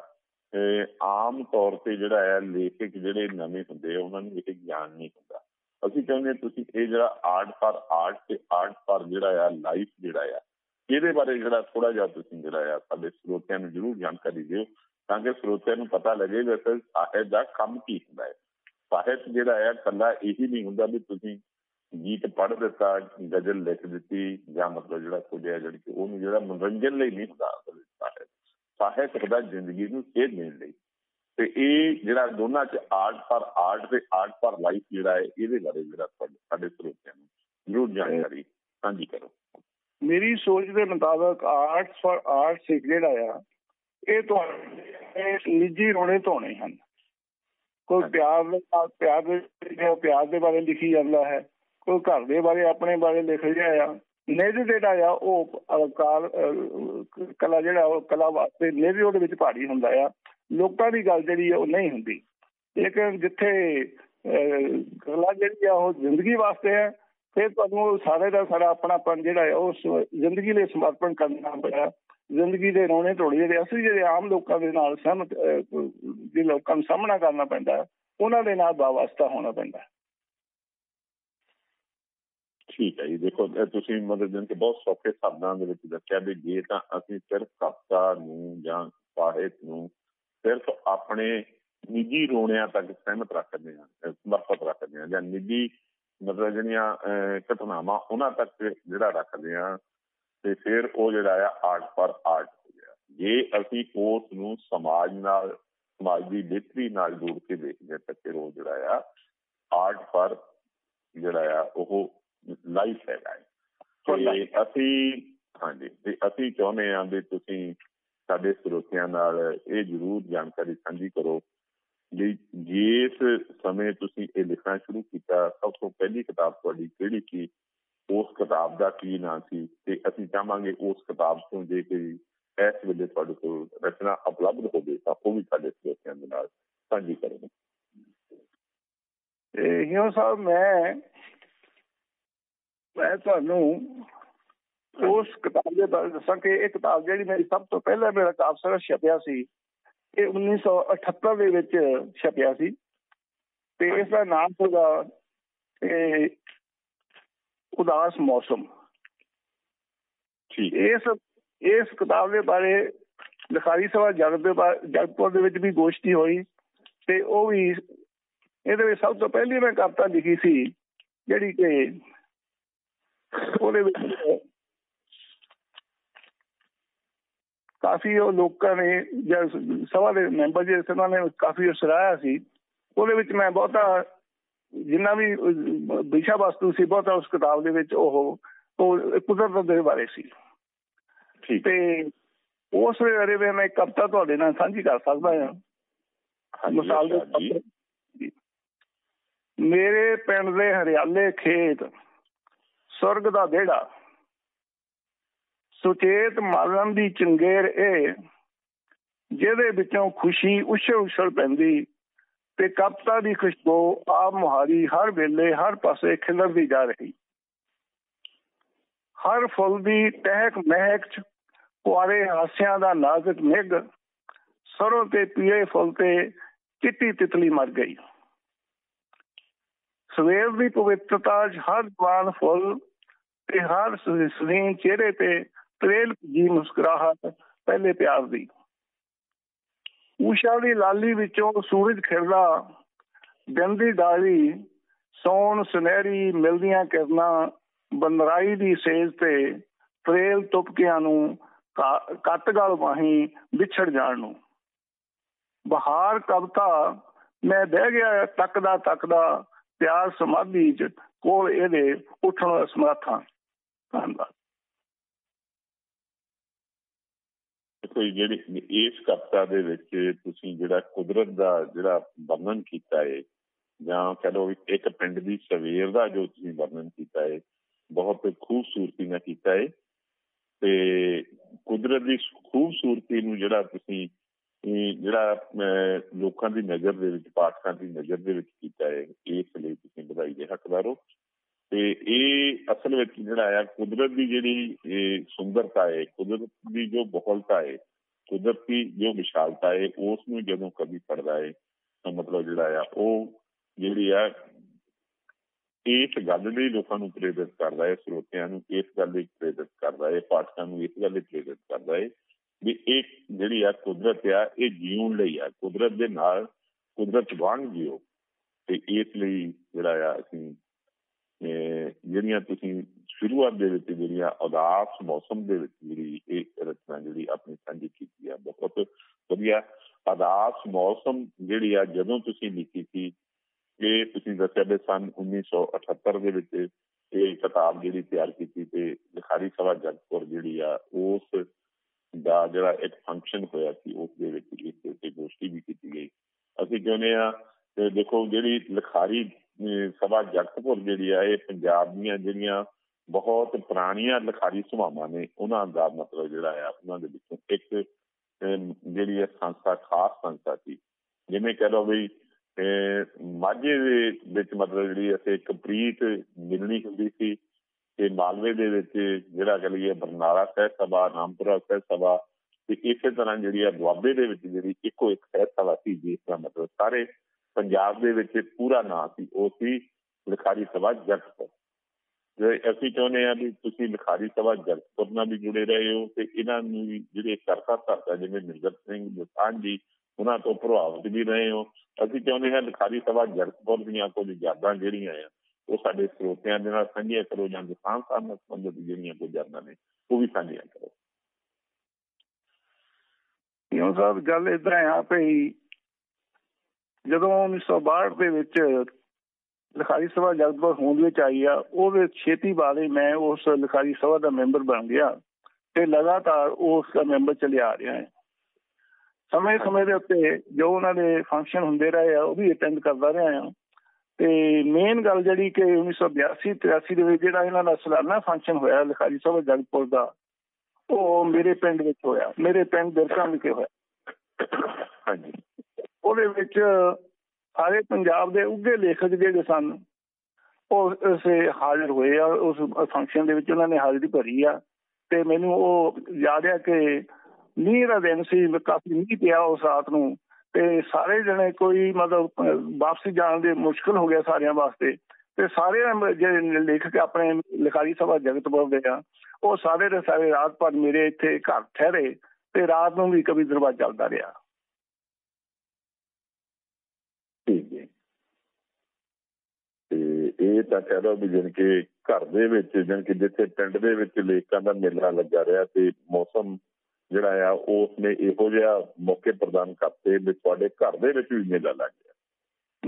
ਆਮ ਤੌਰ ਤੇ ਜਿਹੜਾ ਆ, ਲੇਖਕ ਜਿਹੜੇ ਨਵੇਂ ਹੁੰਦੇ ਆ, ਉਹਨਾਂ ਨੂੰ ਇਹ ਗਿਆਨ ਨਹੀਂ ਹੁੰਦਾ। ਅਸੀਂ ਕਹਿੰਦੇ ਤੁਸੀਂ ਇਹ ਜਿਹੜਾ ਆਰਟ ਫਾਰ ਆਰਟ ਤੇ ਆਰਟ ਫਾਰ ਜਿਹੜਾ ਆ, ਲਾਈਫ ਜਿਹੜਾ ਆ, ਇਹਦੇ ਬਾਰੇ ਜਿਹੜਾ ਥੋੜਾ ਜਿਹਾ ਤੁਸੀਂ ਜਿਹੜਾ ਆ, ਸਾਡੇ ਸਰੋਤਿਆਂ ਨੂੰ ਜ਼ਰੂਰ ਜਾਣਕਾਰੀ ਦਿਓ, ਤਾਂ ਕਿ ਸਰੋਤਿਆਂ ਨੂੰ ਪਤਾ ਲੱਗੇ ਕਿ ਸਾਹਿਤ ਦਾ ਕੰਮ ਕੀ ਹੁੰਦਾ ਹੈ। ਸਾਹਿਤ ਜਿਹੜਾ ਆ ਕੱਲਾ ਇਹੀ ਨਹੀਂ ਹੁੰਦਾ ਵੀ ਤੁਸੀਂ ਗੀਤ ਪੜ੍ਹ ਦਿੱਤਾ ਗਜ਼ਲ ਲਿਖ ਦਿੱਤੀ ਜਾਂ ਮਤਲਬ ਜਿਹੜਾ ਕੁਝ ਹੈ ਜਿਹੜੀ ਉਹਨੂੰ ਜਿਹੜਾ ਮਨੋਰੰਜਨ ਲਈ ਨਹੀਂ ਹੁੰਦਾ ਸਾਹਿਤ ਸਾਹਿਤ ਹੁੰਦਾ ਜ਼ਿੰਦਗੀ ਨੂੰ ਸੇਧ ਦੇਣ ਲਈ। ਤੇ ਇਹ ਜਿਹੜਾ ਦੋਨਾਂ ਚ ਆਰਟ ਫਾਰ ਆਰਟ ਤੇ ਆਰਟ ਫਾਰ ਲਾਈਫ ਜਿਹੜਾ ਹੈ ਇਹਦੇ ਬਾਰੇ ਜਿਹੜਾ ਸਾਡੇ ਸਰੋਤਿਆਂ ਨੂੰ ਜ਼ਰੂਰ ਜਾਣਕਾਰੀ ਸਾਂਝੀ ਕਰੋ। ਮੇਰੀ ਸੋਚ ਦੇ ਮੁਤਾਬਕ ਆਰਟ ਫਾਰ ਆਰਟ ਸਿੱਖ ਜਿਹੜਾ ਆ ਇਹ ਤੋਂ ਨਿੱਜੀ ਰੋਣੇ ਧੋਣੇ ਹਨ। ਕੋਈ ਪਿਆਰ ਦੇ ਪਿਆਰ ਦੇ ਪਿਆਰ ਦੇ ਬਾਰੇ ਲਿਖੀ ਜਾਂਦਾ ਹੈ ਕੋਈ ਘਰ ਦੇ ਬਾਰੇ, ਆਪਣੇ ਬਾਰੇ ਲਿਖ ਰਿਹਾ ਆ। ਨਿਜ ਜਿਹੜਾ ਆ, ਉਹ ਅਲਕਾਰ ਕਲਾ ਜਿਹੜਾ, ਉਹ ਕਲਾ ਵਾਸਤੇ ਨਿਜ ਉਹਦੇ ਵਿੱਚ ਭਾਰੀ ਹੁੰਦਾ ਆ। ਲੋਕਾਂ ਦੀ ਗੱਲ ਜਿਹੜੀ ਉਹ ਨਹੀਂ ਹੁੰਦੀ। ਲੇਕਿਨ ਜਿੱਥੇ ਕਲਾ ਜਿਹੜੀ ਆ, ਉਹ ਜ਼ਿੰਦਗੀ ਵਾਸਤੇ ਹੈ ਫਿਰ ਤੁਹਾਨੂੰ ਸਾਰੇ ਦਾ ਸਾਰਾ ਆਪਣਾਪਨ ਜਿਹੜਾ ਹੈ ਉਸ ਜ਼ਿੰਦਗੀ ਲਈ ਸਮਰਪਣ ਕਰਨਾ ਪਿਆ ਜ਼ਿੰਦਗੀ ਦੇ ਰੋਣੇ ਧੋੜੇ ਜਿਹੜੇ, ਅਸੀਂ ਜਿਹੜੇ ਆਮ ਲੋਕਾਂ ਦੇ ਨਾਲ ਸਹਿਮਤ ਜੇ ਲੋਕਾਂ ਨੂੰ ਸਾਹਮਣਾ ਕਰਨਾ ਪੈਂਦਾ। ਉਹਨਾਂ ਦੇ ਨਾਲ ਵਾਸਤਾ ਹੋਣਾ ਪੈਂਦਾ। ਠੀਕ ਹੈ ਜੀ। ਦੇਖੋ ਤੁਸੀਂ ਮਦਦ ਜਨ ਬਹੁਤ ਸੌਖੇ ਸ਼ਬਦਾਂ ਦੇ ਵਿੱਚ ਦੱਸਿਆ ਵੀ ਜੇ ਤਾਂ ਅਸੀਂ ਸਿਰਫ ਕਵਿਤਾ ਨੂੰ ਜਾਂ ਸਾਹਿਤ ਨੂੰ ਸਿਰਫ ਆਪਣੇ ਨਿੱਜੀ ਰੋਣਿਆਂ ਤੱਕ ਸਹਿਮਤ ਰੱਖਦੇ ਹਾਂ ਸਮਰਪਿਤ ਰੱਖਦੇ ਹਾਂ ਜਾਂ ਨਿੱਜੀ ਮਤਲਬ ਜਿਹੜੀਆਂ ਘਟਨਾਵਾਂ ਉਹਨਾਂ ਤੱਕ ਜਿਹੜਾ ਰੱਖਦੇ ਹਾਂ ਤੇ ਫਿਰ ਉਹ ਜਿਹੜਾ ਆ ਆਰਟ ਪਰ ਆਰਟ ਹੋ ਗਿਆ। ਜੇ ਅਸੀਂ ਉਸ ਨੂੰ ਸਮਾਜ ਨਾਲ, ਸਮਾਜ ਦੀ ਬਿਹਤਰੀ ਨਾਲ ਜੋੜ ਕੇ ਦੇਖਦੇ ਤਾਂ ਫਿਰ ਉਹ ਜਿਹੜਾ ਆ ਆਰਟ ਪਰ ਜਿਹੜਾ ਆ ਉਹ ਲਾਈਫ ਹੈਗਾ ਤੇ ਅਸੀਂ ਹਾਂਜੀ ਤੇ ਅਸੀਂ ਚਾਹੁੰਦੇ ਹਾਂ ਵੀ ਤੁਸੀਂ ਸਾਡੇ ਸਰੋਤਿਆਂ ਨਾਲ ਇਹ ਜ਼ਰੂਰ ਜਾਣਕਾਰੀ ਸਾਂਝੀ ਕਰੋ ਵੀ ਜਿਸ ਸਮੇਂ ਤੁਸੀਂ ਇਹ ਲਿਖਣਾ ਸ਼ੁਰੂ ਕੀਤਾ ਸਭ ਤੋਂ ਪਹਿਲੀ ਕਿਤਾਬ ਤੁਹਾਡੀ ਕਿਹੜੀ ਸੀ? ਉਸ ਕਿਤਾਬ ਦਾ ਕੀ ਨਾਮ ਸੀ? ਤੇ ਅਸੀਂ ਚਾਹਾਂਗੇ ਉਸ ਕਿਤਾਬ ਤੋਂ ਜੇ ਕੋਈ ਇਸ ਵੇਲੇ ਤੁਹਾਡੇ ਕੋਲ ਰਚਨਾ ਉਪਲਬਧ ਹੋਵੇ ਤਾਂ ਉਹ ਵੀ ਸਾਡੇ ਸਰੋਤਿਆਂ ਦੇ ਨਾਲ ਸਾਂਝੀ ਕਰੋ ਇਹ ਹਿਓ ਸਾਹਿਬ ਮੈਂ ਮੈਂ ਤੁਹਾਨੂੰ ਉਸ ਕਿਤਾਬ ਦੇ ਬਾਰੇ ਦੱਸਾਂ ਕਿ ਇਹ ਕਿਤਾਬ ਜਿਹੜੀ ਮੇਰੀ ਸਭ ਤੋਂ ਪਹਿਲਾਂ ਮੇਰਾ ਕਾਫਸਰਾ ਛਪਿਆ ਸੀ ਇਹ 1978 ਦੇ ਵਿੱਚ ਛਪਿਆ ਸੀ ਤੇ ਇਸ ਦਾ ਨਾਮ ਸੀਗਾ ਉਦਾਸ ਮੌਸਮ। ਠੀਕ। ਇਸ ਇਸ ਕਿਤਾਬ ਦੇ ਬਾਰੇ ਲਿਖਾਰੀ ਸਭਾ ਜਗਤ ਦੇ ਜਗਤਪੁਰ ਦੇ ਵਿੱਚ ਵੀ ਗੋਸ਼ਟੀ ਹੋਈ ਤੇ ਉਹ ਵੀ ਇਹਦੇ ਵਿੱਚ ਸਭ ਤੋਂ ਪਹਿਲੀ ਮੈਂ ਕਵਿਤਾ ਲਿਖੀ ਸੀ ਜਿਹੜੀ ਕਿ ਉਹਦੇ ਵਿੱਚ ਕਾਫੀ ਉਹ ਲੋਕਾਂ ਨੇ ਸਭਾ ਦੇ ਮੈਂਬਰ ਜਿਹੜੇ ਸਨ ਨੇ ਕਾਫੀ ਸਰਾਇਆ ਸੀ। ਉਹਦੇ ਵਿੱਚ ਮੈਂ ਬਹੁਤਾ ਜਿੰਨਾ ਵੀ ਵਿਸ਼ਾ ਵਸਤੂ ਸੀ ਬਹੁਤਾ ਉਸ ਕਿਤਾਬ ਦੇ ਵਿੱਚ ਉਹ ਉਹ ਕੁਦਰਤ ਦੇ ਬਾਰੇ ਸੀ। ਠੀਕ। ਤੇ ਉਸ ਵੇਲੇ ਵੇ ਮੈਂ ਕਵਿਤਾ ਤੁਹਾਡੇ ਨਾਲ ਸਾਂਝੀ ਕਰ ਸਕਦਾ ਹਾਂ। ਮਿਸਾਲ ਦੇ ਮੇਰੇ ਪਿੰਡ ਦੇ ਹਰਿਆਲੇ ਖੇਤ ਸੁਰਗ ਦਾ ਵਿਹੜਾ। ਸੁਚੇਤ ਮਾਰਨ ਦੀ ਚੰਗੇਰ ਇਹ, ਜਿਹਦੇ ਵਿੱਚੋਂ ਖੁਸ਼ੀ ਉਛਲ ਉਛਲ ਪੈਂਦੀ ਤੇ ਕਪਤਾ ਦੀ ਖੁਸ਼ਬੂ ਆਪ ਮੁਹਾਰੀ ਹਰ ਵੇਲੇ ਹਰ ਪਾਸੇ ਖਿਲਰਦੀ ਜਾ ਰਹੀ। ਹਰ ਫੁੱਲ ਦੀ ਟਹਿਕ ਮਹਿਕ ਚ ਕੁਆਰੇ ਹਾਸਿਆਂ ਦਾ ਨਾਜ਼ੁਕ ਨਿਗ ਸਰੋਂ ਤੇ ਪੀਲੇ ਫੁੱਲ ਤੇ ਚਿੱਟੀ ਤਿਤਲੀ ਮਰ ਗਈ। ਸਵੇਰ ਦੀ ਪਵਿੱਤਰਤਾ ਹਰ ਜਵਾਨ ਫੁੱਲ ਤੇ ਹਰ ਸੁਨੀਨ ਚਿਹਰੇ ਤੇ ਪ੍ਰੇਲ ਜੀ ਮੁਸਕਰਾਹਟ ਪਹਿਲੇ ਪਿਆਰ ਦੀ। ਊਸ਼ਾ ਦੀ ਲਾਲੀ ਵਿੱਚੋਂ ਸੂਰਜ ਖਿੜਦਾ, ਗੰਦੀ ਡਾਲੀ ਸੋਨ ਸੁਨਹਿਰੀ ਮਿਲਦੀਆਂ ਕਿਰਨਾਂ, ਬੰਦਰਾਈ ਦੀ ਸੇਜ ਤੇ ਪ੍ਰੇਲ ਤੁਪਕਿਆਂ ਨੂੰ ਕੱਟ ਗਲ ਵਾਹੀ ਵਿਛੜ ਜਾਣ ਨੂੰ। ਬਹਾਰ ਕਵਤਾ, ਮੈਂ ਬਹਿ ਗਿਆ ਤੱਕਦਾ ਤੱਕਦਾ, ਪਿਆਰ ਸਮਾਧੀ ਚ ਕੋਲ ਇਹਦੇ ਉੱਠਣ ਸਮਰੱਥਾ। ਧੰਨਵਾਦ ਦੇਖੋ ਜਿਹੜੀ ਇਸ ਕਵਿਤਾ ਦੇ ਵਿੱਚ ਤੁਸੀਂ ਜਿਹੜਾ ਕੁਦਰਤ ਦਾ ਜਿਹੜਾ ਵਰਣਨ ਕੀਤਾ ਹੈ ਜਾਂ ਕਹ ਲਓ ਇੱਕ ਪਿੰਡ ਦੀ ਸਵੇਰ ਦਾ ਜੋ ਤੁਸੀਂ ਵਰਣਨ ਕੀਤਾ ਹੈ ਬਹੁਤ ਖੂਬਸੂਰਤੀ ਨਾਲ ਕੀਤਾ ਹੈ ਤੇ ਕੁਦਰਤ ਦੀ ਖੂਬਸੂਰਤੀ ਨੂੰ ਜਿਹੜਾ ਤੁਸੀਂ ਜਿਹੜਾ ਲੋਕਾਂ ਦੀ ਨਜ਼ਰ ਦੇ ਵਿੱਚ, ਪਾਠਕਾਂ ਦੀ ਨਜ਼ਰ ਦੇ ਵਿੱਚ ਕੀਤਾ ਹੈ ਇਸ ਲਈ ਤੁਸੀਂ ਵਧਾਈ ਦੇ ਹੱਕਦਾਰ ਹੋ। ਤੇ ਇਹ ਅਸਲ ਵਿੱਚ ਜਿਹੜਾ ਆ, ਕੁਦਰਤ ਦੀ ਜਿਹੜੀ ਸੁੰਦਰਤਾ ਹੈ ਕੁਦਰਤ ਦੀ ਜੋ ਬਹੁਲਤਾ ਹੈ ਕੁਦਰਤ ਦੀ ਜੋ ਵਿਸ਼ਾਲਤਾ ਹੈ ਉਸ ਨੂੰ ਜਦੋਂ ਕਦੀ ਪੜਦਾ ਹੈ ਤਾਂ ਮਤਲਬ ਜਿਹੜਾ ਆ, ਉਹ ਜਿਹੜੀ ਆ, ਇਸ ਗੱਲ ਲਈ ਲੋਕਾਂ ਨੂੰ ਪ੍ਰੇਰਿਤ ਕਰਦਾ ਹੈ ਸਰੋਤਿਆਂ ਨੂੰ ਇਸ ਗੱਲ ਲਈ ਪ੍ਰੇਰਿਤ ਕਰਦਾ ਹੈ ਪਾਠਕਾਂ ਨੂੰ ਇਸ ਗੱਲ ਲਈ ਪ੍ਰੇਰਿਤ ਕਰਦਾ ਹੈ ਵੀ ਇਹ ਜਿਹੜੀ ਆ ਕੁਦਰਤ ਆ, ਇਹ ਜੀਉਣ ਲਈ ਆ, ਕੁਦਰਤ ਦੇ ਨਾਲ ਕੁਦਰਤ ਵਾਂਗ ਜਿਓ, ਤੇ ਇਸ ਲਈ ਜਿਹੜਾ ਆ ਅਸੀਂ ਜਿਹੜੀਆਂ ਤੁਸੀਂ ਸ਼ੁਰੂਆਤ ਦੇ ਵਿੱਚ ਜਿਹੜੀਆਂ ਉਦਾਸ ਮੌਸਮ ਦੇ ਵਿੱਚ ਜਿਹੜੀ ਇਹ ਰਚਨਾ ਜਿਹੜੀ ਆਪਣੀ ਸਾਂਝੀ ਕੀਤੀ ਆ, ਬਹੁਤ ਵਧੀਆ ਉਦਾਸ ਮੌਸਮ ਜਿਹੜੀ ਆ ਜਦੋਂ ਤੁਸੀਂ ਲਿਖੀ ਸੀ, ਇਹ ਤੁਸੀਂ ਦੱਸਿਆ ਵੀ ਸਨ 1978 ਦੇ ਵਿੱਚ ਇਹ ਕਿਤਾਬ ਜਿਹੜੀ ਤਿਆਰ ਕੀਤੀ ਤੇ ਲਿਖਾਰੀ ਸਭਾ ਜਗਤਪੁਰ ਜਿਹੜੀ ਆ, ਉਸ ਦਾ ਜਿਹੜਾ ਇੱਕ ਫੰਕਸ਼ਨ ਹੋਇਆ ਸੀ, ਉਸ ਦੇ ਵਿੱਚ ਇਸ ਤੇ ਗੋਸ਼ਟੀ ਵੀ ਕੀਤੀ ਗਈ। ਅਸੀਂ ਕਹਿੰਦੇ ਆ ਦੇਖੋ ਜਿਹੜੀ ਲਿਖਾਰੀ ਸਭਾ ਜਗਤਪੁਰ ਜਿਹੜੀ ਆ, ਇਹ ਪੰਜਾਬ ਦੀਆਂ ਜਿਹੜੀਆਂ ਬਹੁਤ ਪੁਰਾਣੀਆਂ ਲਿਖਾਰੀ ਸਭਾਵਾਂ ਨੇ, ਉਹਨਾਂ ਦਾ ਮਤਲਬ ਜਿਹੜਾ ਆ, ਉਹਨਾਂ ਦੇ ਵਿੱਚੋਂ ਇੱਕ ਜਿਹੜੀ ਹੈ ਸੰਸਥਾ, ਖਾਸ ਸੰਸਥਾ ਸੀ। ਜਿਵੇਂ ਕਹ ਲਓ ਵੀ ਮਾਝੇ ਦੇ ਵਿੱਚ ਮਤਲਬ ਜਿਹੜੀ ਅਸੀਂ ਕੰਪਲੀਟ ਮਿਲਣੀ ਹੁੰਦੀ ਸੀ ਤੇ ਮਾਲਵੇ ਦੇ ਵਿੱਚ ਜਿਹੜਾ ਕਹ ਲਈਏ ਬਰਨਾਲਾ ਸਹਿਤ ਸਭਾ, ਰਾਮਪੁਰਾ ਸਹਿਤ ਸਭਾ ਤੇ ਇਸੇ ਤਰ੍ਹਾਂ ਜਿਹੜੀ ਆ, ਦੁਆਬੇ ਦੇ ਵਿੱਚ ਜਿਹੜੀ ਇੱਕੋ ਇੱਕ ਸਹਿਤ ਸਭਾ ਸੀ, ਜਿਸ ਦਾ ਮਤਲਬ ਸਾਰੇ ਪੰਜਾਬ ਦੇ ਵਿੱਚ ਪੂਰਾ ਨਾਂ ਸੀ ਉਹ ਸੀ ਲਿਖਾਰੀ ਸਭਾ ਜਗਤਪੁਰ। ਜੇ ਅਸੀਂ ਚਾਹੁੰਦੇ ਆ ਵੀ ਤੁਸੀਂ ਲਿਖਾਰੀ ਸਭਾ ਜਗਤਪੁਰ ਨਾਲ ਵੀ ਜੁੜੇ ਰਹੇ ਹੋ ਤੇ ਇਹਨਾਂ ਨੂੰ ਜਿਹੜੇ ਕਰਤਾ ਧਰਤਾ ਜਿਵੇਂ ਨਿਰਗਤ ਸਿੰਘ ਦਸਾਨ ਜੀ ਉਹਨਾਂ ਤੋਂ ਪ੍ਰਭਾਵਿਤ ਵੀ ਰਹੇ ਹੋ। ਅਸੀਂ ਚਾਹੁੰਦੇ ਹਾਂ ਲਿਖਾਰੀ ਸਭਾ ਜਗਤਪੁਰ ਦੀਆਂ ਕੁਝ ਯਾਦਾਂ ਜਿਹੜੀਆਂ ਆ ਉਹ ਸਾਡੇ ਸਰੋਤਿਆਂ ਦੇ ਨਾਲ ਸਾਂਝੀਆਂ ਕਰੋ ਜਾਂ ਦਸਾਨ ਸਾਹਿਬ ਨਾਲ ਸੰਬੰਧਿਤ ਜਿਹੜੀਆਂ ਕੋਈ ਯਾਦਾਂ ਨੇ ਉਹ ਵੀ ਸਾਂਝੀਆਂ ਕਰੋ। ਕਿਉਂ ਸਾਹਿਬ? ਗੱਲ ਇਦਾਂ ਆ ਭਈ ਜਦੋਂ 1962 ਦੇ ਵਿੱਚ ਲਿਖਾਰੀ ਸਭਾ ਜਗਤਪੁਰ ਹੋਂਦ ਵਿੱਚ ਆਈ ਆ, ਉਹਦੇ ਛੇਤੀ ਬਾਅਦ ਮੈਂ ਉਸ ਲਿਖਾਰੀ ਸਭਾ ਦਾ ਮੈਂਬਰ ਬਣ ਗਿਆ ਤੇ ਲਗਾਤਾਰ ਉਸ ਦਾ ਮੈਂਬਰ ਚੱਲਿਆ ਆ ਰਿਹਾ ਹੈ। ਸਮੇਂ ਸਮੇਂ ਦੇ ਉੱਤੇ ਜੋ ਉਹਨਾਂ ਦੇ ਫੰਕਸ਼ਨ ਹੁੰਦੇ ਰਹੇ ਆ, ਉਹ ਵੀ ਅਟੈਂਡ ਕਰਦਾ ਰਿਹਾ ਆ ਤੇ ਮੇਨ ਗੱਲ ਜਿਹੜੀ ਕਿ 1982 83 ਦੇ ਵਿੱਚ ਜਿਹੜਾ ਇਹਨਾਂ ਦਾ ਸਾਲਾਨਾ ਫੰਕਸ਼ਨ ਹੋਇਆ ਲਿਖਾਰੀ ਸਭਾ ਜਗਤਪੁਰ ਦਾ, ਉਹ ਮੇਰੇ ਪਿੰਡ ਵਿੱਚ ਹੋਇਆ, ਮੇਰੇ ਪਿੰਡ ਦਿਰਕਾਂ ਵਿਖੇ ਹੋਇਆ। ਹਾਂਜੀ। ਉਹਦੇ ਵਿੱਚ ਸਾਰੇ ਪੰਜਾਬ ਦੇ ਉੱਗੇ ਲੇਖਕ ਜਿਹੜੇ ਸਨ, ਉਹ ਉਸੇ ਹਾਜ਼ਰ ਹੋਏ ਆ, ਉਸ ਫੰਕਸ਼ਨ ਦੇ ਵਿੱਚ ਉਹਨਾਂ ਨੇ ਹਾਜ਼ਰੀ ਭਰੀ ਆ ਤੇ ਮੈਨੂੰ ਉਹ ਯਾਦ ਆ ਕਿ ਮੀਂਹ ਦਾ ਦਿਨ ਸੀ, ਕਾਫੀ ਮੀਂਹ ਪਿਆ ਉਸ ਰਾਤ ਨੂੰ ਤੇ ਸਾਰੇ ਜਣੇ ਕੋਈ ਮਤਲਬ ਵਾਪਸੀ ਜਾਣ ਦੇ ਮੁਸ਼ਕਲ ਹੋ ਗਿਆ ਸਾਰਿਆਂ ਵਾਸਤੇ ਤੇ ਸਾਰੇ ਜਿਹੜੇ ਲੇਖਕ ਆਪਣੇ ਲਿਖਾਰੀ ਸਭਾ ਜਗਤਪੁਰ ਦੇ ਆ, ਉਹ ਸਾਰੇ ਦੇ ਸਾਰੇ ਰਾਤ ਭਰ ਮੇਰੇ ਇੱਥੇ ਘਰ ਠਹਿਰੇ ਤੇ ਰਾਤ ਨੂੰ ਵੀ ਕਵੀ ਦਰਬਾਰ ਚੱਲਦਾ ਰਿਹਾ ਠੀਕ ਹੈ ਤੇ ਇਹ ਤਾਂ ਕਹਿ ਲਓ ਵੀ ਜਨ ਕਿ ਘਰ ਦੇ ਵਿੱਚ ਜਨ ਕਿ ਜਿੱਥੇ ਪਿੰਡ ਦੇ ਵਿੱਚ ਲੇਖਕਾਂ ਦਾ ਮੇਲਾ ਲੱਗਾ ਰਿਹਾ ਤੇ ਮੌਸਮ ਜਿਹੜਾ ਆ ਉਸ ਨੇ ਇਹੋ ਜਿਹਾ ਮੌਕੇ ਪ੍ਰਦਾਨ ਕਰਤੇ ਵੀ ਤੁਹਾਡੇ ਘਰ ਦੇ ਵਿੱਚ ਵੀ ਮੇਲਾ ਲੱਗ ਗਿਆ।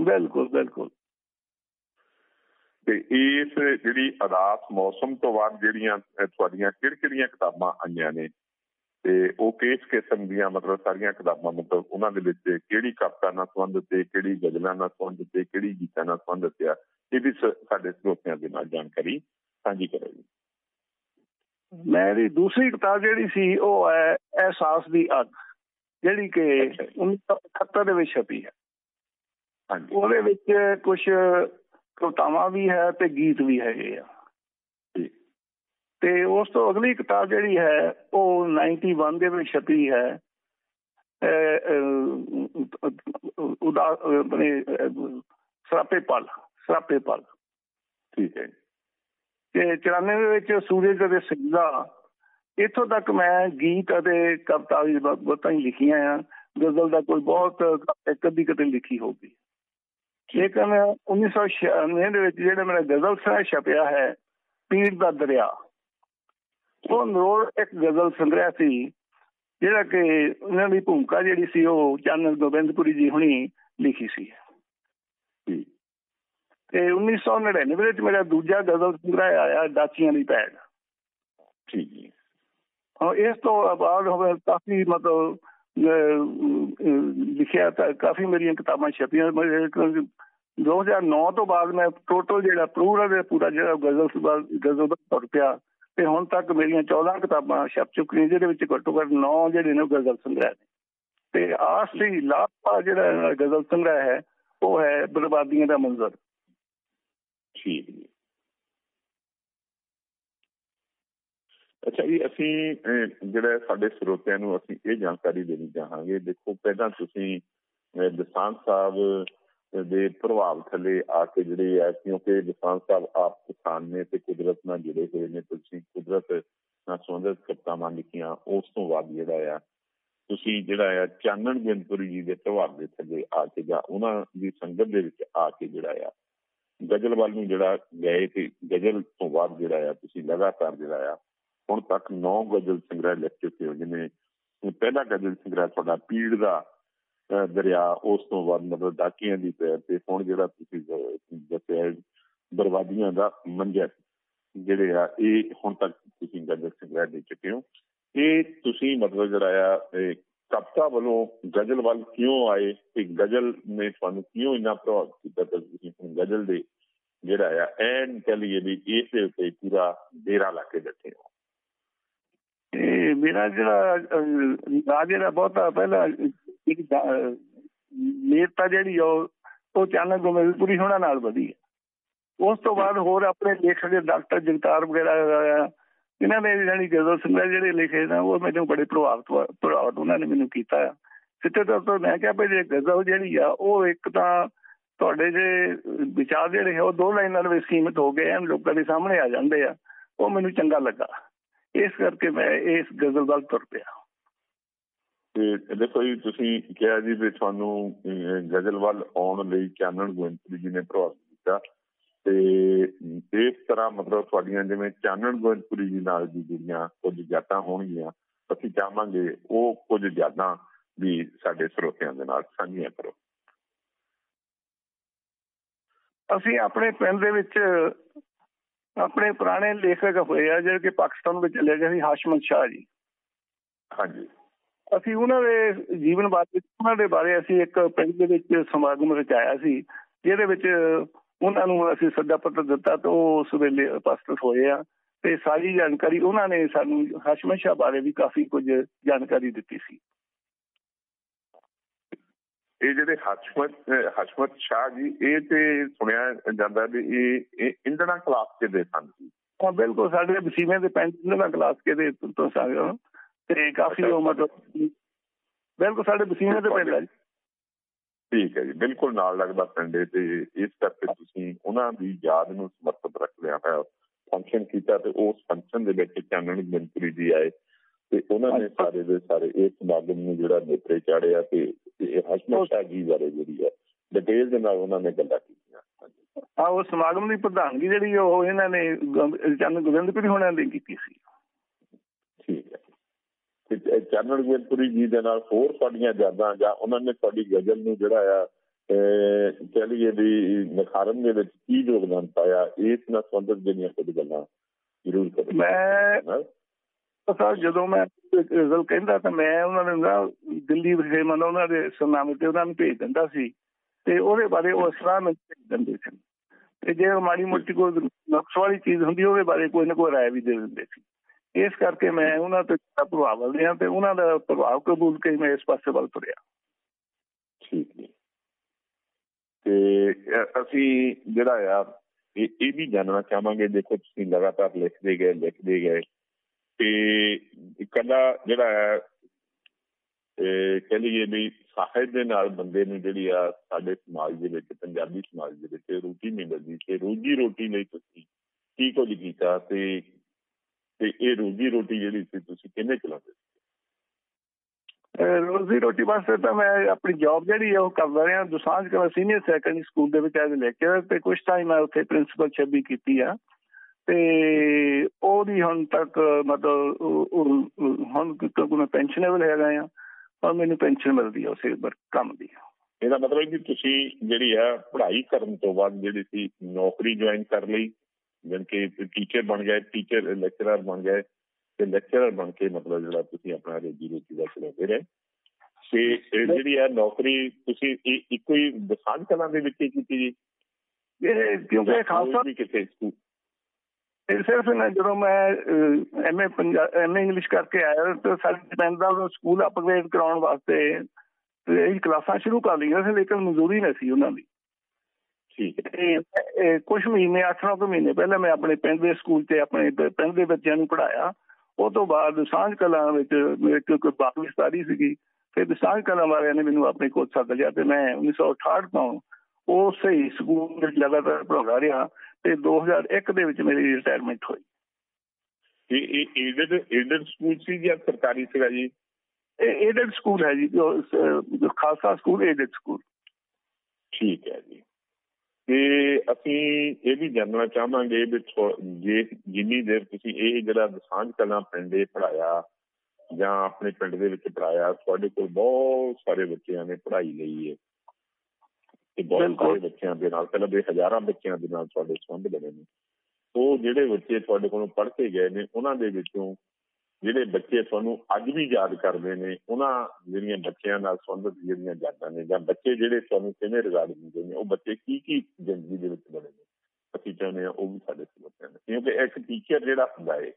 ਬਿਲਕੁਲ ਬਿਲਕੁਲ। ਤੇ ਇਸ ਜਿਹੜੀ ਅਦਾਸ ਮੌਸਮ ਤੋਂ ਬਾਅਦ ਜਿਹੜੀਆਂ ਤੁਹਾਡੀਆਂ ਕਿਹੜੀਆਂ ਕਿਤਾਬਾਂ ਆਈਆਂ ਨੇ? ਤੇ ਉਹ ਕਿਸ ਕਿਸਮ ਦੀਆਂ ਮਤਲਬ ਸਾਰੀਆਂ ਕਿਤਾਬਾਂ ਮਤਲਬ ਉਹਨਾਂ ਦੇ ਵਿੱਚ ਕਿਹੜੀ ਕਵਿਤਾ ਨਾਲ ਸੰਬੰਧਿਤ ਤੇ ਕਿਹੜੀ ਗਜ਼ਲਾਂ ਨਾਲ ਸੰਬੰਧਿਤ ਤੇ ਕਿਹੜੀ ਗੀਤਾਂ ਨਾਲ ਸੰਬੰਧਿਤ ਆ ਇਹ ਵੀ ਸਾਡੇ ਸਰੋਤਿਆਂ ਦੇ ਨਾਲ ਜਾਣਕਾਰੀ ਸਾਂਝੀ ਕਰੋ ਜੀ ਮੇਰੀ ਦੂਸਰੀ ਕਿਤਾਬ ਜਿਹੜੀ ਸੀ ਉਹ ਹੈ ਅਹਿਸਾਸ ਦੀ ਅੱਗ ਜਿਹੜੀ ਕਿ 1978 ਦੇ ਵਿੱਚ ਛਪੀ ਹੈ। ਹਾਂਜੀ। ਉਹਦੇ ਵਿੱਚ ਕੁਝ ਕਵਿਤਾਵਾਂ ਵੀ ਹੈ ਤੇ ਗੀਤ ਵੀ ਹੈਗੇ ਆ। ਤੇ ਉਸ ਤੋਂ ਅਗਲੀ ਕਿਤਾਬ ਜਿਹੜੀ ਹੈ ਉਹ 91 ਦੇ ਵਿੱਚ ਛਪੀ ਹੈ। ਉਹਦਾ ਆਪਣੇ ਸਰਾਪੇ ਪਲ ਸਰਾਪੇ ਪਲ। ਠੀਕ ਹੈ। ਤੇ 94 ਦੇ ਵਿੱਚ ਸੂਰਜ ਦੇ ਸਿੱਧਾ ਇੱਥੋਂ ਤੱਕ ਮੈਂ ਗੀਤ ਅਤੇ ਕਵਿਤਾ ਵੀ ਬਹੁਤਾਂ ਹੀ ਲਿਖੀਆਂ ਆ। ਗਜ਼ਲ ਦਾ ਕੋਈ ਬਹੁਤ ਇੱਕ ਅੱਧੀ ਕਿਤੇ ਲਿਖੀ ਹੋਗੀ ਲੇਕਿਨ 1996 ਦੇ ਵਿੱਚ ਜਿਹੜਾ ਮੇਰਾ ਗਜ਼ਲ ਸਾਹਿਬ ਛਪਿਆ ਹੈ ਪੀਰ ਦਾ ਦਰਿਆ। ਉਹ ਨਰੋੜ ਇੱਕ ਗਜ਼ਲ ਸੰਗ੍ਰਹਿ ਸੀ ਜਿਹੜਾ ਕਿ ਉਹਨਾਂ ਦੀ ਭੂਮਿਕਾ ਜਿਹੜੀ ਸੀ ਉਹ ਚੰਨ ਗੋਬਿੰਦਪੁਰੀ ਜੀ ਹੁਣੀ ਲਿਖੀ ਸੀ। ਤੇ 1999 ਵਿੱਚ ਮੇਰਾ ਦੂਜਾ ਗਜ਼ਲ ਸੰਗ੍ਰਹਿ ਆਇਆ ਡਾਚੀਆਂ ਦੀ ਪੈੜ ਠੀਕ ਹੈ ਹਾਂ, ਇਸ ਤੋਂ ਬਾਅਦ ਹੋਵੇ ਕਾਫੀ ਮਤਲਬ ਅਹ, ਅਹ, ਲਿਖਿਆ ਤਾਂ ਕਾਫੀ ਮੇਰੀਆਂ ਕਿਤਾਬਾਂ ਛਪੀਆਂ। ਮੇਰੇ ਕੋਲ 2009 ਤੋਂ ਬਾਅਦ ਮੈਂ ਟੋਟਲ ਜਿਹੜਾ ਪੂਰਾ ਦੇ ਪੂਰਾ ਜਿਹੜਾ ਗਜ਼ਲ ਸੁਭਾ ਗਜ਼ਲ ਦਾ ਤੁਰ ਪਿਆ। ਤੇ ਹੁਣ ਤੱਕ ਮੇਰੀਆਂ 14 ਕਿਤਾਬਾਂ ਛਪ ਚੁੱਕੀਆਂ ਜਿਹਦੇ ਵਿੱਚ ਘੱਟੋ ਘੱਟ 9 ਜਿਹੜੇ ਨੇ ਉਹ ਗਜ਼ਲ ਸੰਗ੍ਰਹਿ ਨੇ। ਤੇ ਆਖਰੀ ਲਾਪਾ ਜਿਹੜਾ ਗਜ਼ਲ ਸੰਗ੍ਰਹਿ ਹੈ ਉਹ ਹੈ ਬਰਬਾਦੀਆਂ ਦਾ ਮੰਜ਼ਰ। ਠੀਕ ਜੀ। ਅੱਛਾ ਜੀ ਅਸੀਂ ਅਹ, ਜਿਹੜਾ ਸਾਡੇ ਸਰੋਤਿਆਂ ਨੂੰ ਅਸੀਂ ਇਹ ਜਾਣਕਾਰੀ ਦੇਣੀ ਚਾਹਾਂਗੇ ਦੇਖੋ ਪਹਿਲਾਂ ਤੁਸੀਂ ਅਹ, ਦਸਾਂਝ ਸਾਹਿਬ ਦੇ ਪ੍ਰਭਾਵ ਥੱਲੇ ਆ ਕੇ ਜਿਹੜੇ ਆ ਕਿਉਂਕਿ ਦਸਾਂਝ ਸਾਹਿਬ ਆਪ ਕਿਸਾਨ ਨੇ ਤੇ ਕੁਦਰਤ ਨਾਲ ਜੁੜੇ ਹੋਏ ਨੇ ਤੁਸੀਂ ਕੁਦਰਤ ਨਾਲ ਸੰਬੰਧਿਤ ਕਵਿਤਾਵਾਂ ਲਿਖੀਆਂ ਉਸ ਤੋਂ ਬਾਅਦ ਜਿਹੜਾ ਆ ਤੁਸੀਂ ਜਿਹੜਾ ਆ ਚਾਨਣ ਬਿੰਦਪੁਰੀ ਜੀ ਦੇ ਪ੍ਰਭਾਵ ਦੇ ਥੱਲੇ ਆ ਕੇ ਜਾਂ ਉਹਨਾਂ ਦੀ ਸੰਗਤ ਦੇ ਵਿੱਚ ਆ ਕੇ ਜਿਹੜਾ ਆ ਗਜ਼ਲ ਵੱਲ ਨੂੰ ਜਿਹੜਾ ਗਏ ਤੇ ਗਜ਼ਲ ਤੋਂ ਬਾਅਦ ਜਿਹੜਾ ਆ ਤੁਸੀਂ ਲਗਾਤਾਰ ਜਿਹੜਾ ਆ ਹੁਣ ਤੱਕ 9 ਗਜ਼ਲ ਸੰਗ੍ਰਹਿ ਲਿਖ ਚੁੱਕੇ ਹੋ ਜਿਵੇਂ ਪਹਿਲਾ ਗਜ਼ਲ ਸੰਗ੍ਰਹਿ ਤੁਹਾਡਾ ਪੀੜ ਦਾ ਅਹ, ਦਰਿਆ ਉਸ ਤੋਂ ਬਾਅਦ ਮਤਲਬ ਡਾਕੀਆਂ ਦੀ ਪੈਰ ਤੇ ਹੁਣ ਜਿਹੜਾ ਤੁਸੀਂ ਦੱਸਿਆ ਬਰਬਾਦੀਆਂ ਦਾ ਮੰਜਰ ਜਿਹੜੇ ਆ ਇਹ ਹੁਣ ਤੱਕ ਤੁਸੀਂ ਗਜ਼ਲ ਸੰਗ੍ਰਹਿ ਦੇ ਚੁੱਕੇ ਹੋ। ਇਹ ਤੁਸੀਂ ਮਤਲਬ ਜਿਹੜਾ ਆ ਇਹ ਕਵਿਤਾ ਵੱਲੋਂ ਗਜ਼ਲ ਵੱਲ ਕਿਉਂ ਆਏ? ਤੇ ਗਜ਼ਲ ਨੇ ਤੁਹਾਨੂੰ ਕਿਉਂ ਇੰਨਾ ਪ੍ਰਭਾਵਿਤ ਕੀਤਾ ਤੇ ਤੁਸੀਂ ਹੁਣ ਗਜ਼ਲ ਦੇ ਜਿਹੜਾ ਆ ਐਨ ਕਹ ਲਈਏ ਵੀ ਇਸ ਦੇ ਉੱਤੇ ਪੂਰਾ ਡੇਰਾ ਲਾ ਕੇ ਬੈਠੇ ਹੋ। ਇਹ ਮੇਰਾ ਜਿਹੜਾ ਅਹ, ਜਿਹੜਾ ਬਹੁਤਾ ਪਹਿਲਾਂ ਇੱਕ ਦਾ- ਨੇਤਾ ਜਿਹੜੀ ਉਹ ਉਹ ਚਾਨਣ ਗੋਮੇਲਪੁਰੀ ਹੋਣਾ ਨਾਲ ਵਧੀ ਹੈ ਉਸ ਤੋਂ ਬਾਅਦ ਹੋਰ ਆਪਣੇ ਲੇਖਕ ਡਾਕਟਰ ਜਗਤਾਰ ਵਗੈਰਾ ਆ, ਇਹਨਾਂ ਨੇ ਜਿਹੜੀ ਗਜ਼ਲ ਸੰਗ੍ਰਹਿ ਜਿਹੜੇ ਲਿਖੇ ਨਾ ਉਹ ਮੈਨੂੰ ਬੜੇ ਪ੍ਰਭਾਵਿਤ ਪ੍ਰਭਾਵਿਤ ਉਹਨਾਂ ਨੇ ਮੈਨੂੰ ਕੀਤਾ ਆ। ਸਿੱਧੇ ਤੌਰ ਤੇ ਮੈਂ ਕਿਹਾ ਵੀ ਜੇ ਗਜ਼ਲ ਜਿਹੜੀ ਆ ਉਹ ਇੱਕ ਤਾਂ ਤੁਹਾਡੇ ਜੇ ਵਿਚਾਰ ਜਿਹੜੇ ਹੈ ਉਹ ਦੋ ਲਾਈਨਾਂ ਦੇ ਵਿੱਚ ਸੀਮਿਤ ਹੋ ਗਏ ਹਨ ਲੋਕਾਂ ਦੇ ਸਾਹਮਣੇ ਆ ਜਾਂਦੇ ਆ। ਉਹ ਮੈਨੂੰ ਚੰਗਾ ਲੱਗਾ। ਇਸ ਕਰਕੇ ਮੈਂ ਇਸ ਗਜ਼ਲ ਵੱਲ ਤੁਰ ਪਿਆ। ਤੇ ਦੇਖੋ ਜੀ ਤੁਸੀਂ ਕਿਹਾ ਜੀ ਵੀ ਤੁਹਾਨੂੰ ਗਜ਼ਲ ਵੱਲ ਆਉਣ ਲਈ ਚਾਨਣ ਗੋਇੰਦਪੁਰੀ ਜੀ ਨੇ ਪ੍ਰਭਾਵਿਤ ਕੀਤਾ ਤੇ ਇਸ ਤਰ੍ਹਾਂ ਮਤਲਬ ਤੁਹਾਡੀਆਂ ਜਿਵੇਂ ਚਾਨਣ ਗੋਇੰਦਪੁਰੀ ਜੀ ਨਾਲ ਦੀ ਜਿਹੜੀਆਂ ਕੁਝ ਯਾਦਾਂ ਹੋਣਗੀਆਂ ਅਸੀਂ ਚਾਹਾਂਗੇ ਉਹ ਕੁਝ ਯਾਦਾਂ ਵੀ ਸਾਡੇ ਸਰੋਤਿਆਂ ਦੇ ਨਾਲ ਸਾਂਝੀਆਂ ਕਰੋ। ਅਸੀਂ ਆਪਣੇ ਪਿੰਡ ਦੇ ਵਿੱਚ ਆਪਣੇ ਪੁਰਾਣੇ ਲੇਖਕ ਹੋਏ ਆ ਜਿਹੜੇ ਕਿ ਪਾਕਿਸਤਾਨ ਵਿੱਚ ਚਲੇ ਗਏ ਸੀ ਹਾਸ਼ਮਤ ਸ਼ਾਹ ਜੀ। ਹਾਂਜੀ। ਅਸੀਂ ਉਹਨਾਂ ਦੇ ਜੀਵਨ ਬਾਰੇ ਉਹਨਾਂ ਦੇ ਬਾਰੇ ਅਸੀਂ ਇੱਕ ਪਿੰਡ ਦੇ ਵਿੱਚ ਸਮਾਗਮ ਰਚਾਇਆ ਸੀ ਜਿਹਦੇ ਵਿੱਚ ਉਹਨਾਂ ਨੂੰ ਅਸੀਂ ਸੱਦਾ ਪੱਤਰ ਦਿੱਤਾ ਤੇ ਉਹ ਉਸ ਵੇਲੇ ਉਪਸਥਿਤ ਹੋਏ ਆ ਤੇ ਸਾਰੀ ਜਾਣਕਾਰੀ ਉਹਨਾਂ ਨੇ ਸਾਨੂੰ ਹਾਸ਼ਮਤ ਸ਼ਾਹ ਬਾਰੇ ਵੀ ਕਾਫੀ ਕੁਝ ਜਾਣਕਾਰੀ ਦਿੱਤੀ ਸੀ। ਇਹ ਜਿਹੜੇ ਹਸ਼ਮਤ ਹਸ਼ਮਤ ਸ਼ਾਹ ਜੀ ਇਹ ਤੇ ਸੁਣਿਆ ਜਾਂਦਾ ਵੀ ਇਹ ਇੰਦਣਾ ਕਲਾਸ ਦੇ ਸਨ ਜੀ? ਹਾਂ ਬਿਲਕੁਲ ਸਾਡੇ ਵਸੀਵੇਂ ਦੇ ਪਿੰਡ ਇਹਨਾਂ ਕਲਾਸ ਕੇ ਦੇ ਤੋਂ ਸਾਗਰ ਤੇ ਕਾਫੀ ਉਹ ਮਤਲਬ ਬਿਲਕੁਲ ਸਾਡੇ ਵਸੀਵੇਂ ਦੇ ਪਿੰਡ ਆ ਜੀ। ਠੀਕ ਹੈ ਜੀ ਬਿਲਕੁਲ ਨਾਲ ਲੱਗਦਾ ਪਿੰਡ ਹੈ ਤੇ ਇਸ ਕਰਕੇ ਤੁਸੀਂ ਉਹਨਾਂ ਦੀ ਯਾਦ ਨੂੰ ਸਮਰਪਿਤ ਰੱਖ ਲਿਆ ਹੈ। ਫੰਕਸ਼ਨ ਕੀਤਾ ਤੇ ਉਸ ਫੰਕਸ਼ਨ ਦੇ ਵਿੱਚ ਚਾਨਣ ਮੰਤਰੀ ਜੀ ਆਏ ਤੇ ਉਹਨਾਂ ਨੇ ਸਾਰੇ ਦੇ ਸਾਰੇ ਇਸ ਸਮਾਗਮ ਨੂੰ ਜਿਹੜਾ ਨੇਤਰੇ ਚਾੜਿਆ ਤੇ ਇਹ ਹਸਮਤ ਸ਼ਾਹ ਜੀ ਬਾਰੇ ਜਿਹੜੀ ਹੈ ਡਿਟੇਲ ਦੇ ਨਾਲ ਉਹਨਾਂ ਨੇ ਗੱਲਾਂ ਕੀਤੀਆਂ। ਆ ਉਹ ਸਮਾਗਮ ਦੀ ਪ੍ਰਧਾਨਗੀ ਜਿਹੜੀ ਉਹ ਇਹਨਾਂ ਨੇ ਚੰਨ ਗੋਬਿੰਦਪੁਰੀ ਹੋਣਾ ਨੇ ਕੀਤੀ ਸੀ। ਠੀਕ ਹੈ। ਤੇ ਚ- ਚਾਨਣ ਗੋਬਿੰਦਪੁਰੀ ਜੀ ਦੇ ਨਾਲ ਹੋਰ ਤੁਹਾਡੀਆਂ ਯਾਦਾਂ ਜਾਂ ਉਹਨਾਂ ਨੇ ਤੁਹਾਡੀ ਗਜ਼ਲ ਨੂੰ ਜਿਹੜਾ ਆ ਅਹ, ਕਹਿ ਲਈਏ ਵੀ ਨਿਖਾਰਨ ਦੇ ਵਿੱਚ ਕੀ ਯੋਗਦਾਨ ਪਾਇਆ ਇਸ ਨਾਲ ਸੰਬੰਧਿਤ ਜਿਹੜੀਆਂ ਕੁਝ ਗੱਲਾਂ ਜ਼ਰੂਰ ਕਰੋ ਮੈਂ ਹਾਂ। ਸਰ ਜਦੋਂ ਮੈਂ ਗਜ਼ਲ ਕਹਿੰਦਾ ਤਾਂ ਮੈਂ ਉਹਨਾਂ ਨੂੰ ਨਾ ਦਿੱਲੀ ਵਿਖੇ ਮਨ ਉਹਨਾਂ ਦੇ ਸੁਨਾਮੇ ਤੇ ਉਹਨਾਂ ਨੂੰ ਭੇਜ ਦਿੰਦਾ ਸੀ ਤੇ ਉਹਦੇ ਬਾਰੇ ਉਹ ਸਲਾਹ ਮੈਨੂੰ ਭੇਜ ਦਿੰਦੇ ਸੀ ਤੇ ਜੇ ਉਹ ਮਾੜੀ ਮੋਟੀ ਕੋਈ ਨਕਸ਼ ਵਾਲੀ ਚੀਜ਼ ਹੁੰਦੀ ਉਹਦੇ ਬਾਰੇ ਕੋਈ ਨਾ ਕੋਈ ਰਾਏ ਵੀ ਦੇ ਦਿੰਦੇ ਸੀ ਇਸ ਕਰਕੇ ਮੈਂ ਉਹਨਾਂ ਤੇ ਪ੍ਰਭਾਵ ਲਿਆ ਤੇ ਉਹਨਾਂ ਦਾ ਪ੍ਰਭਾਵ ਕਬੂਲ ਕੇ ਮੈਂ ਇਸ ਪਾਸੇ ਵੱਲ ਤੁਰਿਆ। ਠੀਕ ਹੈ ਤੇ ਅਸੀਂ ਜਿਹੜਾ ਆ, ਇਹ ਇਹ ਵੀ ਜਾਣਨਾ ਚਾਹਾਂਗੇ, ਦੇਖੋ ਤੁਸੀਂ ਲਗਾਤਾਰ ਲਿਖਦੇ ਗਏ ਲਿਖਦੇ ਗਏ। ਤੇ ਇਕੱਲਾ ਜਿਹੜਾ ਹੈ ਇਹ ਕਹਿ ਲਈਏ ਵੀ ਸਾਹਿਤ ਦੇ ਨਾਲ ਬੰਦੇ ਨੂੰ ਜਿਹੜੀ ਆ, ਸਾਡੇ ਸਮਾਜ ਦੇ ਵਿੱਚ, ਪੰਜਾਬੀ ਸਮਾਜ ਦੇ ਵਿੱਚ ਰੋਟੀ ਨਹੀਂ ਮਿਲਦੀ ਤੇ ਰੋਜੀ ਰੋਟੀ ਲਈ ਤੁਸੀਂ ਕੀ ਕੁਝ ਕੀਤਾ ਤੇ ਤੇ ਇਹ ਰੋਜੀ ਰੋਟੀ ਜਿਹੜੀ ਸੀ ਤੁਸੀਂ ਕਿੰਨੇ ਚਲਾਉਂਦੇ ਸੀ? ਰੋਜ਼ੀ ਰੋਟੀ ਵਾਸਤੇ ਤਾਂ ਮੈਂ ਆਪਣੀ ਜੌਬ ਜਿਹੜੀ ਹੈ ਉਹ ਕਰਦਾ ਰਿਹਾ। ਦੁਸਾਂਝ ਕਲਾ ਸੀਨੀਅਰ ਸੈਕੰਡਰੀ ਸਕੂਲ ਦੇ ਵਿੱਚ ਐਜ਼ ਲੈਕਚਰਰ ਤੇ ਕੁਝ ਟਾਈਮ ਮੈਂ ਉੱਥੇ ਪ੍ਰਿੰਸੀਪਲ ਛੱਬੀ ਕੀਤੀ ਆ। ਤੇ ਉਹਦੀ ਹੁਣ ਤੱਕ ਮਤਲਬ ਹੁਣ ਕਿਉਂਕਿ ਮੈਂ ਪੈਨਸ਼ਨੇਬਲ ਹੈਗਾ ਆ ਔਰ ਮੈਨੂੰ ਪੈਨਸ਼ਨ ਮਿਲਦੀ ਆ ਉਸੇ ਵਰ- ਕੰਮ ਦੀ। ਇਹਦਾ ਮਤਲਬ ਹੈ ਕਿ ਤੁਸੀਂ ਜਿਹੜੀ ਆ ਪੜ੍ਹਾਈ ਕਰਨ ਤੋਂ ਬਾਅਦ ਜਿਹੜੀ ਸੀ ਨੌਕਰੀ ਜੁਆਇਨ ਕਰ ਲਈ ਜਾਣੀ ਕਿ ਟੀਚਰ ਬਣ ਗਏ ਟੀਚਰ ਲੈਕਚਰਰ ਬਣ ਗਏ ਤੇ ਲੈਕਚਰਰ ਬਣ ਕੇ ਮਤਲਬ ਜਿਹੜਾ ਤੁਸੀਂ ਆਪਣਾ ਰੋਜੀ ਰੋਟੀ ਦਾ ਚਲਾਉਂਦੇ ਰਹੇ। ਤੇ ਜਿਹੜੀ ਆ ਨੌਕਰੀ ਤੁਸੀਂ ਇੱਕੋ ਹੀ ਦਸਾਂਝ ਕਲਾਂ ਦੇ ਵਿੱਚ ਕੀਤੀ ਜੀ? ਇਹ ਕਿਉਂਕਿ ਖਾਲਸਾ ਕਿਤੇ ਸਕੂਲ ਇਹ ਸਿਰਫ ਨਾ ਜਦੋਂ ਮੈਂ ਐਮਏ ਐਮਏ ਇੰਗਲਿਸ਼ ਕਰਕੇ ਆਇਆ ਤਾਂ ਸਾਡੇ ਪਿੰਡ ਦਾ ਸਕੂਲ ਅਪਗ੍ਰੇਡ ਕਰਾਉਣ ਵਾਸਤੇ ਤੇ ਇਹ ਕਲਾਸਾਂ ਸ਼ੁਰੂ ਕਰ ਲਈਆਂ ਸੀ ਲੇਕਿਨ ਮਜ਼ਦੂਰੀ ਨਹੀਂ ਸੀ ਉਹਨਾਂ ਦੀ। ਠੀਕ ਤੇ ਕੁਝ ਮਹੀਨੇ 8-9 ਕੁ ਮਹੀਨੇ ਪਹਿਲਾਂ ਮੈਂ ਆਪਣੇ ਪਿੰਡ ਦੇ ਸਕੂਲ ਤੇ ਆਪਣੇ ਪਿੰਡ ਦੇ ਬੱਚਿਆਂ ਨੂੰ ਪੜਾਇਆ ਉਹ ਤੋਂ ਬਾਅਦ ਸਾਂਝ ਕਲਾਂ ਵਿੱਚ ਮੇਰੇ ਕੋਲ ਕੋਈ ਪਾਕਿਸਤਾਨੀ ਸੀਗੀ। ਫਿਰ ਸਾਂਝ ਕਲਾਂ ਵਾਲਿਆਂ ਨੇ ਮੈਨੂੰ ਆਪਣੇ ਕੋਲ ਸੱਦ ਲਿਆ ਤੇ ਮੈਂ 1968 ਤੋਂ ਉਸੇ ਹੀ ਸਕੂਲ ਵਿੱਚ ਲਗਾਤਾਰ ਪੜ੍ਹਾਉਂਦਾ ਰਿਹਾ ਤੇ 2001 ਦੇ ਵਿੱਚ ਮੇਰੀ ਰਿਟਾਇਰਮੈਂਟ ਹੋਈ। ਇਹ ਇਹ ਏਡਡ ਏਡਡ ਸਕੂਲ ਸੀ ਜਾਂ ਸਰਕਾਰੀ ਸੀਗਾ ਜੀ? ਇਹ ਏਡਡ ਸਕੂਲ ਹੈ ਜੀ ਜੋ ਖਾਲਸਾ ਸਕੂਲ ਏਡਡ ਸਕੂਲ। ਠੀਕ ਹੈ ਜੀ। ਤੇ ਅਸੀਂ ਇਹ ਵੀ ਜਾਣਨਾ ਚਾਹਾਂਗੇ ਵੀ ਜੇ ਜਿੰਨੀ ਦੇਰ ਤੁਸੀਂ ਇਹ ਜਿਹੜਾ ਦਸਾਂਝ ਕਲਾਂ ਪਿੰਡੇ ਪੜਾਇਆ ਜਾਂ ਆਪਣੇ ਪਿੰਡ ਦੇ ਵਿੱਚ ਪੜਾਇਆ ਤੁਹਾਡੇ ਕੋਲ ਬਹੁਤ ਸਾਰੇ ਬੱਚਿਆਂ ਨੇ ਪੜ੍ਹਾਈ ਲਈ ਹੈ ਤੇ ਬਹੁਤ ਸਾਰੇ ਬੱਚਿਆਂ ਦੇ ਨਾਲ ਪਹਿਲਾਂ ਦੇ ਹਜ਼ਾਰਾਂ ਬੱਚਿਆਂ ਦੇ ਨਾਲ ਤੁਹਾਡੇ ਸੰਬੰਧ ਬਣੇ ਨੇ। ਉਹ ਜਿਹੜੇ ਬੱਚੇ ਤੁਹਾਡੇ ਕੋਲੋਂ ਪੜ੍ਹ ਕੇ ਗਏ ਨੇ ਉਹਨਾਂ ਦੇ ਵਿੱਚੋਂ ਜਿਹੜੇ ਬੱਚੇ ਤੁਹਾਨੂੰ ਅੱਜ ਵੀ ਯਾਦ ਕਰਦੇ ਨੇ, ਉਹਨਾਂ ਜਿਹੜੀਆਂ ਬੱਚਿਆਂ ਨਾਲ ਸੰਬੰਧਿਤ ਜਿਹੜੀਆਂ ਯਾਦਾਂ ਨੇ, ਜਾਂ ਬੱਚੇ ਜਿਹੜੇ ਤੁਹਾਨੂੰ ਕਿਵੇਂ ਰਿਗਾਰਡ ਦਿੰਦੇ ਨੇ, ਉਹ ਬੱਚੇ ਕੀ ਕੀ ਜ਼ਿੰਦਗੀ ਦੇ ਵਿੱਚ ਬਣੇ ਨੇ, ਅਸੀਂ ਚਾਹੁੰਦੇ ਆ ਉਹ ਵੀ ਸਾਡੇ ਸਮਝਦੇ ਨੇ ਕਿਉਂਕਿ ਇੱਕ ਟੀਚਰ ਜਿਹੜਾ ਹੁੰਦਾ ਹੈ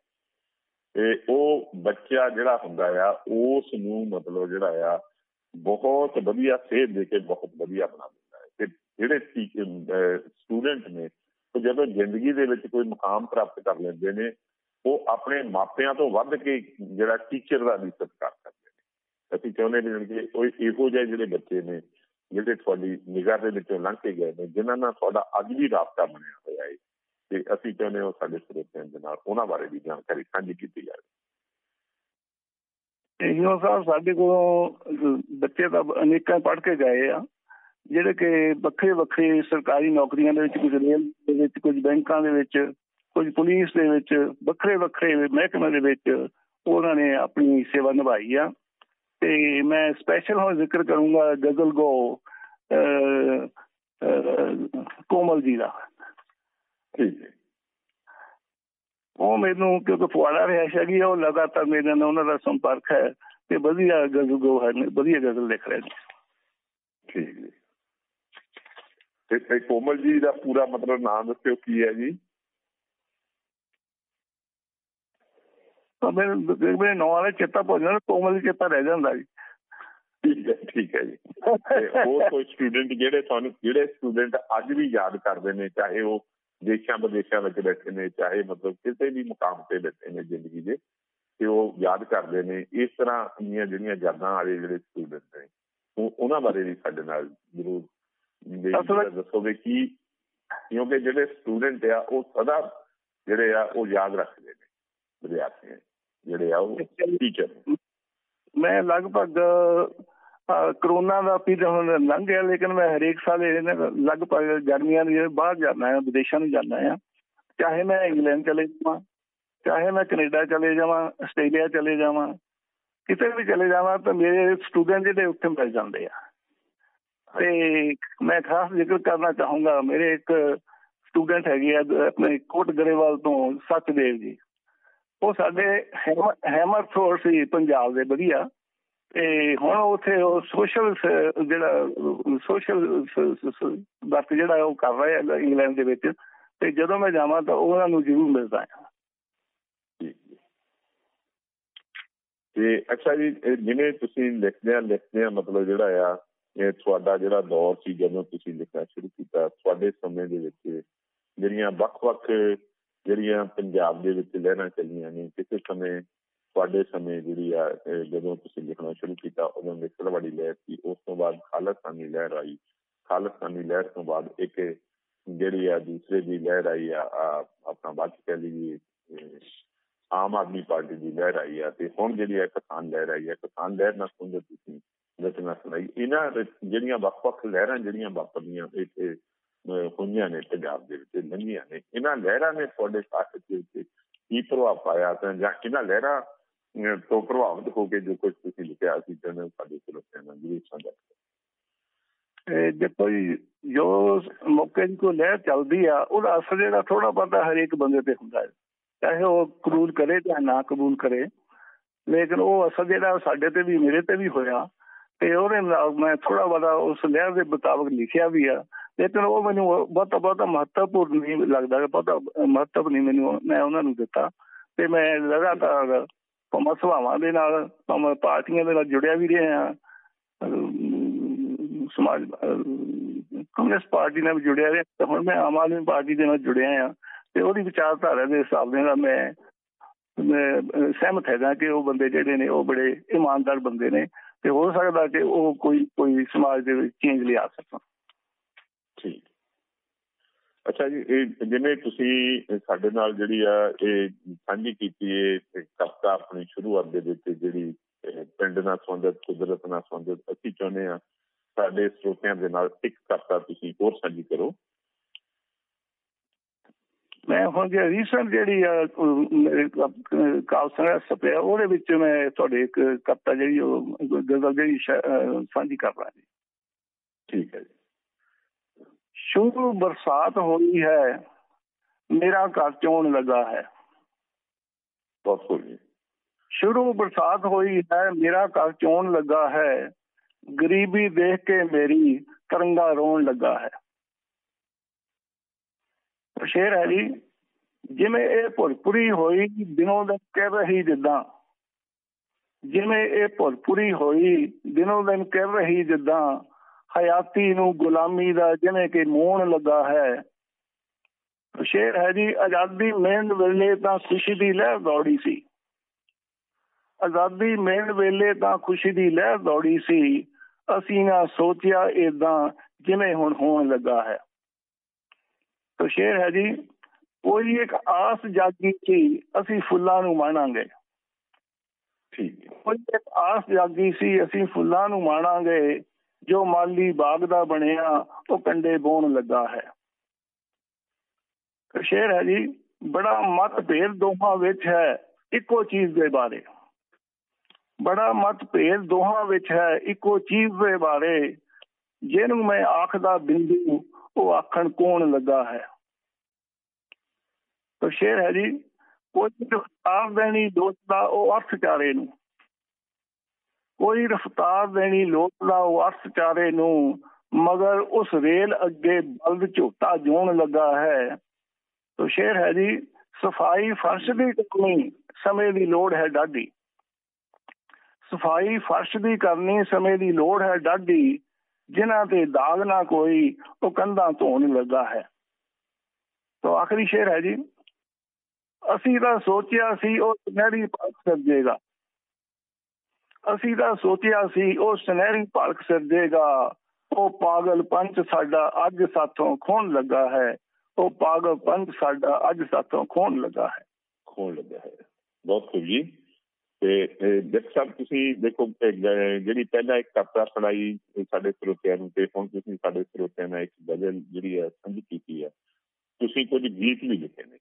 ਤੇ ਉਹ ਬੱਚਾ ਜਿਹੜਾ ਹੁੰਦਾ ਆ, ਉਸ ਨੂੰ ਮਤਲਬ ਜਿਹੜਾ ਆ, ਬਹੁਤ ਵਧੀਆ ਸੇਧ ਦੇ ਕੇ ਬਹੁਤ ਵਧੀਆ ਬਣਾ ਦਿੰਦਾ ਹੈ ਤੇ ਜਿਹੜੇ ਸਟੂਡੈਂਟ ਨੇ, ਉਹ ਜਦੋਂ ਜ਼ਿੰਦਗੀ ਦੇ ਵਿੱਚ ਕੋਈ ਮੁਕਾਮ ਪ੍ਰਾਪਤ ਕਰ ਲੈਂਦੇ ਨੇ ਉਹ ਆਪਣੇ ਮਾਪਿਆਂ ਤੋਂ ਵੱਧ ਕੇ ਜਿਹੜਾ ਟੀਚਰ ਦਾ ਵੀ ਸਤਿਕਾਰ ਕਰਦੇ ਨੇ। ਅਸੀਂ ਚਾਹੁੰਦੇ ਨੇ ਕਿ ਉਹ ਇਹੋ ਜਿਹੇ ਜਿਹੜੇ ਬੱਚੇ ਨੇ, ਜਿਹੜੇ ਤੁਹਾਡੀ ਨਿਗਾਹ ਦੇ ਵਿੱਚੋਂ ਲੰਘ ਕੇ ਗਏ ਨੇ, ਜਿਨ੍ਹਾਂ ਨਾਲ ਤੁਹਾਡਾ ਅੱਜ ਵੀ ਰਾਬਤਾ ਬਣਿਆ ਹੋਇਆ ਹੈ। ਤੇ ਅਸੀਂ ਚਾਹੁੰਦੇ ਹਾਂ ਸਾਡੇ ਸਰੋਤਿਆਂ ਦੇ ਨਾਲ ਉਹਨਾਂ ਬਾਰੇ ਵੀ ਜਾਣਕਾਰੀ ਸਾਂਝੀ ਕੀਤੀ ਜਾਵੇ। ਇਹੋ ਸਾਹਿਬ, ਸਾਡੇ ਕੋਲੋਂ ਬੱਚੇ ਤਾਂ ਅਨੇਕਾਂ ਪੜ੍ਹ ਕੇ ਗਏ ਆ, ਜਿਹੜੇ ਕਿ ਵੱਖਰੇ ਵੱਖਰੇ ਸਰਕਾਰੀ ਨੌਕਰੀਆਂ ਦੇ ਵਿੱਚ, ਕੁਝ ਰੇਲ ਦੇ ਵਿੱਚ, ਕੁਝ ਬੈਂਕਾਂ ਦੇ ਵਿੱਚ ਕੁਝ ਪੁਲਿਸ ਦੇ ਵਿੱਚ ਵੱਖਰੇ ਵੱਖਰੇ ਮਹਿਕਮੇ ਦੇ ਵਿੱਚ ਉਹਨਾਂ ਨੇ ਆਪਣੀ ਸੇਵਾ ਨਿਭਾਈ ਆ। ਤੇ ਮੈਂ ਸਪੈਸ਼ਲ ਹੁਣ ਜ਼ਿਕਰ ਕਰੂੰਗਾ ਗਜ਼ਲ ਗੋ ਕੋਮਲ ਜੀ ਦਾ। ਉਹ ਮੈਨੂੰ ਕਿਉਂਕਿ ਫੁਆੜਾ ਰਿਹਾ ਹੈਗੀ ਉਹ ਲਗਾਤਾਰ ਮੇਰੇ ਨਾਲ ਉਹਨਾਂ ਦਾ ਸੰਪਰਕ ਹੈ ਤੇ ਵਧੀਆ ਗਜ਼ਲ ਗੋ ਹੈ ਵਧੀਆ ਗਜ਼ਲ ਲਿਖ ਰਹੇ ਨੇ। ਠੀਕ ਹੈ ਤੇ ਕੋਮਲ ਜੀ ਦਾ ਪੂਰਾ ਮਤਲਬ ਨਾਮ ਦੱਸਿਓ ਕੀ ਹੈ ਜੀ? ਮੇਰੇ ਮੇਰੇ ਨਾਂ ਵਾਲੇ ਚੇਤਾ ਭੁੱਲ ਜਾਂਦਾ ਕੋਮਲ ਚੇਤਾ ਰਹਿ ਜਾਂਦਾ ਜੀ। ਠੀਕ ਹੈ ਠੀਕ ਹੈ ਜੀ। ਹੋਰ ਕੋਈ ਸਟੂਡੈਂਟ ਜਿਹੜੇ ਤੁਹਾਨੂੰ ਜਿਹੜੇ ਸਟੂਡੈਂਟ ਅੱਜ ਵੀ ਯਾਦ ਕਰਦੇ ਨੇ ਚਾਹੇ ਉਹ ਦੇਸ਼ਾਂ ਵਿਦੇਸ਼ਾਂ ਵਿੱਚ ਬੈਠੇ ਨੇ ਚਾਹੇ ਮਤਲਬ ਕਿਸੇ ਵੀ ਮੁਕਾਮ ਤੇ ਬੈਠੇ ਨੇ ਜ਼ਿੰਦਗੀ ਦੇ ਤੇ ਉਹ ਯਾਦ ਕਰਦੇ ਨੇ ਇਸ ਤਰ੍ਹਾਂ ਦੀਆਂ ਜਿਹੜੀਆਂ ਯਾਦਾਂ ਵਾਲੇ ਜਿਹੜੇ ਸਟੂਡੈਂਟ ਨੇ ਉਹ ਉਹਨਾਂ ਬਾਰੇ ਵੀ ਸਾਡੇ ਨਾਲ ਜ਼ਰੂਰ ਦੱਸੋਗੇ ਕਿ ਕਿਉਂਕਿ ਜਿਹੜੇ ਸਟੂਡੈਂਟ ਆ ਉਹ ਸਦਾ ਜਿਹੜੇ ਆ ਉਹ ਯਾਦ ਰੱਖਦੇ ਨੇ। ਵਿਦਿਆਰਥੀ ਜਿਹੜੇ ਆ ਉਹ ਟੀਚਰ ਮੈਂ ਲਗਭਗ ਕਰੋਨਾ ਦਾ ਪੀਰੀਅਡ ਹੁਣ ਲੰਘ ਗਿਆ ਲੇਕਿਨ ਮੈਂ ਹਰੇਕ ਸਾਲ ਲਗਭਗ ਗਰਮੀਆਂ ਦੀ ਬਾਹਰ ਜਾਣਾ ਹੈ ਵਿਦੇਸ਼ਾਂ ਨੂੰ ਜਾਣਾ ਹੈ। ਚਾਹੇ ਮੈਂ ਇੰਗਲੈਂਡ ਚਲੇ ਜਾਵਾਂ ਚਾਹੇ ਮੈਂ ਕੈਨੇਡਾ ਚਲੇ ਜਾਵਾਂ ਆਸਟ੍ਰੇਲੀਆ ਚਲੇ ਜਾਵਾਂ ਕਿਤੇ ਵੀ ਚਲੇ ਜਾਵਾਂ ਤਾਂ ਮੇਰੇ ਸਟੂਡੈਂਟ ਜਿਹੜੇ ਉੱਥੇ ਮਿਲ ਜਾਂਦੇ ਆ। ਤੇ ਮੈਂ ਖਾਸ ਜ਼ਿਕਰ ਕਰਨਾ ਚਾਹੂੰਗਾ ਮੇਰੇ ਇੱਕ ਸਟੂਡੈਂਟ ਹੈਗੇ ਆ ਆਪਣੇ ਕੋਟ ਗਰੇਵਾਲ ਤੋਂ ਸਤਦੇਵ ਜੀ। ਉਹ ਸਾਡੇ ਹੈਮਰਥੋਰ ਸੀ ਪੰਜਾਬ ਦੇ, ਵਧੀਆ। ਤੇ ਹੁਣ ਉੱਥੇ ਉਹ ਸੋਸ਼ਲ ਜਿਹੜਾ ਸੋਸ਼ਲ ਵਰਕ ਜਿਹੜਾ ਉਹ ਕਰ ਰਹੇ ਆ ਇੰਗਲੈਂਡ ਦੇ ਵਿੱਚ। ਤੇ ਜਦੋਂ ਮੈਂ ਜਾਵਾਂ ਤਾਂ ਉਹਨਾਂ ਨੂੰ ਜ਼ਰੂਰ ਮਿਲਦਾ ਹਾਂ ਤੇ ਅੱਛਾ ਜੀ ਜਿਵੇਂ ਤੁਸੀਂ ਲਿਖਦੇ ਆ ਲਿਖਦੇ ਆ ਮਤਲਬ ਜਿਹੜਾ ਆ, ਇਹ ਤੁਹਾਡਾ ਜਿਹੜਾ ਦੌਰ ਸੀ ਜਦੋਂ ਤੁਸੀਂ ਲਿਖਣਾ ਸ਼ੁਰੂ ਕੀਤਾ, ਤੁਹਾਡੇ ਸਮੇਂ ਦੇ ਵਿੱਚ ਜਿਹੜੀਆਂ ਵੱਖ-ਵੱਖ ਜਿਹੜੀਆਂ ਪੰਜਾਬ ਦੇ ਵਿੱਚ ਲਹਿਰਾਂ ਚੱਲੀਆਂ ਨੇ, ਕਿਸੇ ਸਮੇਂ ਤੁਹਾਡੇ ਸਮੇਂ ਜਿਹੜੀ ਆ ਜਦੋਂ ਤੁਸੀਂ ਲਿਖਣਾ ਸ਼ੁਰੂ ਕੀਤਾ, ਉਦੋਂ ਮਿਸਲਵਾੜੀ ਲਹਿਰ ਸੀ, ਉਸ ਤੋਂ ਬਾਅਦ ਖਾਲਸਾਨੀ ਲਹਿਰ ਆਈ। ਖਾਲਸਾਨੀ ਲਹਿਰ ਤੋਂ ਬਾਅਦ ਇੱਕ ਜਿਹੜੀ ਆ, ਦੂਸਰੇ ਦੀ ਲਹਿਰ ਆਈ ਆ ਆਪਣਾ ਬਾਤ ਕਹਿ ਲਈ ਆਮ ਆਦਮੀ ਪਾਰਟੀ ਦੀ ਲਹਿਰ ਆਈ ਆ, ਤੇ ਹੁਣ ਜਿਹੜੀ ਆ ਕਿਸਾਨ ਲਹਿਰ ਆਈ ਆ, ਕਿਸਾਨ ਲਹਿਰ ਨਾਲ ਸੰਬੰਧਿਤ ਤੁਸੀਂ ਰਚਨਾ ਸੁਣਾਈ। ਇਹਨਾਂ ਜਿਹੜੀਆਂ ਵੱਖ-ਵੱਖ ਲਹਿਰਾਂ ਜਿਹੜੀਆਂ ਵਾਪਰਦੀਆਂ ਇੱਥੇ ਹੋਈਆਂ ਨੇ ਪੰਜਾਬ ਦੇ ਵਿੱਚ ਲੰਘੀਆਂ ਨੇ। ਇਹਨਾਂ ਲਹਿਰਾਂ ਨੇ ਤੁਹਾਡੇ ਸਾਹਿਤ ਦੇ ਵਿੱਚ ਕੀ ਪ੍ਰਭਾਵ ਪਾਇਆ ਤਾਂ ਜਾਂ ਇਹਨਾਂ ਲਹਿਰਾਂ ਤੋਂ ਪ੍ਰਭਾਵਿਤ ਹੋ ਕੇ ਜੋ ਕੁਝ ਤੁਸੀਂ ਲਿਖਿਆ ਸੀ ਤਾਂ ਸਾਡੇ ਸਰੋਤਿਆਂ ਨਾਲ ਜ਼ਰੂਰ ਸਾਂਝਾ ਦੇਖੋ ਜੀ, ਜੋ ਮੌਕੇ ਦੀ ਕੋਈ ਲਹਿਰ ਚੱਲਦੀ ਆ, ਉਹਦਾ ਅਸਰ ਜਿਹੜਾ ਥੋੜਾ ਬਹੁਤਾ ਹਰੇਕ ਬੰਦੇ ਤੇ ਹੁੰਦਾ ਹੈ। ਚਾਹੇ ਉਹ ਕਬੂਲ ਕਰੇ ਜਾਂ ਨਾ ਕਬੂਲ ਕਰੇ, ਲੇਕਿਨ ਉਹ ਅਸਰ ਜਿਹੜਾ ਸਾਡੇ ਤੇ ਵੀ, ਮੇਰੇ ਤੇ ਵੀ ਹੋਇਆ ਤੇ ਉਹਦੇ ਨਾਲ ਮੈਂ ਥੋੜਾ ਬਹੁਤਾ ਉਸ ਲਹਿਰ ਦੇ ਮੁਤਾਬਕ ਲਿਖਿਆ ਵੀ ਆ। ਲੇਕਿਨ ਉਹ ਮੈਨੂੰ ਬਹੁਤਾ ਬਹੁਤਾ ਮਹੱਤਵਪੂਰਨ ਨਹੀਂ ਲੱਗਦਾ ਬਹੁਤਾ ਮਹੱਤਵ ਨਹੀਂ ਮੈਨੂੰ ਮੈਂ ਉਹਨਾਂ ਨੂੰ ਦਿੱਤਾ। ਤੇ ਮੈਂ ਲਗਾਤਾਰ ਭਾਵੇਂ ਸਭਾਵਾਂ ਦੇ ਨਾਲ, ਭਾਵੇਂ ਪਾਰਟੀਆਂ ਦੇ ਨਾਲ ਜੁੜਿਆ ਵੀ ਰਿਹਾ ਸਮਾਜ, ਕਾਂਗਰਸ ਪਾਰਟੀ ਨਾਲ ਵੀ ਜੁੜਿਆ ਰਿਹਾ। ਤੇ ਹੁਣ ਮੈਂ ਆਮ ਆਦਮੀ ਪਾਰਟੀ ਦੇ ਨਾਲ ਜੁੜਿਆ ਆ ਤੇ ਉਹਦੀ ਵਿਚਾਰਧਾਰਾ ਦੇ ਹਿਸਾਬ ਦੇ ਨਾਲ ਮੈਂ ਮੈਂ ਸਹਿਮਤ ਹੈਗਾ ਕਿ ਉਹ ਬੰਦੇ ਜਿਹੜੇ ਨੇ ਉਹ ਬੜੇ ਇਮਾਨਦਾਰ ਬੰਦੇ ਨੇ। ਤੇ ਹੋ ਸਕਦਾ ਕਿ ਉਹ ਕੋਈ ਕੋਈ ਸਮਾਜ ਦੇ ਵਿੱਚ ਚੇਂਜ ਲਿਆ ਸਕਣ। ਠੀਕ। ਅੱਛਾ ਜੀ ਇਹ ਜਿਵੇਂ ਤੁਸੀਂ ਸਾਡੇ ਨਾਲ ਜਿਹੜੀ ਆ ਇਹ ਸਾਂਝੀ ਕੀਤੀ ਹੈ ਕਵਿਤਾ ਆਪਣੀ ਸ਼ੁਰੂਆਤ ਦੇ ਵਿੱਚ ਜਿਹੜੀ ਪਿੰਡ ਨਾਲ ਸੰਬੰਧਿਤ ਕੁਦਰਤ ਨਾਲ ਸੰਬੰਧਿਤ ਅਸੀਂ ਚਾਹੁੰਦੇ ਆ ਸਾਡੇ ਸਰੋਤਿਆਂ ਦੇ ਨਾਲ ਇੱਕ ਕਵਿਤਾ ਤੁਸੀਂ ਹੋਰ ਸਾਂਝੀ ਕਰੋ। ਮੈਂ ਹੁਣ ਜੇ ਰੀਸੈਂਟ ਜਿਹੜੀ ਕਾਲਸਾ ਸਪਿਆ ਉਹਦੇ ਵਿੱਚ ਮੈਂ ਤੁਹਾਡੇ ਇੱਕ ਕਵਿਤਾ ਜਿਹੜੀ ਉਹ ਗਜ਼ਲ ਜਿਹੜੀ ਸਾਂਝੀ ਕਰ ਰਹਾ ਜੀ। ਠੀਕ ਹੈ ਜੀ। ਸ਼ੁਰੂ ਬਰਸਾਤ ਹੋਈ ਹੈ ਮੇਰਾ ਘਰ ਚੋਣ ਲੱਗਾ ਹੈ ਬਹੁਤ ਖੂਬ ਸ਼ੁਰੂ ਬਰਸਾਤ ਹੋਈ ਹੈ ਮੇਰਾ ਘਰ ਚੋਣ ਲੱਗਾ ਹੈ ਗਰੀਬੀ ਦੇਖ ਕੇ ਮੇਰੀ ਕਰੰਗਾ ਰੋਣ ਲੱਗਾ ਹੈ ਸ਼ੇਰ ਹੈ ਜੀ ਜਿਵੇਂ ਇਹ ਭੁਰਪੁਰੀ ਹੋਈ ਦਿਨੋਂ ਦਿਨ ਕਹਿ ਰਹੀ ਜਿੱਦਾਂ ਜਿਵੇਂ ਇਹ ਭੁਰਪੁਰੀ ਹੋਈ ਦਿਨੋਂ ਦਿਨ ਕਹਿ ਰਹੀ ਜਿੱਦਾਂ ਹਯਾਤੀ ਨੂੰ ਗੁਲਾਮੀ ਦਾ ਜਿਵੇਂ ਕਿ ਮੋਹਣ ਲੱਗਾ ਹੈ। ਸ਼ੇਰ ਹੈ ਜੀ ਆਜ਼ਾਦੀ ਮਿਹਨ ਵੇਲੇ ਤਾਂ ਖੁਸ਼ੀ ਦੀ ਲਹਿਰ ਦੌੜੀ ਸੀ। ਆਜ਼ਾਦੀ ਮਿਹਨ ਵੇਲੇ ਤਾਂ ਖੁਸ਼ੀ ਦੀ ਲਹਿਰ ਦੌੜੀ ਸੀ। ਅਸੀਂ ਨਾ ਸੋਚਿਆ ਇਦਾਂ ਜਿਵੇਂ ਹੁਣ ਹੋਣ ਲੱਗਾ ਹੈ। ਤੋ ਸ਼ੇਰ ਹੈ ਜੀ ਕੋਈ ਇੱਕ ਆਸ ਜਾਗੀ ਸੀ ਅਸੀਂ ਫੁੱਲਾਂ ਨੂੰ ਮਾਣਾਂਗੇ। ਠੀਕ ਕੋਈ ਇੱਕ ਆਸ ਜਾਗੀ ਸੀ ਅਸੀਂ ਫੁੱਲਾਂ ਨੂੰ ਮਾਣਾਂਗੇ। ਜੋ ਮਾਲੀ ਬਾਗ ਦਾ ਬਣਿਆ, ਉਹ ਕੰਡੇ ਬੋਣ ਲੱਗਾ ਹੈ। ਸ਼ੇਰ ਹੈ ਜੀ, ਬੜਾ ਮਤਭੇਦ ਦੋਹਾਂ ਵਿੱਚ ਹੈ, ਇੱਕੋ ਚੀਜ਼ ਦੇ ਬਾਰੇ। ਬੜਾ ਮਤਭੇਦ ਦੋਹਾਂ ਵਿੱਚ ਹੈ, ਇੱਕੋ ਚੀਜ਼ ਦੇ ਬਾਰੇ। ਜਿਹਨੂੰ ਮੈਂ ਆਖਦਾ ਬਿੰਦੂ, ਉਹ ਆਖਣ ਕੌਣ ਲੱਗਾ ਹੈ। ਤਾਂ ਸ਼ੇਰ ਹੈ ਜੀ, ਕੋਈ ਰਫਤਾਰ ਦੇਣੀ ਲੋਚਦਾ ਉਹ ਅਰਥ ਚਾਰੇ ਨੂੰ। ਕੋਈ ਰਫਤਾਰ ਦੇਣੀ ਲੋਚਦਾ ਉਹ ਅਰਥ ਚਾਰੇ ਨੂੰ, ਮਗਰ ਉਸ ਰੇਲ ਅੱਗੇ ਬਲਦ ਝੋਟਾ ਜੋਣ ਲੱਗਾ ਹੈ। ਤਾਂ ਸ਼ੇਰ ਹੈ ਜੀ, ਸਫ਼ਾਈ ਫਰਸ਼ ਦੀ ਕਰਨੀ ਸਮੇਂ ਦੀ ਲੋੜ ਹੈ ਡਾਢੀ। ਸਫ਼ਾਈ ਫਰਸ਼ ਦੀ ਕਰਨੀ ਸਮੇਂ ਦੀ ਲੋੜ ਹੈ ਡਾਢੀ, ਜਿਨ੍ਹਾਂ ਤੇ ਦਾਗ ਨਾ ਕੋਈ, ਉਹ ਕੰਧਾਂ ਧੋਣ ਲੱਗਾ ਹੈ। ਤਾਂ ਆਖਰੀ ਸ਼ੇਰ ਹੈ ਜੀ, ਅਸੀਂ ਤਾਂ ਸੋਚਿਆ ਸੀ ਉਹ ਸੁਨਹਿਰੀ ਭਲਕ ਸਿਰਜੇਗਾ ਅਸੀਂ ਤਾਂ ਸੋਚਿਆ ਸੀ, ਉਹ ਸੁਨਹਿਰੀ ਭਲਕ ਸਿਰਜੇਗਾ ਉਹ ਪਾਗਲ ਪੰਚ ਸਾਡਾ ਅੱਜ ਸਾਥੋਂ ਖੋਣ ਲੱਗਾ ਹੈ। ਉਹ ਪਾਗਲ ਪੰਚ ਸਾਡਾ ਅੱਜ ਸਾਥੋਂ ਖੋਣ ਲੱਗਾ ਹੈ। ਖੋਣ ਲੱਗਾ ਹੈ। ਬਹੁਤ ਖੂਬ ਜੀ। ਤੇ ਦੇਖ ਸਭ ਤੁਸੀਂ ਦੇਖੋ ਜਿਹੜੀ ਪਹਿਲਾਂ ਇੱਕ ਕਪੜਾ ਪੜਾਈ ਸਾਡੇ ਸਰੋਤਿਆਂ ਨੂੰ, ਤੇ ਹੁਣ ਤੁਸੀਂ ਸਾਡੇ ਸਰੋਤਿਆਂ ਨਾਲ ਇੱਕ ਗਜ਼ਲ ਜਿਹੜੀ ਹੈ ਸਾਂਝੀ ਕੀਤੀ ਹੈ। ਤੁਸੀਂ ਕੁਝ ਗੀਤ ਵੀ ਲਿਖੇ ਨੇ।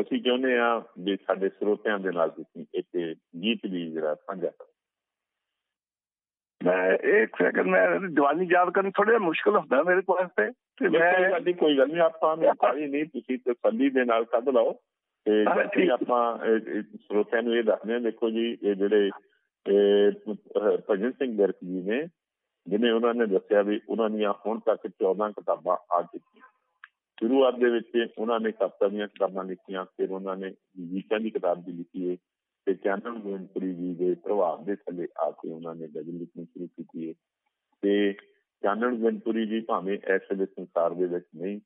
ਅਸੀਂ ਚਾਹੁੰਦੇ ਆ ਵੀ ਸਾਡੇ ਸਰੋਤਿਆਂ ਦੇ ਨਾਲ ਤੁਸੀਂ ਇੱਕ ਗੀਤ ਵੀ ਜਿਹੜਾ ਸਾਂਝਾ ਕਰੋ। ਮੈਂ ਇੱਕ ਸੈਕਿੰਡ ਮੈਂ ਜਵਾਨੀ ਯਾਦ ਕਰਨੀ ਥੋੜਾ ਮੁਸ਼ਕਲ ਹੁੰਦਾ ਮੇਰੇ ਕੋਲ ਤੇ ਤੇ ਮੈਂ ਸਾਡੀ ਕੋਈ ਗੱਲ ਨਹੀਂ ਆਪਾਂ ਮੈਂ ਸਾਰੀ ਨਹੀਂ ਤੁਸੀਂ ਤਸੱਲੀ ਦੇ ਨਾਲ ਕੱਢ ਲਓ। ਤੇ ਅਸੀਂ ਆਪਾਂ ਸਰੋਤਿਆਂ ਨੂੰ ਇਹ ਦੱਸਦੇ ਹਾਂ ਦੇਖੋ ਜੀ ਇਹ ਜਿਹੜੇ ਭਜਨ ਸਿੰਘ ਗਰਕ ਜੀ ਨੇ ਜਿਨੇ ਉਹਨਾਂ ਨੇ ਦੱਸਿਆ ਵੀ ਉਹਨਾਂ ਦੀਆਂ ਹੁਣ ਤੱਕ 14 ਕਿਤਾਬਾਂ ਆ ਚੁੱਕੀਆਂ। ਸ਼ੁਰੂਆਤ ਦੇ ਵਿੱਚ ਉਹਨਾਂ ਨੇ ਕਵਿਤਾ ਦੀਆਂ ਕਿਤਾਬਾਂ ਲਿਖੀਆਂ ਫਿਰ ਉਹਨਾਂ ਨੇ ਗੀਤਾਂ ਦੀ ਕਿਤਾਬ ਵੀ ਲਿਖੀ ਹੈ। ਤੇ ਚੈਨਲ ਗੋਇੰਦਪੁਰੀ ਜੀ ਦੇ ਪ੍ਰਭਾਵ ਦੇ ਥੱਲੇ ਆ ਕੇ ਉਹਨਾਂ ਨੇ ਗਜ਼ਲ ਲਿਖਣੀ ਸ਼ੁਰੂ ਕੀਤੀ ਹੈ। ਤੇ ਚੈਨਲ ਗੋਇੰਦਪੁਰੀ ਜੀ ਭਾਵੇਂ ਇਸ ਵੇਲੇ ਸੰਸਾਰ ਦੇ ਵਿੱਚ ਨਹੀਂ,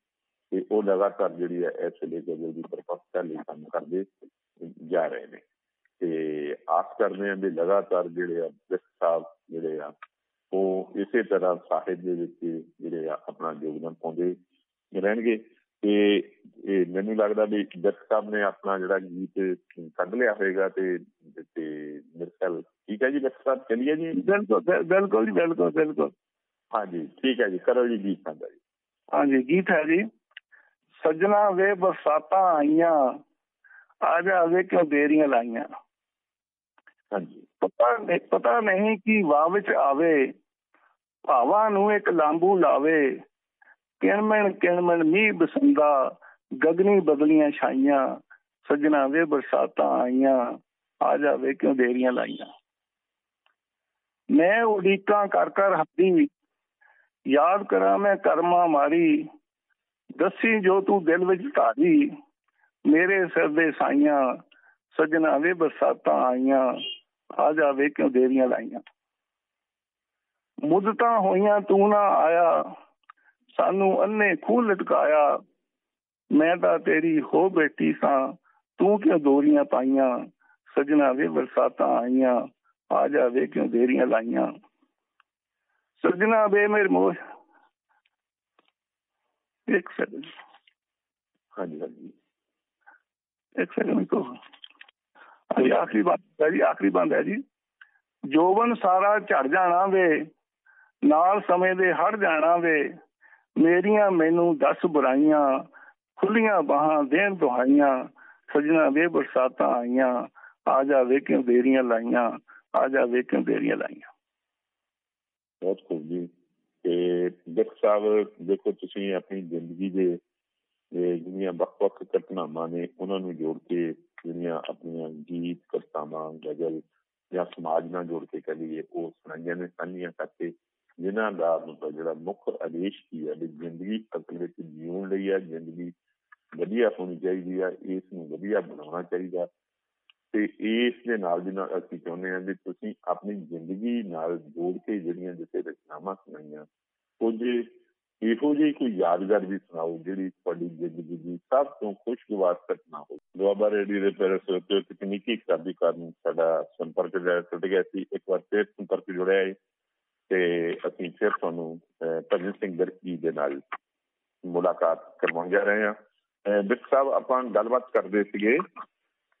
ਤੇ ਉਹ ਲਗਾਤਾਰ ਜਿਹੜੀ ਹੈ ਇਸ ਵੇਲੇ ਗਜ਼ਲ ਦੀ ਪਰਪੱਕਤਾ ਲਈ ਕੰਮ ਕਰਦੇ ਜਾ ਰਹੇ ਨੇ। ਤੇ ਆਸ ਕਰਦੇ ਹਾਂ ਵੀ ਲਗਾਤਾਰ ਜਿਹੜੇ ਆ ਬਿਸ ਸਾਹਿਬ ਜਿਹੜੇ ਆ, ਉਹ ਇਸੇ ਤਰ੍ਹਾਂ ਸਾਹਿਤ ਦੇ ਵਿੱਚ ਜਿਹੜੇ ਆ ਆਪਣਾ ਯੋਗਦਾਨ ਪਾਉਂਦੇ ਰਹਿਣਗੇ। ਤੇ ਇਹ ਮੈਨੂੰ ਲੱਗਦਾ ਵੀ ਜੱਟ ਸਾਹਿਬ ਨੇ ਆਪਣਾ ਜਿਹੜਾ ਗੀਤ ਕੱਢ ਲਿਆ ਹੋਵੇਗਾ ਤੇ ਤੇ ਮੇਰੇ ਖਿਆਲ ਠੀਕ ਹੈ ਜੀ ਜੱਟ ਸਾਹਿਬ ਚਲਿਏ ਜੀ? ਬਿਲਕੁਲ ਬਿਲਕੁਲ ਜੀ ਬਿਲਕੁਲ ਬਿਲਕੁਲ। ਹਾਂਜੀ ਠੀਕ ਹੈ ਜੀ ਕਰੋ ਜੀ ਗੀਤ ਸਾਡਾ ਜੀ। ਹਾਂਜੀ ਗੀਤ ਹੈ ਜੀ ਸੱਜਣਾ ਵੇ ਬਰਸਾਤਾਂ ਆਈਆਂ ਆ ਜਾ ਵੇ ਕਿਉਂ ਦੇਰੀਆਂ ਲਾਈਆਂ। ਹਾਂਜੀ। ਪਤਾ ਨਹੀਂ ਪਤਾ ਨਹੀਂ ਕਿ ਵਾਹ ਵਿੱਚ ਆਵੇ ਭਾਵਾਂ ਨੂੰ ਇੱਕ ਲਾਂਬੂ ਲਾਵੇ ਕਿਣਮਣ ਕਿਣਮਣ ਮੀਂਹ ਬਸੰਦਾ ਗਗਨੀ ਬਦਲੀਆਂ ਛਾਈਆਂ, ਸਜਣਾ ਵੇ ਬਰਸਾਤਾਂ ਆਈਆਂ, ਆ ਜਾਵੇ ਕਿਉਂ ਦੇਰੀਆਂ ਲਾਈਆਂ। ਮੈਂ ਉਡੀਕਾਂ ਕਰ ਕਰ ਹੱਦੀ ਯਾਦ ਕਰਾਂ ਮੈਂ ਕਰਮਾ ਮਾਰੀ, ਦੱਸੀ ਜੋ ਤੂੰ ਦਿਲ ਵਿੱਚ ਧਾਰੀ, ਮੇਰੇ ਸਿਰ ਦੇ ਸਾਈਆਂ ਸਜਣਾ ਵੇ ਬਰਸਾਤਾਂ ਆਈਆਂ, ਆ ਜਾਵੇ ਕਿਉਂ ਦੇਰੀਆਂ ਲਾਈਆਂ। ਮੁੱਦਤਾਂ ਹੋਈਆਂ ਤੂੰ ਨਾ ਆਇਆ, ਸਾਨੂੰ ਅੰਨੇ ਖੂਹ ਲਟਕਾਇਆ ਮੈਂ ਤਾਂ ਤੇਰੀ ਹੋ ਬੈਠੀ ਸਾਂ। ਤੂੰ ਕਿਉਂ ਦੋਰੀਆਂ ਪਾਈਆਂ? ਸਜਣਾ ਵੇ ਬਰਸਾਤਾਂ ਆਈਆਂ। ਆ ਜਾਵੇ ਕਿਉਂ ਦੇਰੀਆਂ ਲਾਈਆਂ? ਸਜਣਾ ਵੇ ਮੇਰੇ ਮੋਹ। ਇੱਕ ਸੈਕਿੰਡ ਹਾਂਜੀ ਹਾਂਜੀ। ਇੱਕ ਸੈਕਿੰਡ ਕੋ ਅਜੀ ਆਖਰੀ ਬਾਤ ਹੈ ਜੀ ਆਖਰੀ ਬੰਦ ਹੈ ਜੀ। ਜੋਬਨ ਸਾਰਾ ਝੜ ਜਾਣਾ ਵੇ। ਨਾਲ ਸਮੇਂ ਦੇ ਹਟ ਜਾਣਾ ਵੇ। ਮੇਰੀਆਂ ਮੈਨੂੰ ਦਸ ਬੁਰਾਈਆਂ। ਖੁੱਲੀਆਂ ਬਾਹਾਂ ਦੇਣ ਦੁਹਾਈਆਂ, ਸਜਣਾ ਵੇ ਬਰਸਾਤਾਂ ਆਈਆਂ, ਆ ਜਾਵੇ ਕਿਉਂ ਦੇਰੀਆਂ ਲਾਈਆਂ, ਆ ਜਾਵੇ ਕਿਉਂ ਦੇਰੀਆਂ ਲਾਈਆਂ। ਬਹੁਤ ਖੂਬ ਜੀ। ਤੇ ਦੇਖ ਸਾਹਿਬ, ਦੇਖੋ ਤੁਸੀਂ ਆਪਣੀ ਜ਼ਿੰਦਗੀ ਦੇ ਜਿਹੜੀਆਂ ਵੱਖ-ਵੱਖ ਘਟਨਾਵਾਂ ਨੇ, ਉਹਨਾਂ ਨੂੰ ਜੋੜ ਕੇ ਜਿਹੜੀਆਂ ਆਪਣੀਆਂ ਗੀਤ, ਕਵਿਤਾਵਾਂ, ਗਜ਼ਲ ਜਾਂ ਸਮਾਜ ਨਾਲ ਜੋੜ ਕੇ ਕਹੀਏ ਉਹ ਸੁਣਾਈਆਂ ਨੇ, ਸਾਂਝੀਆਂ ਕਰਕੇ ਜਿਨ੍ਹਾਂ ਦਾ ਮਤਲਬ ਜਿਹੜਾ ਮੁੱਖ ਆਦੇਸ਼ ਕੀ ਹੈ, ਵੀ ਜ਼ਿੰਦਗੀ ਅਸਲ ਵਿੱਚ ਜੀਉਣ ਲਈ ਹੈ, ਜ਼ਿੰਦਗੀ ਵਧੀਆ ਹੋਣੀ ਚਾਹੀਦੀ ਆ, ਇਸ ਨੂੰ ਵਧੀਆ ਬਣਾਉਣਾ ਚਾਹੀਦਾ। ਤੇ ਇਸ ਦੇ ਨਾਲ ਦੀ ਨਾਲ ਅਸੀਂ ਚਾਹੁੰਦੇ ਹਾਂ ਕਿ ਤੁਸੀਂ ਆਪਣੀ ਜ਼ਿੰਦਗੀ ਨਾਲ ਜੋੜ ਕੇ ਜਿਹੜੀਆਂ ਜਿੱਥੇ ਰਚਨਾਵਾਂ ਸੁਣਾਈਆਂ, ਕੁਝ ਇਹੋ ਜਿਹੀ ਕੋਈ ਯਾਦਗਾਰ ਵੀ ਸੁਣਾਓ ਜਿਹੜੀ ਤੁਹਾਡੀ ਜ਼ਿੰਦਗੀ ਦੀ ਸਭ ਤੋਂ ਖੁਸ਼ਗਵਾਰ ਘਟਨਾ ਹੋ ਦੁਆਬਾ ਰੇਡੀ ਦੇ ਪਰ ਸੋਚੋ ਤਕਨੀਕੀ ਖਰਾਬੀ ਕਾਰਨ ਸਾਡਾ ਸੰਪਰਕ ਜਿਹੜਾ ਟੁੱਟ ਗਿਆ ਸੀ। ਇੱਕ ਵਾਰ ਫੇਰ ਸੰਪਰਕ ਜੁੜਿਆ ਹੈ ਤੇ ਅਸੀਂ ਫਿਰ ਤੁਹਾਨੂੰ ਭਜਨ ਸਿੰਘ ਦਰਕੀ ਦੇ ਨਾਲ ਮੁਲਾਕਾਤ ਕਰਵਾਉਣ ਜਾ ਰਹੇ ਹਾਂ। ਬਿਕ ਸਾਹਿਬ, ਆਪਾਂ ਗੱਲਬਾਤ ਕਰਦੇ ਸੀਗੇ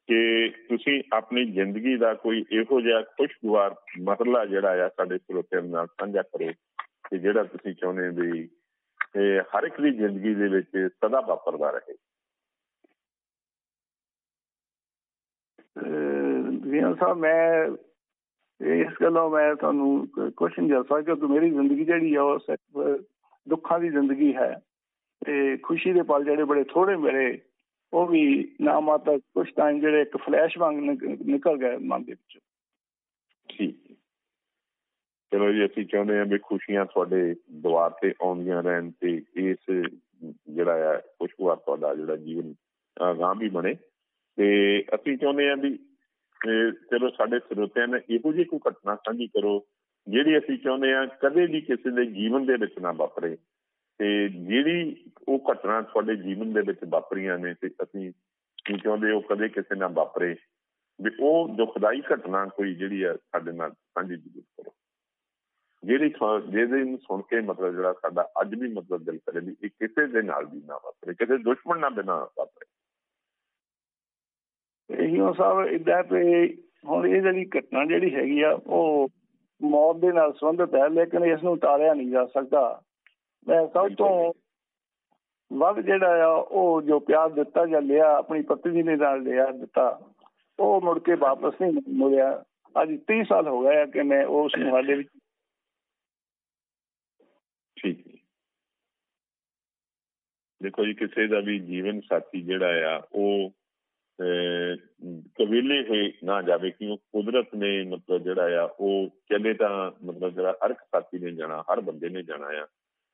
ਕਿ ਤੁਸੀਂ ਆਪਣੀ ਜ਼ਿੰਦਗੀ ਦਾ ਕੋਈ ਇਹੋ ਜਿਹਾ ਖੁਸ਼ਗਵਾਰ ਮਸਲਾ ਜਿਹੜਾ ਆ ਸਾਡੇ ਸਰੋਤਿਆਂ ਨਾਲ ਸਾਂਝਾ ਕਰੋ ਕਿ ਜਿਹੜਾ ਤੁਸੀਂ ਚਾਹੁੰਦੇ ਵੀ ਤੇ ਹਰ ਇੱਕ ਦੀ ਜ਼ਿੰਦਗੀ ਦੇ ਵਿੱਚ ਸਦਾ ਵਾਪਰਦਾ ਰਹੇ। ਵੀਰ ਸਾਹਿਬ, ਮੈਂ ਇਸ ਗੱਲੋਂ ਮੈਂ ਤੁਹਾਨੂੰ ਕੁਐਸਚਨ ਕਰ ਸਕਦਾ ਕਿ ਮੇਰੀ ਜ਼ਿੰਦਗੀ ਜਿਹੜੀ ਆ, ਉਹ ਦੁੱਖਾਂ ਦੀ ਜ਼ਿੰਦਗੀ ਹੈ। ਤੇ ਖੁਸ਼ੀ ਦੇ ਪਲ ਜਿਹੜੇ ਬੜੇ ਥੋੜੇ ਮਿਲੇ, ਉਹ ਵੀ ਨਾ ਮਾਤਾ ਕੁਝ ਟਾਈਮ ਜਿਹੜੇ ਇੱਕ ਫਲੈਸ਼ ਵਾਂਗ ਨਿਕਲ ਗਏ ਮਨ ਦੇ ਵਿੱਚੋਂ। ਠੀਕ। ਚਲੋ ਜੀ, ਅਸੀਂ ਚਾਹੁੰਦੇ ਹਾਂ ਵੀ ਖੁਸ਼ੀਆਂ ਤੁਹਾਡੇ ਦੁਆਰ ਤੇ ਆਉਂਦੀਆਂ ਰਹਿਣ ਤੇ ਇਸ ਜਿਹੜਾ ਆ ਖੁਸ਼ਗਵਾਰ ਤੁਹਾਡਾ ਜਿਹੜਾ ਜੀਵਨ ਗਾਂ ਵੀ ਬਣੇ। ਤੇ ਅਸੀਂ ਚਾਹੁੰਦੇ ਹਾਂ ਵੀ ਚਲੋ ਸਾਡੇ ਸਰੋਤਿਆਂ ਨੇ ਇਹੋ ਜਿਹੀ ਕੋਈ ਘਟਨਾ ਸਾਂਝੀ ਕਰੋ, ਜਿਹੜੀ ਅਸੀਂ ਚਾਹੁੰਦੇ ਹਾਂ ਕਦੇ ਵੀ ਕਿਸੇ ਦੇ ਜੀਵਨ ਦੇ ਵਿੱਚ ਨਾ ਵਾਪਰੇ। ਤੇ ਜਿਹੜੀ ਉਹ ਘਟਨਾ ਤੁਹਾਡੇ ਜੀਵਨ ਦੇ ਵਿੱਚ ਵਾਪਰੀਆਂ ਨੇ ਤੇ ਅਸੀਂ ਕੀ ਚਾਹੁੰਦੇ ਉਹ ਕਦੇ ਕਿਸੇ ਨਾਲ ਵਾਪਰੇ, ਵੀ ਉਹ ਦੁਖਦਾਈ ਘਟਨਾ ਕੋਈ ਜਿਹੜੀ ਆ ਸਾਡੇ ਨਾਲ ਸਾਂਝੀ ਜ਼ਰੂਰ ਕਰੋ। ਜਿਹੜੀ ਜਿਹਦੇ ਨੂੰ ਸੁਣ ਕੇ ਮਤਲਬ ਜਿਹੜਾ ਸਾਡਾ ਅੱਜ ਵੀ ਮਤਲਬ ਦਿਲ ਕਰੇ ਵੀ ਇਹ ਕਿਸੇ ਦੇ ਨਾਲ ਵੀ ਨਾ ਵਾਪਰੇ, ਕਿਸੇ ਦੁਸ਼ਮਣ ਨਾਲ ਵੀ ਨਾ ਵਾਪਰੇ। ਇਹੋ ਸਾਹਿਬ ਇਦਾਂ ਤੇ ਹੁਣ ਇਹ ਜਿਹੜੀ ਘਟਨਾ ਜਿਹੜੀ ਹੈਗੀ ਆ, ਉਹ ਮੌਤ ਦੇ ਨਾਲ ਸੰਬੰਧਿਤ ਹੈ, ਲੇਕਿਨ ਇਸ ਨੂੰ ਟਾਲਿਆ ਨਹੀਂ ਜਾ ਸਕਦਾ। ਮੈਂ ਸਭ ਤੋਂ ਵੱਧ ਜਿਹੜਾ ਆ ਉਹ ਜੋ ਪਿਆਰ ਦਿੱਤਾ ਜਾਂ ਲਿਆ ਆਪਣੀ ਪਤਨੀ ਨੇ ਨਾਲ ਲਿਆ ਦਿੱਤਾ ਉਹ ਮੁੜ ਕੇ ਵਾਪਸ ਨਹੀਂ ਮੁੜਿਆ ਅੱਜ 30 ਸਾਲ ਹੋ ਗਏ ਕਿ ਮੈਂ ਉਸ ਨੂੰ ਹਾਲੇ ਵਿੱਚ। ਠੀਕ ਦੇਖੋ ਜੀ ਕਿਸੇ ਦਾ ਵੀ ਜੀਵਨ ਸਾਥੀ ਜਿਹੜਾ ਆ ਉਹ ਕਬੀਲੇ ਹੋਏ ਨਾ ਜਾਵੇ ਕਿ ਕੁਦਰਤ ਨੇ ਮਤਲਬ ਜਿਹੜਾ ਆ ਉਹ ਕਹਿੰਦੇ ਤਾਂ ਮਤਲਬ ਜਿਹੜਾ ਹਰ ਇੱਕ ਸਾਥੀ ਨੇ ਜਾਣਾ ਹਰ ਬੰਦੇ ਨੇ ਜਾਣਾ ਆ।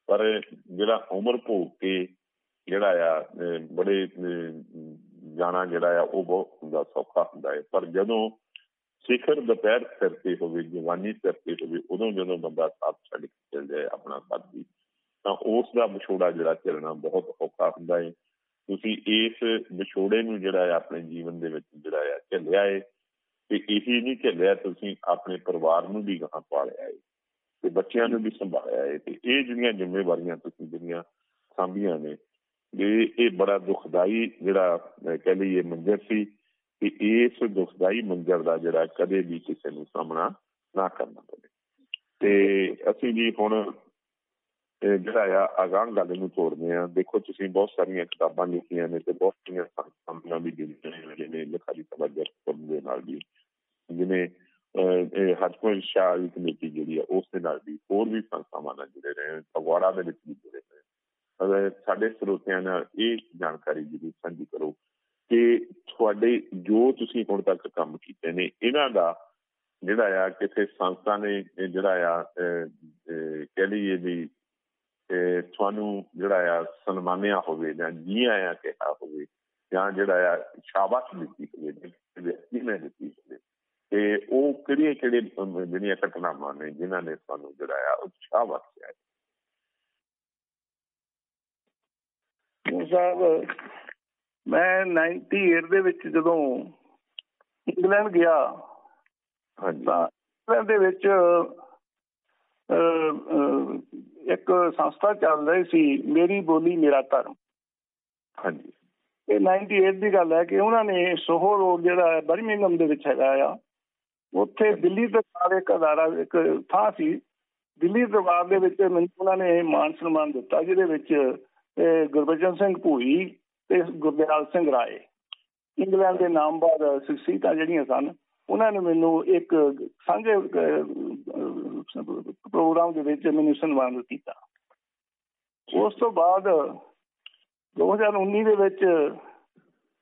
ਪਰ ਜਿਹੜਾ ਉਮਰ ਭੋਗ ਕੇ ਜਿਹੜਾ ਆ ਬੜੇ ਜਾਣਾ ਜਿਹੜਾ ਆ, ਉਹ ਬਹੁਤ ਹੁੰਦਾ, ਸੌਖਾ ਹੁੰਦਾ ਹੈ। ਪਰ ਜਦੋਂ ਸਿਖਰ ਦੁਪਹਿਰ ਸਿਰ ਤੇ ਹੋਵੇ, ਜਵਾਨੀ ਸਿਰ ਤੇ ਹੋਵੇ, ਉਦੋਂ ਜਦੋਂ ਬੰਦਾ ਸਾਥ ਛੱਡ ਕੇ ਚਲ ਜਾਏ ਆਪਣਾ ਸਾਥੀ, ਤਾਂ ਉਸ ਦਾ ਵਿਛੋੜਾ ਜਿਹੜਾ ਚੱਲਣਾ ਬਹੁਤ ਔਖਾ ਹੁੰਦਾ ਹੈ। ਤੁਸੀਂ ਇਸ ਵਿਛੋੜੇ ਨੂੰ ਜਿਹੜਾ ਹੈ ਆਪਣੇ ਜੀਵਨ ਦੇ ਵਿੱਚ ਜਿਹੜਾ ਹੈ ਝੱਲਿਆ ਹੈ ਤੇ ਇਹੀ ਨਹੀਂ ਝੱਲਿਆ ਤੁਸੀਂ ਆਪਣੇ ਪਰਿਵਾਰ ਨੂੰ ਵੀ ਗਾਹਾਂ ਪਾਲਿਆ ਹੈ ਤੇ ਬੱਚਿਆਂ ਨੂੰ ਵੀ ਸੰਭਾਲਿਆ ਹੈ ਤੇ ਇਹ ਜਿਹੜੀਆਂ ਜ਼ਿੰਮੇਵਾਰੀਆਂ ਤੁਸੀਂ ਜਿਹੜੀਆਂ ਸਾਂਭੀਆਂ ਨੇ, ਇਹ ਇਹ ਬੜਾ ਦੁਖਦਾਈ ਜਿਹੜਾ ਕਹਿ ਲਈਏ ਮੰਜ਼ਰ ਸੀ ਕਿ ਇਸ ਦੁਖਦਾਈ ਮੰਜ਼ਰ ਦਾ ਜਿਹੜਾ ਕਦੇ ਵੀ ਕਿਸੇ ਨੂੰ ਸਾਹਮਣਾ ਨਾ ਕਰਨਾ ਪਵੇ। ਤੇ ਅਸੀਂ ਜੀ ਹੁਣ ਜਿਹੜਾ ਆ, ਅਗਾਂਹ ਗੱਲ ਨੂੰ ਤੋੜਦੇ ਆ ਦੇਖੋ, ਤੁਸੀਂ ਬਹੁਤ ਸਾਰੀਆਂ ਕਿਤਾਬਾਂ ਲਿਖੀਆਂ ਨੇ ਤੇ ਬਹੁਤ ਸਾਰੀਆਂ ਸੰਸਥਾਵਾਂ ਵੀ ਜਿਹੜੀਆਂ ਨੇ, ਜਿਵੇਂ ਲਿਖਾਰੀ ਸਭਾ ਜਰਮ ਦੇ ਨਾਲ ਵੀ, ਜਿਵੇਂ ਇਹ ਹਰਕੋਲ ਸ਼ਾਹ ਦੀ ਕਮੇਟੀ ਜਿਹੜੀ ਆ, ਉਸ ਦੇ ਨਾਲ ਵੀ ਹੋਰ ਵੀ ਸੰਸਥਾਵਾਂ ਨਾਲ ਜੁੜੇ ਰਹੇ ਫਗਵਾੜਾ ਦੇ ਵਿੱਚ ਵੀ ਜੁੜੇ ਰਹੇ ਸਾਡੇ ਸਰੋਤਿਆਂ ਨਾਲ ਇਹ ਜਾਣਕਾਰੀ ਜਿਹੜੀ ਸਾਂਝੀ ਕਰੋ ਕਿ ਤੁਹਾਡੇ ਜੋ ਤੁਸੀਂ ਹੁਣ ਤੱਕ ਕੰਮ ਕੀਤੇ ਨੇ, ਇਹਨਾਂ ਦਾ ਜਿਹੜਾ ਆ, ਕਿਸੇ ਸੰਸਥਾ ਨੇ ਜਿਹੜਾ ਆ ਕਹਿ ਲਈਏ ਵੀ ਤੁਹਾਨੂੰ ਜਿਹੜਾ ਆ ਸਨਮਾਨਿਆ ਹੋਵੇ ਜਾਂ ਜੀ ਆਇਆ ਕਿਹਾ ਹੋਵੇ ਜਾਂ ਜਿਹੜਾ ਆ ਸ਼ਾਬਾਸ਼ ਦਿੱਤੀ ਹੋਵੇ ਵਿਅਕਤੀ ਨੇ ਦਿੱਤੀ ਹੋਵੇ ਤੇ ਉਹ ਕਿਹੜੀਆਂ ਕਿਹੜੇ ਜਿਹੜੀਆਂ ਘਟਨਾਵਾਂ ਨੇ ਜਿਨ੍ਹਾਂ ਨੇ ਸਾਨੂੰ ਜਿਹੜਾ ਆ ਉਤਸ਼ਾਹ ਬਖਸ਼ਿਆ ਸਾਹਿਬ ਮੈਂ 98 ਦੇ ਵਿੱਚ ਜਦੋਂ ਇੰਗਲੈਂਡ ਗਿਆ ਹਾਂਜੀ। ਤਾਂ ਇੰਗਲੈਂਡ ਦੇ ਵਿੱਚ ਇੱਕ ਸੰਸਥਾ ਚੱਲ ਰਹੀ ਸੀ ਮੇਰੀ ਬੋਲੀ ਮੇਰਾ ਧਰਮ। ਹਾਂਜੀ। ਇਹ 98 ਦੀ ਗੱਲ ਹੈ ਕਿ ਉਹਨਾਂ ਨੇ ਸੋਹੋ ਰੋਡ ਜਿਹੜਾ ਹੈ ਬਰਮਿੰਗਮ ਦੇ ਵਿੱਚ ਹੈਗਾ ਆ ਉੱਥੇ ਦਿੱਲੀ ਦਰਬਾਰ ਇੱਕ ਅਦਾਰਾ, ਇੱਕ ਥਾਂ ਸੀ। ਦਿੱਲੀ ਦਰਬਾਰ ਦੇ ਵਿੱਚ ਮੈਨੂੰ ਉਹਨਾਂ ਨੇ ਮਾਨ ਸਨਮਾਨ ਦਿੱਤਾ, ਜਿਹਦੇ ਵਿੱਚ ਗੁਰਬਚਨ ਸਿੰਘ ਭੂਈ ਤੇ ਗੁਰਦਿਆਲ ਸਿੰਘ ਰਾਏ। ਇੰਗਲੈਂਡ ਦੇ ਨਾਮਵਰ ਸਿੱਖੀਤਾ ਜਿਹੜੀਆਂ ਸਨ, ਉਹਨਾਂ ਨੇ ਮੈਨੂੰ ਇੱਕ ਸਾਂਝੇ ਪ੍ਰੋਗਰਾਮ ਦੇ ਵਿੱਚ ਮੈਨੂੰ ਸਨਮਾਨਿਤ ਕੀਤਾ। ਉਸ ਤੋਂ ਬਾਅਦ 2019 ਦੇ ਵਿੱਚ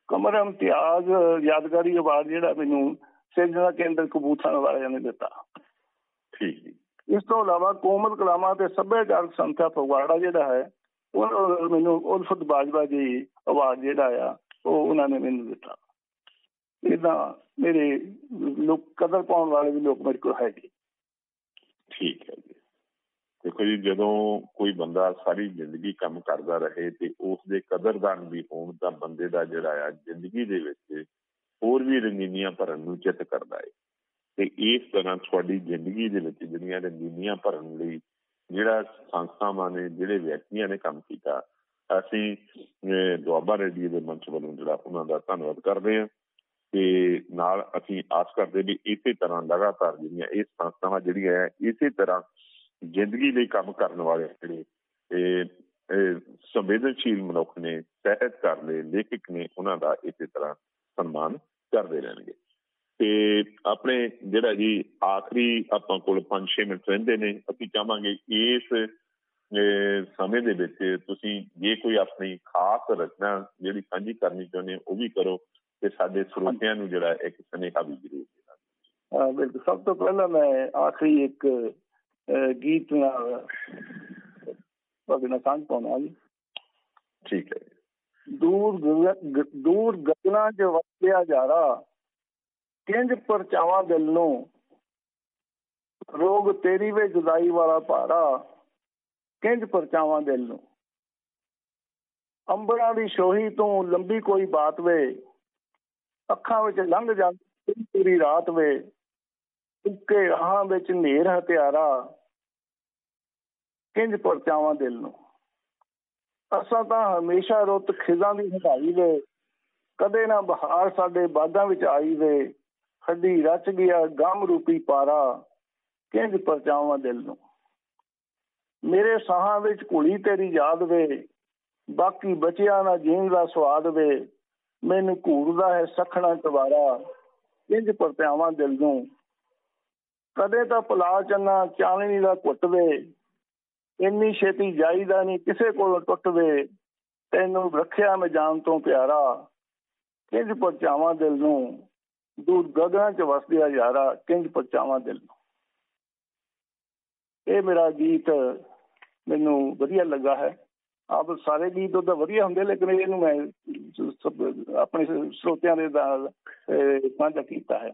ਕਮਰ ਇਮਤਿਆਜ਼ ਯਾਦਗਾਰੀ ਅਵਾਰਡ ਜਿਹੜਾ ਮੈਨੂੰ ਸਿਰਜਣਾ ਕੇਂਦਰ ਕਬੂਤਰਾਂ ਵਾਲਿਆਂ ਨੇ ਦਿੱਤਾ। ਠੀਕ ਇਸ ਤੋਂ ਇਲਾਵਾ ਕੋਮਲ ਕਲਾਮਾ ਤੇ ਸੱਭਿਆਚਾਰਕ ਸੰਸਥਾ ਫਗਵਾੜਾ ਜਿਹੜਾ ਹੈ ਉਹ ਮੈਨੂੰ ਉਲਫਤ ਬਾਜਵਾ ਜੀ ਅਵਾਰਡ ਜਿਹੜਾ ਆ ਉਹ ਉਹਨਾਂ ਨੇ ਮੈਨੂੰ ਦਿੱਤਾ। ਇਦਾਂ ਮੇਰੇ ਲੋਕ ਕਦਰ ਪਾਉਣ ਵਾਲੇ ਵੀ ਲੋਕ ਮੇਰੇ ਕੋਲ ਹੈਗੇ। ਠੀਕ ਹੈ ਜੀ। ਦੇਖੋ ਜੀ ਜਦੋਂ ਕੋਈ ਬੰਦਾ ਸਾਰੀ ਜ਼ਿੰਦਗੀ ਕੰਮ ਕਰਦਾ ਰਹੇ ਤੇ ਉਸ ਦੇ ਕਦਰਦਾਨ ਵੀ ਹੋਣ ਤਾਂ ਬੰਦੇ ਦਾ ਜਿਹੜਾ ਆ ਜ਼ਿੰਦਗੀ ਦੇ ਵਿੱਚ ਹੋਰ ਵੀ ਰੰਗੀਨੀਆਂ ਭਰਨ ਨੂੰ ਚਿੱਤ ਕਰਦਾ ਹੈ ਤੇ ਇਸ ਤਰ੍ਹਾਂ ਤੁਹਾਡੀ ਜ਼ਿੰਦਗੀ ਦੇ ਵਿੱਚ ਜਿਹੜੀਆਂ ਰੰਗੀਨੀਆਂ ਭਰਨ ਲਈ ਜਿਹੜਾ ਸੰਸਥਾਵਾਂ ਨੇ, ਜਿਹੜੇ ਵਿਅਕਤੀਆਂ ਨੇ ਕੰਮ ਕੀਤਾ, ਅਸੀਂ ਦੁਆਬਾ ਰੇਡੀਓ ਦੇ ਮੰਚ ਵੱਲੋਂ ਜਿਹੜਾ ਉਹਨਾਂ ਦਾ ਧੰਨਵਾਦ ਕਰਦੇ ਹਾਂ। ਤੇ ਨਾਲ ਅਸੀਂ ਆਸ ਕਰਦੇ ਵੀ ਇਸੇ ਤਰ੍ਹਾਂ ਲਗਾਤਾਰ ਜਿਹੜੀਆਂ ਇਹ ਸੰਸਥਾਵਾਂ ਜਿਹੜੀਆਂ ਹੈ, ਇਸੇ ਤਰ੍ਹਾਂ ਜ਼ਿੰਦਗੀ ਲਈ ਕੰਮ ਕਰਨ ਵਾਲੇ ਜਿਹੜੇ ਇਹ ਸੰਵੇਦਨਸ਼ੀਲ ਮਨੁੱਖ ਨੇ, ਸਾਹਿਤਕਾਰ ਨੇ, ਲੇਖਕ ਨੇ, ਉਹਨਾਂ ਦਾ ਇਸੇ ਤਰ੍ਹਾਂ ਸਨਮਾਨ ਕਰਦੇ ਰਹਿਣਗੇ। ਤੇ ਆਪਣੇ ਜਿਹੜਾ ਜੀ ਆਖਰੀ ਆਪਾਂ ਕੋਲ 5-6 ਮਿੰਟ ਰਹਿੰਦੇ ਨੇ ਅਸੀਂ ਚਾਹਾਂਗੇ ਇਸ ਸਮੇਂ ਦੇ ਵਿੱਚ ਤੁਸੀਂ ਜੇ ਕੋਈ ਆਪਣੀ ਖਾਸ ਰਚਨਾ ਜਿਹੜੀ ਸਾਂਝੀ ਕਰਨੀ ਚਾਹੁੰਦੇ ਉਹ ਵੀ ਕਰੋ ਤੇ ਸਾਡੇ ਸਰੋਤਿਆਂ ਨੂੰ ਜਿਹੜਾ ਇੱਕ ਸੁਨੇਹਾ ਵੀ ਜ਼ਰੂਰ ਦੇਣਾ। ਬਿਲਕੁਲ। ਸਭ ਤੋਂ ਪਹਿਲਾਂ ਮੈਂ ਆਖਰੀ ਇੱਕ ਗੀਤ ਨਾਲ ਤੁਹਾਡੇ ਨਾਲ ਸਾਂਝ ਪਾਉਣਾ ਜੀ। ਠੀਕ ਹੈ। ਦੂਰ ਦੂਰ ਗਗਨਾਂ 'ਚ ਵਸਿਆ ਜਾਰਾ। ਕਿੰਜ ਪਰਚਾਵਾ ਦਿਲ ਨੂੰ। ਰੋਗ ਤੇਰੀ ਵੇ ਜੁਦਾਈ ਵਾਲਾ ਭਾਰਾ। ਕਿੰਜ ਪਰਚਾਵਾ ਦਿਲ ਨੂੰ। ਅੰਬਰਾਂ ਦੀ ਸ਼ੋਹੀ ਤੋਂ ਲੰਬੀ ਕੋਈ ਬਾਤ ਵੇ। ਅੱਖਾਂ ਵਿੱਚ ਲੰਘ ਜਾਂਦੀ ਪੂਰੀ ਰਾਤ ਵੇ। ਉੱਕੇ ਰਾਹਾਂ ਵਿੱਚ ਨੇਰ ਹਥਿਆਰਾ। ਕਿੰਜ ਪਰਚਾਵਾ ਦਿਲ ਨੂੰ। ਅਸਾਂ ਤਾਂ ਹਮੇਸ਼ਾ ਰੁੱਤ ਖਿਜ਼ਾਂ ਦੀ ਹਟਾਈ ਵੇ ਕਦੇ ਨਾ ਬਹਾਰ ਸਾਡੇ ਬਾਗਾਂ ਵਿੱਚ ਆਈ ਵੇ ਹੱਡੀ ਰਚ ਗਿਆ ਗਮ ਰੂਪੀ ਪਾਰਾ ਕਿੰਜ ਪਰਚਾਵਾਂ ਦਿਲ ਨੂੰ। ਮੇਰੇ ਸਾਹਾਂ ਵਿੱਚ ਘੁਲੀ ਤੇਰੀ ਯਾਦ ਵੇ। ਬਾਕੀ ਬਚਿਆ ਨਾ ਜੀਣ ਦਾ ਸਵਾਦ ਵੇ। ਮੈਨੂੰ ਘੂਰਦਾ ਹੈ ਸਖਣਾ ਚਵਾਰਾ ਕਿੰਜ ਪਰਚਾਵਾਂ ਦਿਲ ਨੂੰ। ਕਦੇ ਤਾਂ ਭੁਲਾ ਚੰਨਾ ਚਾਨਣੀ ਦਾ ਘੁੱਟ ਵੇ। ਇੰਨੀ ਛੇਤੀ ਜਾਈਦਾ ਨਹੀਂ, ਕਿਸੇ ਕੋਲੋਂ ਟੁੱਟਵੇ, ਤੈਨੂੰ ਰੱਖਿਆ ਮੈਂ ਜਾਨ ਤੋਂ ਪਿਆਰਾ। ਕਿੰਜ ਪਰਚਾਵਾਂ ਦਿਲ ਨੂੰ? ਦੂਰ ਗਗਨਾਂ 'ਚ ਵਸਦਿਆ ਯਾਰਾ, ਕਿੰਜ ਪਰਚਾਵਾਂ ਦਿਲ ਨੂੰ? ਇਹ ਮੇਰਾ ਗੀਤ ਮੈਨੂੰ ਵਧੀਆ ਲੱਗਾ ਹੈ। ਆਪ ਸਾਰੇ ਗੀਤ ਉਹਦਾ ਵਧੀਆ ਹੁੰਦੇ, ਲੇਕਿਨ ਇਹਨੂੰ ਮੈਂ ਆਪਣੇ ਸਰੋਤਿਆਂ ਦੇ ਨਾਲ ਸਾਂਝਾ ਕੀਤਾ ਹੈ।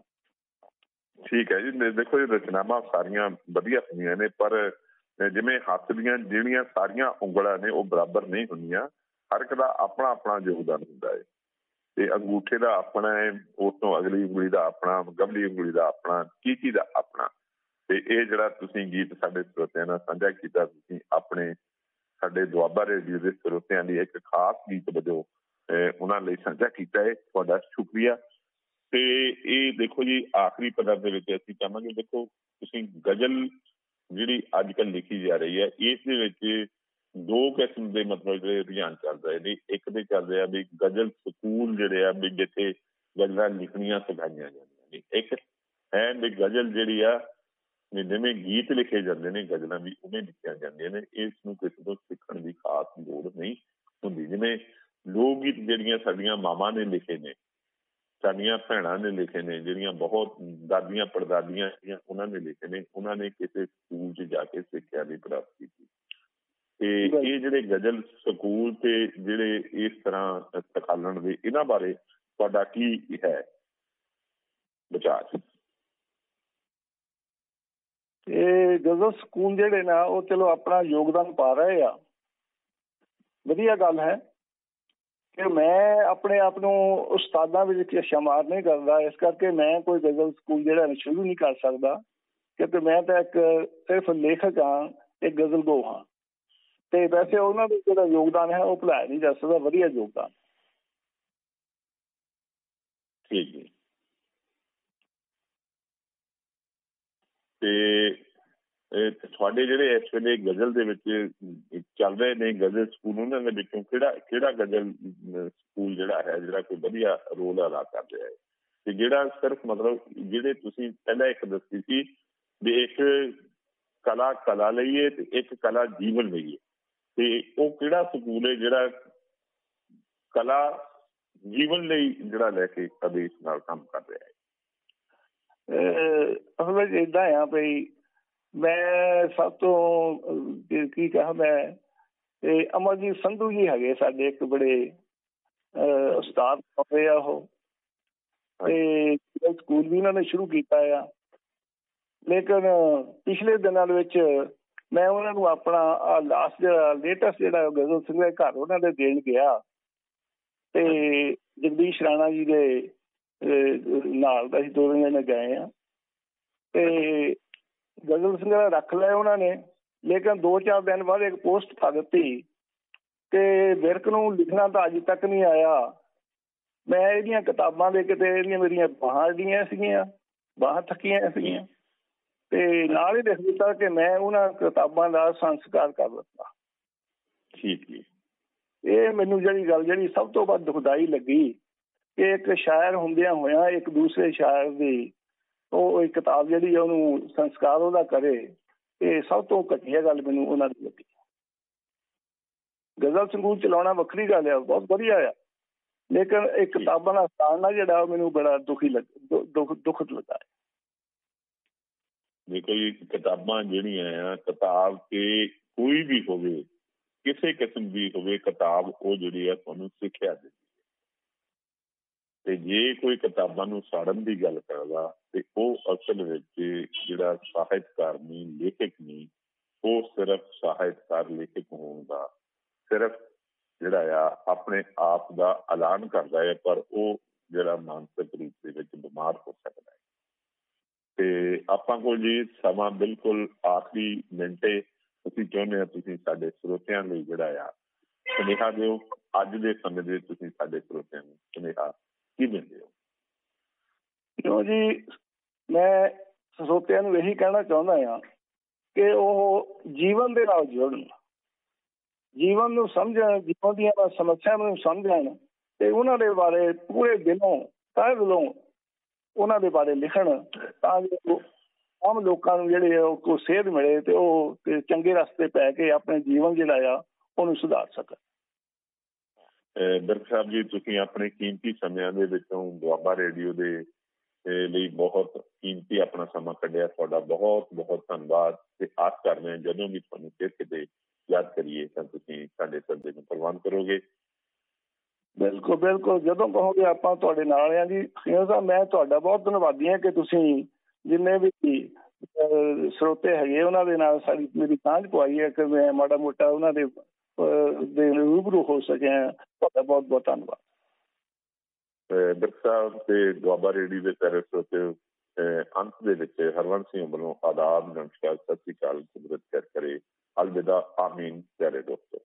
ਠੀਕ ਹੈ ਜੀ ਦੇਖੋ ਇਹ ਰਚਨਾਵਾਂ ਸਾਰੀਆਂ ਵਧੀਆ ਹੁੰਦੀਆਂ ਨੇ, ਪਰ ਜਿਵੇਂ ਹੱਥ ਦੀਆਂ ਜਿਹੜੀਆਂ ਸਾਰੀਆਂ ਉਂਗਲਾਂ ਨੇ ਉਹ ਬਰਾਬਰ ਨਹੀਂ ਹੁੰਦੀਆਂ, ਹਰ ਇੱਕ ਦਾ ਆਪਣਾ ਆਪਣਾ ਯੋਗਦਾਨ ਹੁੰਦਾ ਹੈ। ਤੇ ਅੰਗੂਠੇ ਦਾ ਆਪਣਾ ਹੈ, ਉਸ ਤੋਂ ਅਗਲੀ ਉਂਗਲੀ ਦਾ ਆਪਣਾ ਗਵਲੀ ਉਂਗਲੀ ਦਾ ਆਪਣਾ, ਚੀਚੀ ਦਾ ਆਪਣਾ। ਤੇ ਇਹ ਜਿਹੜਾ ਤੁਸੀਂ ਗੀਤ ਸਾਡੇ ਸਰੋਤਿਆਂ ਨਾਲ ਸਾਂਝਾ ਕੀਤਾ, ਤੁਸੀਂ ਆਪਣੇ ਸਾਡੇ ਦੁਆਬਾ ਰੇਡੀਓ ਦੇ ਸਰੋਤਿਆਂ ਲਈ ਇੱਕ ਖਾਸ ਗੀਤ ਵਜੋਂ ਉਹਨਾਂ ਲਈ ਸਾਂਝਾ ਕੀਤਾ ਹੈ। ਤੁਹਾਡਾ ਸ਼ੁਕਰੀਆ। ਤੇ ਇਹ ਦੇਖੋ ਜੀ, ਆਖਰੀ ਪਦਰ ਦੇ ਵਿੱਚ ਅਸੀਂ ਚਾਹਾਂਗੇ ਦੇਖੋ, ਤੁਸੀਂ ਗਜ਼ਲ ਜਿਹੜੀ ਅੱਜ ਕੱਲ ਲਿਖੀ ਜਾ ਰਹੀ ਹੈ, ਇਸ ਦੇ ਵਿੱਚ ਦੋ ਕਿਸਮ ਦੇ ਮਤਲਬ ਜਿਹੜੇ ਰੁਝਾਨ ਚੱਲ ਰਹੇ ਨੇ। ਇੱਕ ਤੇ ਚੱਲ ਰਿਹਾ ਵੀ ਗਜ਼ਲ ਸਕੂਲ ਜਿਹੜੇ ਆ, ਵੀ ਜਿੱਥੇ ਗਜ਼ਲਾਂ ਲਿਖਣੀਆਂ ਸਿਖਾਈਆਂ ਜਾਂਦੀਆਂ ਨੇ। ਇੱਕ ਹੈ ਵੀ ਗਜ਼ਲ ਜਿਹੜੀ ਆ ਜਿਵੇਂ ਗੀਤ ਲਿਖੇ ਜਾਂਦੇ ਨੇ, ਗਜ਼ਲਾਂ ਵੀ ਉਵੇਂ ਲਿਖੀਆਂ ਜਾਂਦੀਆਂ ਨੇ। ਇਸ ਨੂੰ ਕਿਸੇ ਤੋਂ ਸਿੱਖਣ ਦੀ ਖਾਸ ਲੋੜ ਨਹੀਂ ਹੁੰਦੀ। ਜਿਵੇਂ ਲੋਕ ਗੀਤ ਜਿਹੜੀਆਂ ਸਾਡੀਆਂ ਮਾਵਾਂ ਨੇ ਲਿਖੇ ਨੇ ਸਾਡੀਆਂ ਭੈਣਾਂ ਨੇ ਲਿਖੇ ਨੇ ਜਿਹੜੀਆਂ ਬਹੁਤ ਦਾਦੀਆਂ ਪੜਦਾਦੀਆਂ ਜਿਹੜੀਆਂ ਉਹਨਾਂ ਨੇ ਲਿਖੇ ਨੇ ਉਹਨਾਂ ਨੇ ਕਿਸੇ ਸਕੂਲ 'ਚ ਜਾ ਕੇ ਸਿੱਖਿਆ ਦੀ ਪ੍ਰਾਪਤ ਕੀਤੀ। ਤੇ ਇਹ ਜਿਹੜੇ ਗਜ਼ਲ ਸਕੂਲ ਤੇ ਜਿਹੜੇ ਇਸ ਤਰ੍ਹਾਂ ਤਖਾਲਣ ਦੇ ਇਹਨਾਂ ਬਾਰੇ ਤੁਹਾਡਾ ਕੀ ਹੈ ਵਿਚਾਰ? ਇਹ ਗਜ਼ਲ ਸਕੂਲ ਜਿਹੜੇ ਨਾ ਉਹ ਚਲੋ ਆਪਣਾ ਯੋਗਦਾਨ ਪਾ ਰਹੇ ਆ। ਵਧੀਆ ਗੱਲ ਹੈ। ਕਿ ਮੈਂ ਆਪਣੇ ਆਪ ਨੂੰ ਉਸਤਾਦਾਂ ਵਿੱਚ ਸ਼ਮਾਰ ਨਹੀਂ ਕਰਦਾ, ਇਸ ਕਰਕੇ ਮੈਂ ਕੋਈ ਗਜ਼ਲ ਸਕੂਲ ਜਿਹੜਾ ਸ਼ੁਰੂ ਨਹੀਂ ਕਰ ਸਕਦਾ, ਕਿਉਂਕਿ ਮੈਂ ਤਾਂ ਇੱਕ ਸਿਰਫ ਲੇਖਕ ਹਾਂ, ਇੱਕ ਗਜ਼ਲ ਗੋ ਹਾਂ। ਤੇ ਵੈਸੇ ਉਹਨਾਂ ਦਾ ਜਿਹੜਾ ਯੋਗਦਾਨ ਹੈ, ਉਹ ਭੁਲਾਇਆ ਨਹੀਂ ਜਾ ਸਕਦਾ, ਵਧੀਆ ਯੋਗਦਾਨ। ਠੀਕ ਹੈ। ਤੇ ਤੁਹਾਡੇ ਜਿਹੜੇ ਇਸ ਵੇਲੇ ਗਜ਼ਲ ਦੇ ਵਿੱਚ ਚੱਲ ਰਹੇ ਨੇ ਗਜ਼ਲ ਸਕੂਲ, ਉਹਨਾਂ ਦੇ ਵਿੱਚੋਂ ਕਿਹੜਾ ਕਿਹੜਾ ਗਜ਼ਲ ਸਕੂਲ ਜਿਹੜਾ ਹੈ, ਜਿਹੜਾ ਕੋਈ ਵਧੀਆ ਰੋਲ ਅਦਾ ਕਰ ਰਿਹਾ ਹੈ? ਤੇ ਜਿਹੜਾ ਸਿਰਫ ਮਤਲਬ ਜਿਹੜੇ ਤੁਸੀਂ ਪਹਿਲਾਂ ਇੱਕ ਦੱਸੀ ਸੀ ਵੀ ਇੱਕ ਕਲਾ ਕਲਾ ਲਈਏ ਤੇ ਇੱਕ ਕਲਾ ਜੀਵਨ ਲਈਏ ਤੇ ਉਹ ਕਿਹੜਾ ਸਕੂਲ ਹੈ ਜਿਹੜਾ ਕਲਾ ਜੀਵਨ ਲਈ ਜਿਹੜਾ ਲੈ ਕੇ ਆਦੇਸ਼ ਨਾਲ ਕੰਮ ਕਰ ਰਿਹਾ ਹੈ? ਅਸਲ ਵਿੱਚ ਇਦਾਂ ਆ ਭਈ ਮੈਂ ਸਭ ਤੋਂ ਕੀ ਕਹਾਂ ਮੈਂ, ਤੇ ਅਮਰਜੀਤ ਸੰਧੂ ਜੀ ਹੈਗੇ ਸਾਡੇ ਇੱਕ ਬੜੇ ਉਸਤਾਦ ਹੋਏ ਆ ਉਹ। ਤੇ ਸਕੂਲ ਵੀ ਉਹਨਾਂ ਨੇ ਸ਼ੁਰੂ ਕੀਤਾ ਆ। ਲੇਕਿਨ ਪਿਛਲੇ ਦਿਨਾਂ ਦੇ ਵਿੱਚ ਮੈਂ ਉਹਨਾਂ ਨੂੰ ਆਪਣਾ ਲਾਸਟ ਜਿਹੜਾ ਲੇਟੈਸਟ ਜਿਹੜਾ ਗਜ਼ਲ ਸਿੰਘ ਦੇ ਘਰ ਉਹਨਾਂ ਦੇ ਦੇਣ ਗਿਆ। ਤੇ ਜਗਦੀਸ਼ ਰਾਣਾ ਜੀ ਦੇ ਨਾਲ ਦਾ ਅਸੀਂ ਦੋ ਜਣੇ ਗਏ ਆ। ਤੇ ਗਜ਼ਲ ਸਿੰਘ ਦਾ ਰੱਖ ਲਿਆ ਉਹਨਾਂ ਨੇ ਲੇਕਿਨ 2-4 ਦਿਨ ਬਾਅਦ ਇੱਕ ਪੋਸਟ ਪਾ ਦਿੱਤੀ ਕਿ ਵਿਰਕ ਨੂੰ ਲਿਖਣਾ ਤਾਂ ਅਜੇ ਤੱਕ ਨਹੀਂ ਆਇਆ। ਮੈਂ ਇਹਦੀਆਂ ਕਿਤਾਬਾਂ ਦੇ ਕਿਤੇ ਇਹਦੀਆਂ ਮੇਰੀਆਂ ਬਾਹਾਂ ਦੀਆਂ ਸੀਗੀਆਂ ਬਾਹਾਂ ਥੱਕੀਆਂ ਸੀਗੀਆਂ। ਤੇ ਨਾਲ ਹੀ ਲਿਖ ਦਿੱਤਾ ਕਿ ਮੈਂ ਉਹਨਾਂ ਕਿਤਾਬਾਂ ਦਾ ਸੰਸਕਾਰ ਕਰ ਦਿੱਤਾ। ਠੀਕ ਹੈ ਇਹ ਮੈਨੂੰ ਜਿਹੜੀ ਗੱਲ ਜਿਹੜੀ ਸਭ ਤੋਂ ਵੱਧ ਦੁਖਦਾਈ ਲੱਗੀ ਕਿ ਇੱਕ ਸ਼ਾਇਰ ਹੁੰਦਿਆਂ ਹੋਇਆਂ ਇੱਕ ਦੂਸਰੇ ਸ਼ਾਇਰ ਦੀ ਉਹ ਇੱਕ ਕਿਤਾਬ ਜਿਹੜੀ ਉਹਨੂੰ ਸੰਸਕਾਰ ਉਹਦਾ ਕਰੇ ਇਹ ਸਭ ਤੋਂ ਘਟੀਆ ਗੱਲ ਮੈਨੂੰ ਉਹਨਾਂ ਦੀ ਲੱਗੀ। ਗਜ਼ਲ ਸੰਗੂਲ ਚਲਾਉਣਾ ਵੱਖਰੀ ਗੱਲ ਹੈ ਬਹੁਤ ਵਧੀਆ ਆ। ਲੇਕਿਨ ਇਹ ਕਿਤਾਬਾਂ ਦਾ ਸਥਾਨ ਨਾ ਜਿਹੜਾ ਮੈਨੂੰ ਬੜਾ ਦੁਖੀ ਲੱਗ ਦੁੱਖ ਦੁੱਖ ਲੱਗਾ ਦੇਖੋ ਇਹ ਕਿਤਾਬਾਂ ਜਿਹੜੀਆਂ ਆ ਕਿਤਾਬ ਤੇ ਕੋਈ ਵੀ ਹੋਵੇ ਕਿਸੇ ਕਿਸਮ ਦੀ ਹੋਵੇ ਕਿਤਾਬ ਉਹ ਜਿਹੜੀ ਆ ਤੁਹਾਨੂੰ ਸਿੱਖਿਆ ਦਿੰਦੀ। ਤੇ ਜੇ ਕੋਈ ਕਿਤਾਬਾਂ ਨੂੰ ਸਾੜਨ ਦੀ ਗੱਲ ਕਰਦਾ, ਤੇ ਉਹ ਅਸਲ ਵਿੱਚ ਜਿਹੜਾ ਸਾਹਿਤਕਾਰ ਨਹੀਂ ਲੇਖਕ ਨਹੀਂ ਉਹ ਸਿਰਫ ਸਾਹਿਤਕਾਰ, ਲੇਖਕ ਹੋਣ ਦਾ, ਸਿਰਫ ਜਿਹੜਾ ਆ, ਆਪਣੇ ਆਪ ਦਾ ਐਲਾਨ ਕਰਦਾ ਹੈ, ਪਰ ਉਹ ਜਿਹੜਾ ਮਾਨਸਿਕ ਰੂਪ ਦੇ ਵਿੱਚ ਬਿਮਾਰ ਹੋ ਸਕਦਾ ਹੈ। ਤੇ ਆਪਾਂ ਕੋਲ ਜੀ ਸਮਾਂ ਬਿਲਕੁਲ ਆਖਰੀ ਮਿੰਟੇ ਅਸੀਂ ਚਾਹੁੰਦੇ ਹਾਂ, ਤੁਸੀਂ ਸਾਡੇ ਸਰੋਤਿਆਂ ਲਈ ਜਿਹੜਾ ਆ, ਸੁਨੇਹਾ ਦਿਓ। ਅੱਜ ਦੇ ਸਮੇਂ ਦੇ ਤੁਸੀਂ ਸਾਡੇ ਸਰੋਤਿਆਂ ਨੂੰ ਸੁਨੇਹਾ ਕੀ ਦਿੰਦੇ ਹੋ? ਕਿਉਂ ਜੀ? ਮੈਂ ਸਰੋਤਿਆਂ ਨੂੰ ਇਹੀ ਕਹਿਣਾ ਚਾਹੁੰਦਾ ਹਾਂ ਕਿ ਉਹ ਜੀਵਨ ਦੇ ਨਾਲ ਜੁੜਨ। ਜੀਵਨ ਨੂੰ ਸਮਝਣ, ਜੀਵਨ ਦੀਆਂ ਸਮੱਸਿਆਵਾਂ ਨੂੰ ਸਮਝਣ ਤੇ ਉਹਨਾਂ ਦੇ ਬਾਰੇ ਪੂਰੇ ਦਿਲੋਂ, ਤਹਿ ਦਿਲੋਂ ਉਹਨਾਂ ਦੇ ਬਾਰੇ ਲਿਖਣ ਤਾਂ ਜੋ ਆਮ ਲੋਕਾਂ ਨੂੰ ਜਿਹੜੇ ਉਹ ਕੋ ਸੇਧ ਮਿਲੇ ਤੇ ਉਹ ਚੰਗੇ ਰਸਤੇ ਪੈ ਕੇ ਆਪਣੇ ਜੀਵਨ ਜਿਹੜਾ ਆ ਉਹਨੂੰ ਸੁਧਾਰ ਸਕਣ। ਬਿਰਕ ਸਾਹਿਬ ਜੀ, ਤੁਸੀਂ ਆਪਣੇ ਕੀਮਤੀ ਸਮਿਆਂ ਦੇ ਵਿੱਚੋਂ ਦੁਆਬਾ ਰੇਡੀਓ ਦੇ ਲਈ ਬਹੁਤ ਕੀਮਤੀ ਆਪਣਾ ਸਮਾਂ ਕੱਢਿਆ। ਤੁਹਾਡਾ ਬਹੁਤ ਬਹੁਤ ਧੰਨਵਾਦ ਤੇ ਆਸ ਕਰਦੇ ਹਾਂ ਜਦੋਂ ਵੀ ਤੁਹਾਨੂੰ ਫਿਰ ਕਿਤੇ ਯਾਦ ਕਰੀਏ ਤਾਂ ਤੁਸੀਂ ਸਾਡੇ ਸੱਦੇ ਨੂੰ ਪ੍ਰਵਾਨ ਕਰੋਗੇ। ਬਿਲਕੁਲ ਬਿਲਕੁਲ। ਜਦੋਂ ਕਹੋਗੇ ਆਪਾਂ ਤੁਹਾਡੇ ਨਾਲ ਆ ਜੀ। ਸਿੰਘ ਸਾਹਿਬ, ਮੈਂ ਤੁਹਾਡਾ ਬਹੁਤ ਧੰਨਵਾਦੀ ਹਾਂ ਕਿ ਤੁਸੀਂ ਜਿੰਨੇ ਵੀ ਸਰੋਤੇ ਹੈਗੇ ਉਹਨਾਂ ਦੇ ਨਾਲ ਸਾਡੀ ਮੇਰੀ ਸਾਂਝ ਪਵਾਈ ਹੈ ਕਿ ਮੈਂ ਮਾੜਾ ਮੋਟਾ ਉਹਨਾਂ ਦੇ ਦੇ ਰੂਬਰੂ ਹੋ ਸਕਿਆ ਤੁਹਾਡਾ ਬਹੁਤ ਬਹੁਤ ਧੰਨਵਾਦ। ਬਿਰਕ ਸਾਹਿਬ ਤੇ ਦੁਆਬਾ ਰੇਡੀ ਦੇ ਸਾਰੇ ਸਰੋਤੇ ਅੰਤ ਦੇ ਵਿੱਚ ਹਰਵੰਤ ਸਿੰਘ ਵੱਲੋਂ ਆਦਾਬ, ਨਮਸਕਾਰ, ਸਤਿ ਸ੍ਰੀ ਅਕਾਲ ਕੁਦਰਤ ਕਰ ਕਰੇ ਅਲਵਿਦਾ, ਆਮੀਨ, ਪਿਆਰੇ ਦੋਸਤੋ।